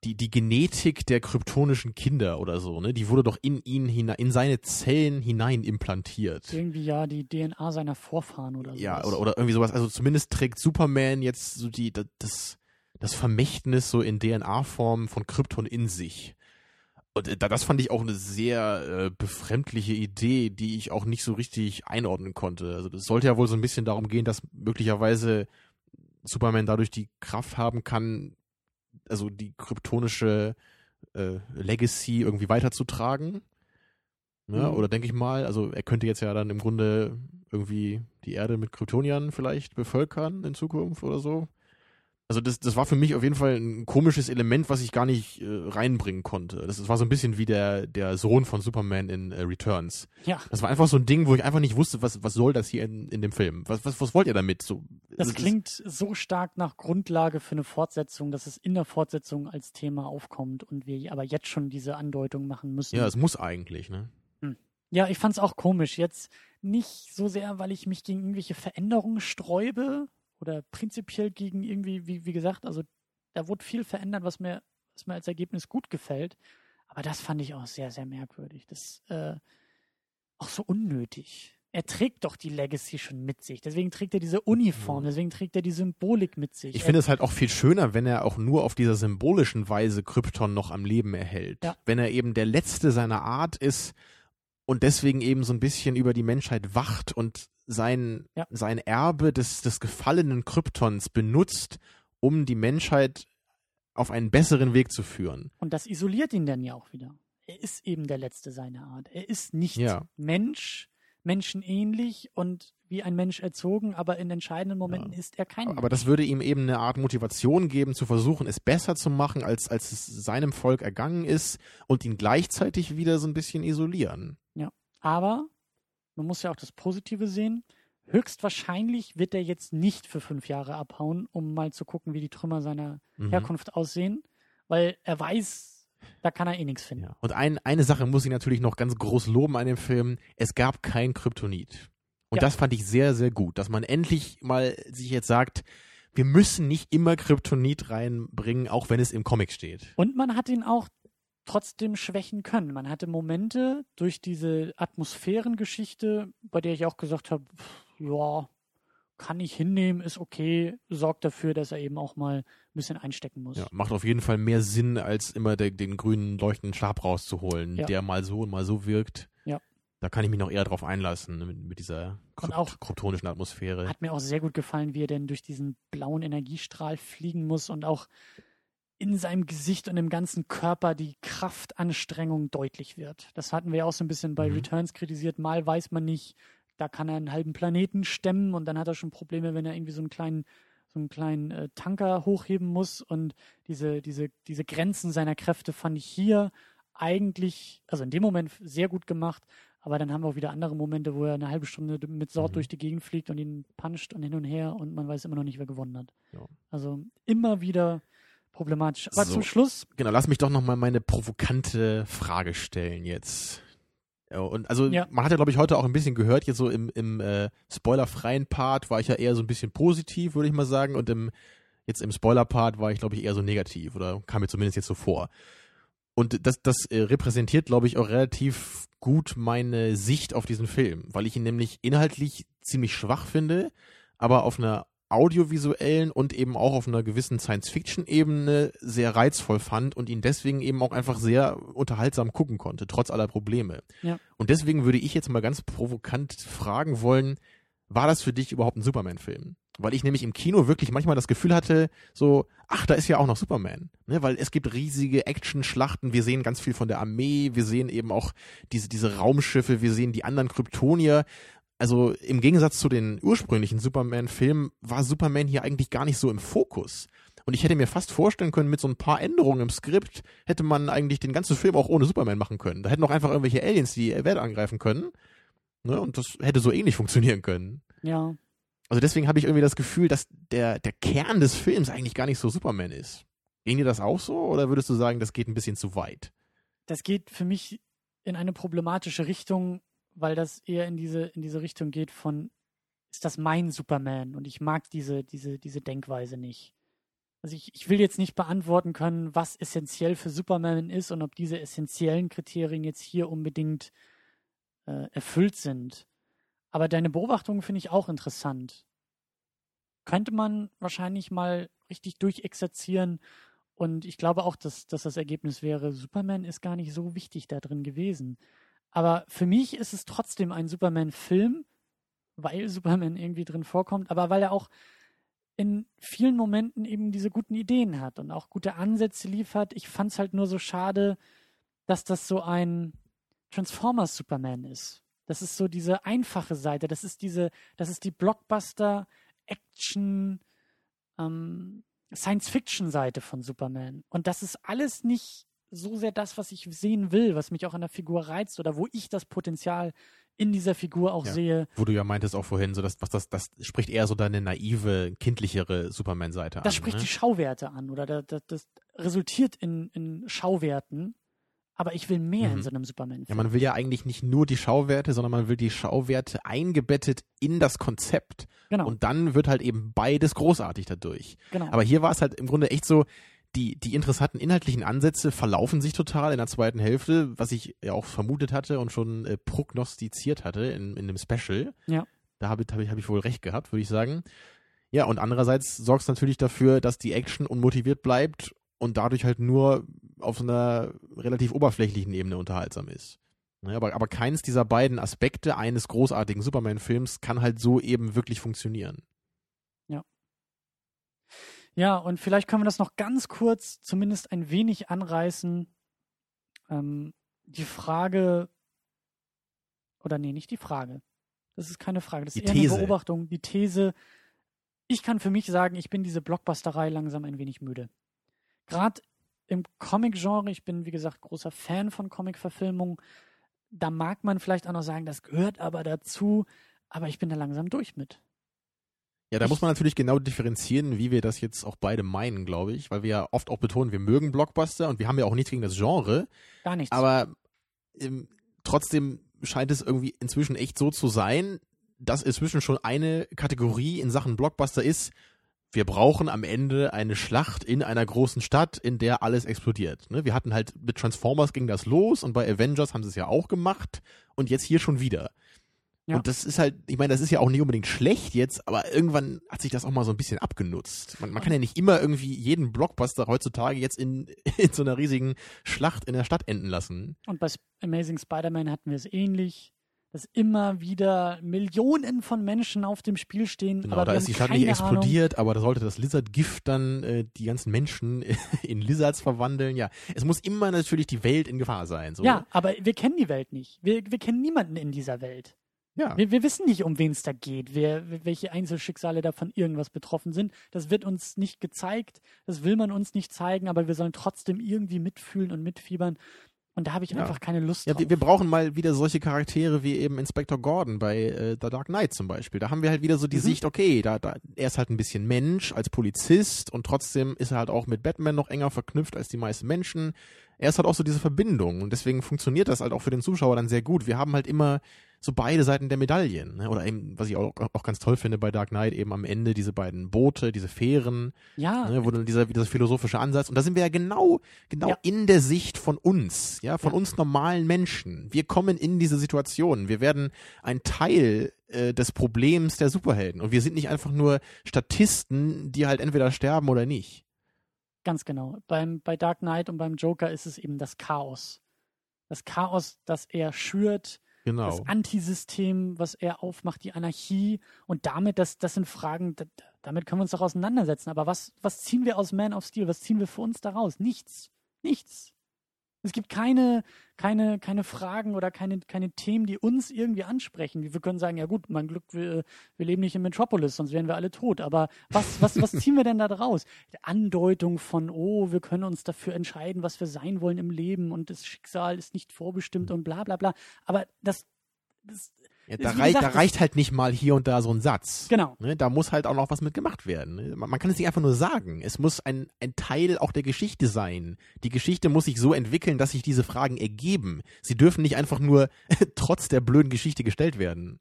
die, die Genetik der kryptonischen Kinder oder so, ne? Die wurde doch in ihn hinein, in seine Zellen hinein implantiert. Irgendwie ja die DNA seiner Vorfahren oder so. Ja, oder, oder irgendwie sowas. Also zumindest trägt Superman jetzt so die, das, das Vermächtnis so in DNA-Form von Krypton in sich. Und äh, da- das fand ich auch eine sehr äh, befremdliche Idee, die ich auch nicht so richtig einordnen konnte. Also das sollte ja wohl so ein bisschen darum gehen, dass möglicherweise Superman dadurch die Kraft haben kann, also die kryptonische äh, Legacy irgendwie weiterzutragen. Ja, Mhm. Oder denke ich mal, also er könnte jetzt ja dann im Grunde irgendwie die Erde mit Kryptoniern vielleicht bevölkern in Zukunft oder so. Also das, das war für mich auf jeden Fall ein komisches Element, was ich gar nicht äh, reinbringen konnte. Das, das war so ein bisschen wie der, der Sohn von Superman in äh, Returns. Ja, Das war einfach so ein Ding, wo ich einfach nicht wusste, was, was soll das hier in, in dem Film? Was, was, was wollt ihr damit? So, das ist- klingt so stark nach Grundlage für eine Fortsetzung, dass es in der Fortsetzung als Thema aufkommt und wir aber jetzt schon diese Andeutung machen müssen. Ja, es muss eigentlich, ne? Ja, ich fand's auch komisch. Jetzt nicht so sehr, weil ich mich gegen irgendwelche Veränderungen sträube oder prinzipiell gegen irgendwie, wie, wie gesagt, also da wurde viel verändert, was mir, was mir als Ergebnis gut gefällt. Aber das fand ich auch sehr, sehr merkwürdig. Das äh, auch so unnötig. Er trägt doch die Legacy schon mit sich. Deswegen trägt er diese Uniform, deswegen trägt er die Symbolik mit sich. Ich finde es halt auch viel schöner, wenn er auch nur auf dieser symbolischen Weise Krypton noch am Leben erhält. Ja. Wenn er eben der Letzte seiner Art ist und deswegen eben so ein bisschen über die Menschheit wacht und sein, Ja. sein Erbe des, des gefallenen Kryptons benutzt, um die Menschheit auf einen besseren Weg zu führen. Und das isoliert ihn dann ja auch wieder. Er ist eben der Letzte seiner Art. Er ist nicht Ja. Mensch, menschenähnlich und wie ein Mensch erzogen, aber in entscheidenden Momenten ist er kein Aber das würde ihm eben eine Art Motivation geben, zu versuchen, es besser zu machen, als, als es seinem Volk ergangen ist und ihn gleichzeitig wieder so ein bisschen isolieren. Aber man muss ja auch das Positive sehen. Höchstwahrscheinlich wird er jetzt nicht für fünf Jahre abhauen, um mal zu gucken, wie die Trümmer seiner Mhm. Herkunft aussehen, weil er weiß, da kann er eh nichts finden. Ja. Und ein, eine Sache muss ich natürlich noch ganz groß loben an dem Film. Es gab kein Kryptonit. Und Ja. das fand ich sehr, sehr gut, dass man endlich mal sich jetzt sagt, wir müssen nicht immer Kryptonit reinbringen, auch wenn es im Comic steht. Und man hat ihn auch trotzdem schwächen können. Man hatte Momente durch diese Atmosphärengeschichte, bei der ich auch gesagt habe, pff, ja, kann ich hinnehmen, ist okay, sorgt dafür, dass er eben auch mal ein bisschen einstecken muss. Ja, macht auf jeden Fall mehr Sinn, als immer der, den grünen leuchtenden Stab rauszuholen, Ja. der mal so und mal so wirkt. Ja. Da kann ich mich noch eher drauf einlassen, mit, mit dieser krypt auch- kryptonischen Atmosphäre. Hat mir auch sehr gut gefallen, wie er denn durch diesen blauen Energiestrahl fliegen muss und auch in seinem Gesicht und im ganzen Körper die Kraftanstrengung deutlich wird. Das hatten wir ja auch so ein bisschen bei Mhm. Returns kritisiert. Mal weiß man nicht, da kann er einen halben Planeten stemmen und dann hat er schon Probleme, wenn er irgendwie so einen kleinen so einen kleinen äh, Tanker hochheben muss und diese, diese, diese Grenzen seiner Kräfte fand ich hier eigentlich, also in dem Moment sehr gut gemacht, aber dann haben wir auch wieder andere Momente, wo er eine halbe Stunde mit Sort Mhm. durch die Gegend fliegt und ihn puncht und hin und her und man weiß immer noch nicht, wer gewonnen hat. Ja. Also immer wieder problematisch. Aber So. zum Schluss, Genau, lass mich doch noch mal meine provokante Frage stellen jetzt. Und also Ja. man hat ja, glaube ich, heute auch ein bisschen gehört, jetzt so im, im äh, spoilerfreien Part war ich ja eher so ein bisschen positiv, würde ich mal sagen. Und im, jetzt im Spoiler-Part war ich, glaube ich, eher so negativ oder kam mir zumindest jetzt so vor. Und das, das äh, repräsentiert, glaube ich, auch relativ gut meine Sicht auf diesen Film, weil ich ihn nämlich inhaltlich ziemlich schwach finde, aber auf einer audiovisuellen und eben auch auf einer gewissen Science-Fiction-Ebene sehr reizvoll fand und ihn deswegen eben auch einfach sehr unterhaltsam gucken konnte, trotz aller Probleme. Ja. Und deswegen würde ich jetzt mal ganz provokant fragen wollen, war das für dich überhaupt ein Superman-Film? Weil ich nämlich im Kino wirklich manchmal das Gefühl hatte, so, ach, da ist ja auch noch Superman. Ne? Weil es gibt riesige Action-Schlachten, wir sehen ganz viel von der Armee, wir sehen eben auch diese, diese Raumschiffe, wir sehen die anderen Kryptonier. Also im Gegensatz zu den ursprünglichen Superman-Filmen war Superman hier eigentlich gar nicht so im Fokus. Und ich hätte mir fast vorstellen können, mit so ein paar Änderungen im Skript hätte man eigentlich den ganzen Film auch ohne Superman machen können. Da hätten auch einfach irgendwelche Aliens die Welt angreifen können. Ne? Und das hätte so ähnlich funktionieren können. Ja. Also deswegen habe ich irgendwie das Gefühl, dass der, der Kern des Films eigentlich gar nicht so Superman ist. Ging dir das auch so oder würdest du sagen, das geht ein bisschen zu weit? Das geht für mich in eine problematische Richtung, weil das eher in diese, in diese Richtung geht von, ist das mein Superman? Und ich mag diese, diese, diese Denkweise nicht. Also ich, ich will jetzt nicht beantworten können, was essentiell für Superman ist und ob diese essentiellen Kriterien jetzt hier unbedingt äh, erfüllt sind. Aber deine Beobachtung finde ich auch interessant. Könnte man wahrscheinlich mal richtig durchexerzieren. Und ich glaube auch, dass, dass das Ergebnis wäre, Superman ist gar nicht so wichtig da drin gewesen. Aber für mich ist es trotzdem ein Superman-Film, weil Superman irgendwie drin vorkommt, aber weil er auch in vielen Momenten eben diese guten Ideen hat und auch gute Ansätze liefert. Ich fand es halt nur so schade, dass das so ein Transformers Superman ist. Das ist so diese einfache Seite. Das ist diese, das ist die Blockbuster Action ähm, Science-Fiction-Seite von Superman. Und das ist alles nicht so sehr das, was ich sehen will, was mich auch an der Figur reizt oder wo ich das Potenzial in dieser Figur auch Ja. sehe. Wo du ja meintest auch vorhin, so dass was das, das spricht eher so deine naive, kindlichere Superman-Seite an. Das spricht ne? die Schauwerte an oder da, da, das resultiert in, in Schauwerten. Aber ich will mehr Mhm. in so einem Ja, Superman-Film. man will ja eigentlich nicht nur die Schauwerte, sondern man will die Schauwerte eingebettet in das Konzept. genau, Und dann wird halt eben beides großartig dadurch. genau. Aber hier war es halt im Grunde echt so, die, die interessanten inhaltlichen Ansätze verlaufen sich total in der zweiten Hälfte, was ich ja auch vermutet hatte und schon äh, prognostiziert hatte in, in dem Special. Ja. Da habe hab ich, hab ich wohl recht gehabt, würde ich sagen. Ja, und andererseits sorgt es natürlich dafür, dass die Action unmotiviert bleibt und dadurch halt nur auf so einer relativ oberflächlichen Ebene unterhaltsam ist. Ja, aber, aber keins dieser beiden Aspekte eines großartigen Superman-Films kann halt so eben wirklich funktionieren. Ja, und vielleicht können wir das noch ganz kurz zumindest ein wenig anreißen. Ähm, die Frage, oder nee, nicht die Frage. Das ist keine Frage, das ist Die eher These. eine Beobachtung. Die These, ich kann für mich sagen, ich bin diese Blockbusterei langsam ein wenig müde. Gerade im Comic-Genre, ich bin wie gesagt großer Fan von Comic-Verfilmungen, da mag man vielleicht auch noch sagen, das gehört aber dazu, aber ich bin da langsam durch mit. Ja, da Ich- muss man natürlich genau differenzieren, wie wir das jetzt auch beide meinen, glaube ich, weil wir ja oft auch betonen, wir mögen Blockbuster und wir haben ja auch nichts gegen das Genre, Gar nichts. aber ähm, trotzdem scheint es irgendwie inzwischen echt so zu sein, dass inzwischen schon eine Kategorie in Sachen Blockbuster ist, wir brauchen am Ende eine Schlacht in einer großen Stadt, in der alles explodiert. Ne? Wir hatten halt mit Transformers ging das los und bei Avengers haben sie es ja auch gemacht und jetzt hier schon wieder. Ja. Und das ist halt, ich meine, das ist ja auch nicht unbedingt schlecht jetzt, aber irgendwann hat sich das auch mal so ein bisschen abgenutzt. Man, man kann ja nicht immer irgendwie jeden Blockbuster heutzutage jetzt in, in so einer riesigen Schlacht in der Stadt enden lassen. Und bei Amazing Spider-Man hatten wir es ähnlich, dass immer wieder Millionen von Menschen auf dem Spiel stehen. Genau, da ist die Stadt nicht Ahnung. explodiert, aber da sollte das Lizard-Gift dann äh, die ganzen Menschen in Lizards verwandeln. Ja, es muss immer natürlich die Welt in Gefahr sein. So. Ja, aber wir kennen die Welt nicht. Wir, wir kennen niemanden in dieser Welt. Ja. Wir, wir wissen nicht, um wen es da geht, wer, welche Einzelschicksale da von irgendwas betroffen sind. Das wird uns nicht gezeigt, das will man uns nicht zeigen, aber wir sollen trotzdem irgendwie mitfühlen und mitfiebern. Und da habe ich Ja. einfach keine Lust Ja, drauf. wir, wir brauchen mal wieder solche Charaktere wie eben Inspector Gordon bei äh, The Dark Knight zum Beispiel. Da haben wir halt wieder so die Mhm. Sicht, okay, da, da, er ist halt ein bisschen Mensch als Polizist und trotzdem ist er halt auch mit Batman noch enger verknüpft als die meisten Menschen. Er ist halt auch so diese Verbindung und deswegen funktioniert das halt auch für den Zuschauer dann sehr gut. Wir haben halt immer so beide Seiten der Medaillen. Ne? Oder eben, was ich auch, auch ganz toll finde bei Dark Knight, eben am Ende diese beiden Boote, diese Fähren, Ja, ne? wo dann dieser, dieser philosophische Ansatz. Und da sind wir ja genau, genau Ja. in der Sicht von uns, ja, von Ja. uns normalen Menschen. Wir kommen in diese Situation. Wir werden ein Teil äh, des Problems der Superhelden. Und wir sind nicht einfach nur Statisten, die halt entweder sterben oder nicht. Ganz genau. Beim, bei Dark Knight und beim Joker ist es eben das Chaos. Das Chaos, das er schürt, Genau. das Antisystem, was er aufmacht, die Anarchie und damit, das, das sind Fragen, da, damit können wir uns doch auseinandersetzen. Aber was, was ziehen wir aus Man of Steel? Was ziehen wir für uns daraus? Nichts. Nichts. Es gibt keine, keine, keine Fragen oder keine, keine Themen, die uns irgendwie ansprechen. Wir können sagen, ja gut, mein Glück, wir, wir leben nicht in Metropolis, sonst wären wir alle tot. Aber was, was, was ziehen wir denn da draus? Andeutung von, oh, wir können uns dafür entscheiden, was wir sein wollen im Leben und das Schicksal ist nicht vorbestimmt und bla bla bla. Aber das, das Ja, Ist da, rei gesagt, da reicht halt nicht mal hier und da so ein Satz. genau. Ne, da muss halt auch noch was mit gemacht werden. ne? Man, man kann es nicht einfach nur sagen. Es muss ein, ein Teil auch der Geschichte sein. Die Geschichte muss sich so entwickeln, dass sich diese Fragen ergeben. Sie dürfen nicht einfach nur trotz der blöden Geschichte gestellt werden.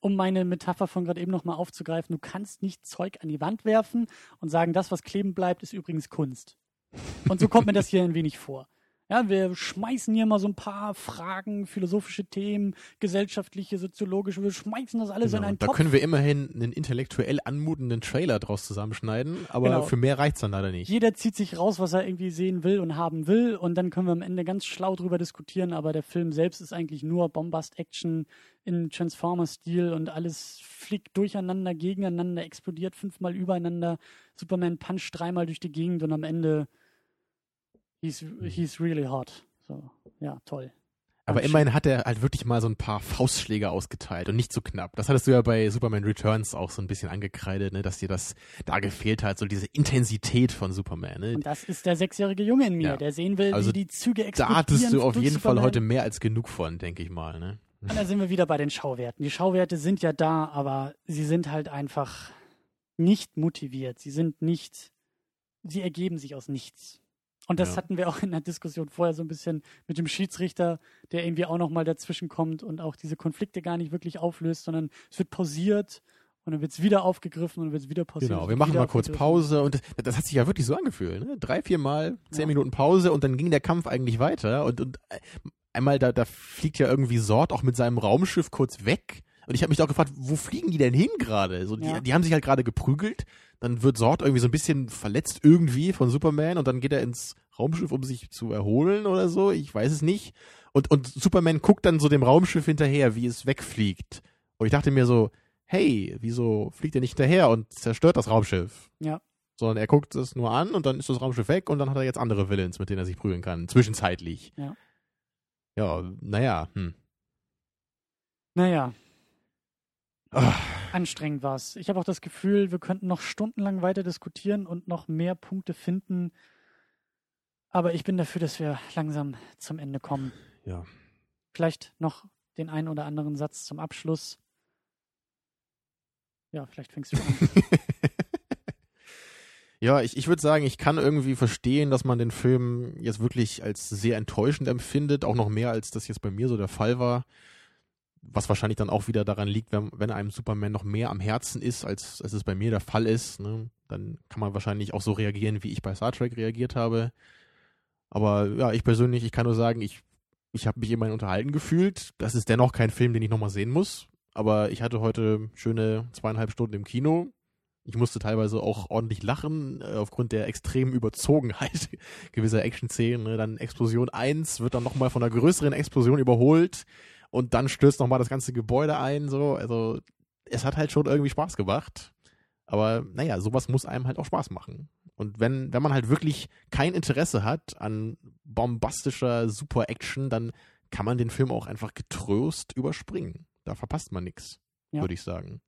um meine Metapher von gerade eben nochmal aufzugreifen, du kannst nicht Zeug an die Wand werfen und sagen, das, was kleben bleibt, ist übrigens Kunst. Und so kommt mir das hier ein wenig vor. Ja, wir schmeißen hier mal so ein paar Fragen, philosophische Themen, gesellschaftliche, soziologische, wir schmeißen das alles in Genau. einen Da Topf. können wir immerhin einen intellektuell anmutenden Trailer draus zusammenschneiden, aber Genau. für mehr reicht's dann leider nicht. Jeder zieht sich raus, was er irgendwie sehen will und haben will und dann können wir am Ende ganz schlau drüber diskutieren, aber der Film selbst ist eigentlich nur Bombast-Action in Transformer-Stil und alles fliegt durcheinander, gegeneinander, explodiert fünfmal übereinander, Superman puncht dreimal durch die Gegend und am Ende he's, he's really hot. So, ja, toll. Aber Schön. immerhin hat er halt wirklich mal so ein paar Faustschläge ausgeteilt und nicht so knapp. Das hattest du ja bei Superman Returns auch so ein bisschen angekreidet, ne, dass dir das da gefehlt hat, so diese Intensität von Superman. Ne? Und das ist der sechsjährige Junge in mir, Ja. der sehen will, Also wie die Züge Da explodieren. hattest du auf jeden Fall Superman. heute mehr als genug von, denke ich mal. Ne? Und da sind wir wieder bei den Schauwerten. Die Schauwerte sind ja da, aber sie sind halt einfach nicht motiviert. Sie sind nicht, sie ergeben sich aus nichts. Und das Ja. hatten wir auch in der Diskussion vorher so ein bisschen mit dem Schiedsrichter, der irgendwie auch nochmal dazwischen kommt und auch diese Konflikte gar nicht wirklich auflöst, sondern es wird pausiert und dann wird es wieder aufgegriffen und dann wird es wieder pausiert. Genau, wir machen mal kurz. Pause und das, das hat sich ja wirklich so angefühlt. Ne? Drei, vier Mal, zehn Ja. Minuten Pause und dann ging der Kampf eigentlich weiter und, und äh, einmal da, da fliegt ja irgendwie Sort auch mit seinem Raumschiff kurz weg und ich habe mich auch gefragt, wo fliegen die denn hin gerade? So, die, Ja. die haben sich halt gerade geprügelt, dann wird Sort irgendwie so ein bisschen verletzt irgendwie von Superman und dann geht er ins Raumschiff, um sich zu erholen oder so, ich weiß es nicht. Und, und Superman guckt dann so dem Raumschiff hinterher, wie es wegfliegt. Und ich dachte mir so, hey, wieso fliegt er nicht hinterher und zerstört das Raumschiff? Ja. Sondern er guckt es nur an und dann ist das Raumschiff weg und dann hat er jetzt andere Villains, mit denen er sich prügeln kann, zwischenzeitlich. Ja. Ja, naja, hm. Naja, Ah, anstrengend war es. Ich habe auch das Gefühl, wir könnten noch stundenlang weiter diskutieren und noch mehr Punkte finden. Aber ich bin dafür, dass wir langsam zum Ende kommen. Ja. Vielleicht noch den einen oder anderen Satz zum Abschluss. Ja, vielleicht fängst du an. ja, ich, ich würde sagen, ich kann irgendwie verstehen, dass man den Film jetzt wirklich als sehr enttäuschend empfindet, auch noch mehr als das jetzt bei mir so der Fall war. Was wahrscheinlich dann auch wieder daran liegt, wenn, wenn einem Superman noch mehr am Herzen ist, als, als es bei mir der Fall ist. Ne? Dann kann man wahrscheinlich auch so reagieren, wie ich bei Star Trek reagiert habe. Aber ja, ich persönlich, ich kann nur sagen, ich, ich habe mich immerhin unterhalten gefühlt. Das ist dennoch kein Film, den ich nochmal sehen muss. Aber ich hatte heute schöne zweieinhalb Stunden im Kino. Ich musste teilweise auch ordentlich lachen, äh, aufgrund der extremen Überzogenheit gewisser Action-Szenen. Ne? Dann Explosion 1 wird dann nochmal von einer größeren Explosion überholt und dann stürzt nochmal das ganze Gebäude ein. So. Also es hat halt schon irgendwie Spaß gemacht. Aber naja, sowas muss einem halt auch Spaß machen. Und wenn, wenn man halt wirklich kein Interesse hat an bombastischer Super-Action, dann kann man den Film auch einfach getrost überspringen. Da verpasst man nichts, Ja. würde ich sagen.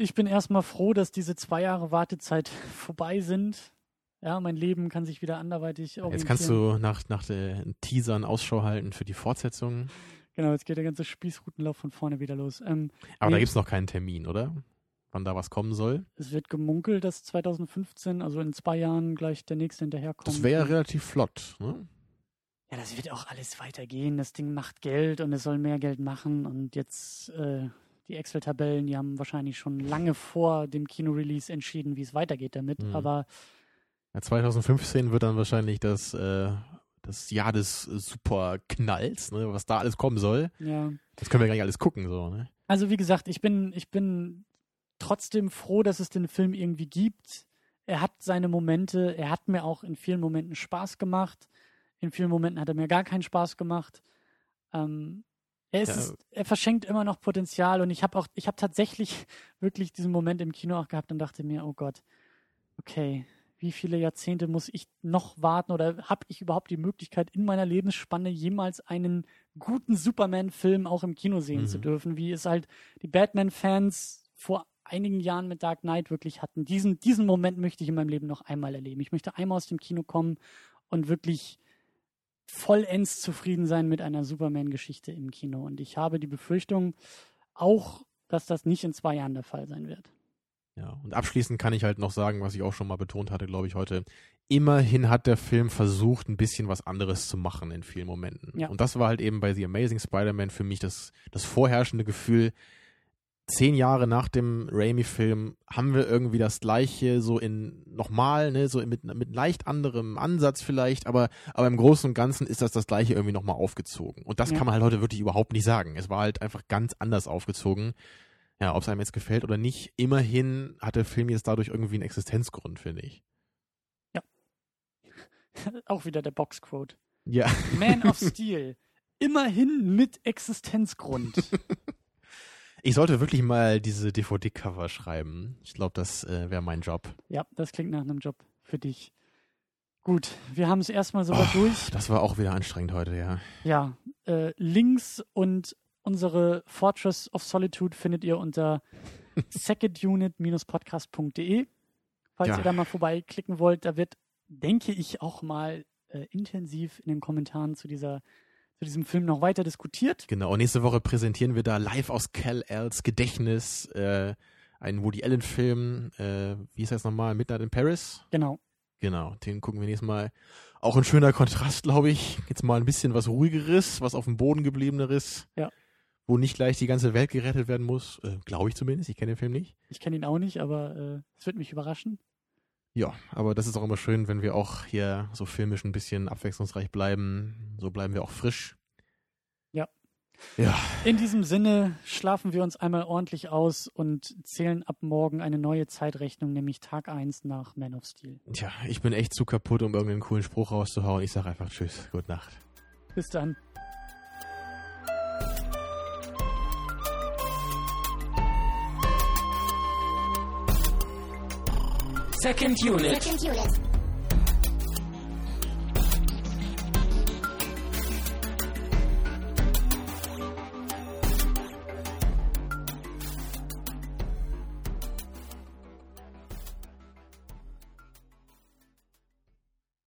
Ich bin erstmal froh, dass diese zwei Jahre Wartezeit vorbei sind. Ja, mein Leben kann sich wieder anderweitig orientieren. Jetzt kannst du nach, nach den Teasern Ausschau halten für die Fortsetzung. Genau, jetzt geht der ganze Spießrutenlauf von vorne wieder los. Ähm, Aber Nee. da gibt's noch keinen Termin, oder? wann da was kommen soll. Es wird gemunkelt, dass 2015, also in zwei Jahren, gleich der nächste hinterherkommt. Das wäre ja relativ flott. Ne? Ja, das wird auch alles weitergehen. Das Ding macht Geld und es soll mehr Geld machen. Und jetzt äh, die Excel-Tabellen, die haben wahrscheinlich schon lange vor dem Kino-Release entschieden, wie es weitergeht damit. Mhm. Aber Ja, 2015 wird dann wahrscheinlich das, äh, das Jahr des Superknalls, ne? was da alles kommen soll. ja. Das können wir gar nicht alles gucken. So, ne? Also wie gesagt, ich bin, ich bin trotzdem froh, dass es den Film irgendwie gibt. Er hat seine Momente, er hat mir auch in vielen Momenten Spaß gemacht. In vielen Momenten hat er mir gar keinen Spaß gemacht. Ähm, er, ist, Ja. er verschenkt immer noch Potenzial und ich habe auch, ich habe tatsächlich wirklich diesen Moment im Kino auch gehabt und dachte mir, oh Gott, okay, wie viele Jahrzehnte muss ich noch warten oder habe ich überhaupt die Möglichkeit in meiner Lebensspanne jemals einen guten Superman-Film auch im Kino sehen Mhm. zu dürfen, wie es halt die Batman-Fans vor einigen Jahren mit Dark Knight wirklich hatten. Diesen, diesen Moment möchte ich in meinem Leben noch einmal erleben. Ich möchte einmal aus dem Kino kommen und wirklich vollends zufrieden sein mit einer Superman-Geschichte im Kino. Und ich habe die Befürchtung auch, dass das nicht in zwei Jahren der Fall sein wird. Ja, und abschließend kann ich halt noch sagen, was ich auch schon mal betont hatte, glaube ich, heute. Immerhin hat der Film versucht, ein bisschen was anderes zu machen in vielen Momenten. Ja. Und das war halt eben bei The Amazing Spider-Man für mich das, das vorherrschende Gefühl. Zehn Jahre nach dem Raimi-Film haben wir irgendwie das gleiche, so in nochmal, ne, so mit, mit leicht anderem Ansatz vielleicht, aber, aber im Großen und Ganzen ist das das gleiche irgendwie nochmal aufgezogen. Und das Ja. kann man halt heute wirklich überhaupt nicht sagen. Es war halt einfach ganz anders aufgezogen. Ja, ob es einem jetzt gefällt oder nicht, immerhin hat der Film jetzt dadurch irgendwie einen Existenzgrund, finde ich. auch wieder der Boxquote. Ja. Man of Steel. Immerhin mit Existenzgrund. Ich sollte wirklich mal diese DVD-Cover schreiben. Ich glaube, das äh, wäre mein Job. ja, das klingt nach einem Job für dich. Gut, wir haben es erstmal soweit Oh, durch. Das war auch wieder anstrengend heute, ja. Ja, äh, Links und unsere Fortress of Solitude findet ihr unter secondunit-podcast.de. Falls Ja. ihr da mal vorbeiklicken wollt, da wird, denke ich, auch mal äh, intensiv in den Kommentaren zu dieser zu diesem Film noch weiter diskutiert. Genau. Und nächste Woche präsentieren wir da live aus Cal Els Gedächtnis äh, einen Woody Allen-Film. Äh, wie ist das nochmal? Midnight in Paris? Genau. Genau, den gucken wir nächstes Mal. Auch ein schöner Kontrast, glaube ich. Jetzt mal ein bisschen was ruhigeres, was auf dem Boden gebliebeneres. Ja. Wo nicht gleich die ganze Welt gerettet werden muss. Äh, glaube ich zumindest. Ich kenne den Film nicht. Ich kenne ihn auch nicht, aber äh, es wird mich überraschen. Ja, aber das ist auch immer schön, wenn wir auch hier so filmisch ein bisschen abwechslungsreich bleiben. So bleiben wir auch frisch. Ja. Ja, In diesem Sinne schlafen wir uns einmal ordentlich aus und zählen ab morgen eine neue Zeitrechnung, nämlich Tag 1 nach Man of Steel. tja, ich bin echt zu kaputt, um irgendeinen coolen Spruch rauszuhauen. Ich sage einfach Tschüss, gute Nacht. Bis dann. Second unit. Second unit.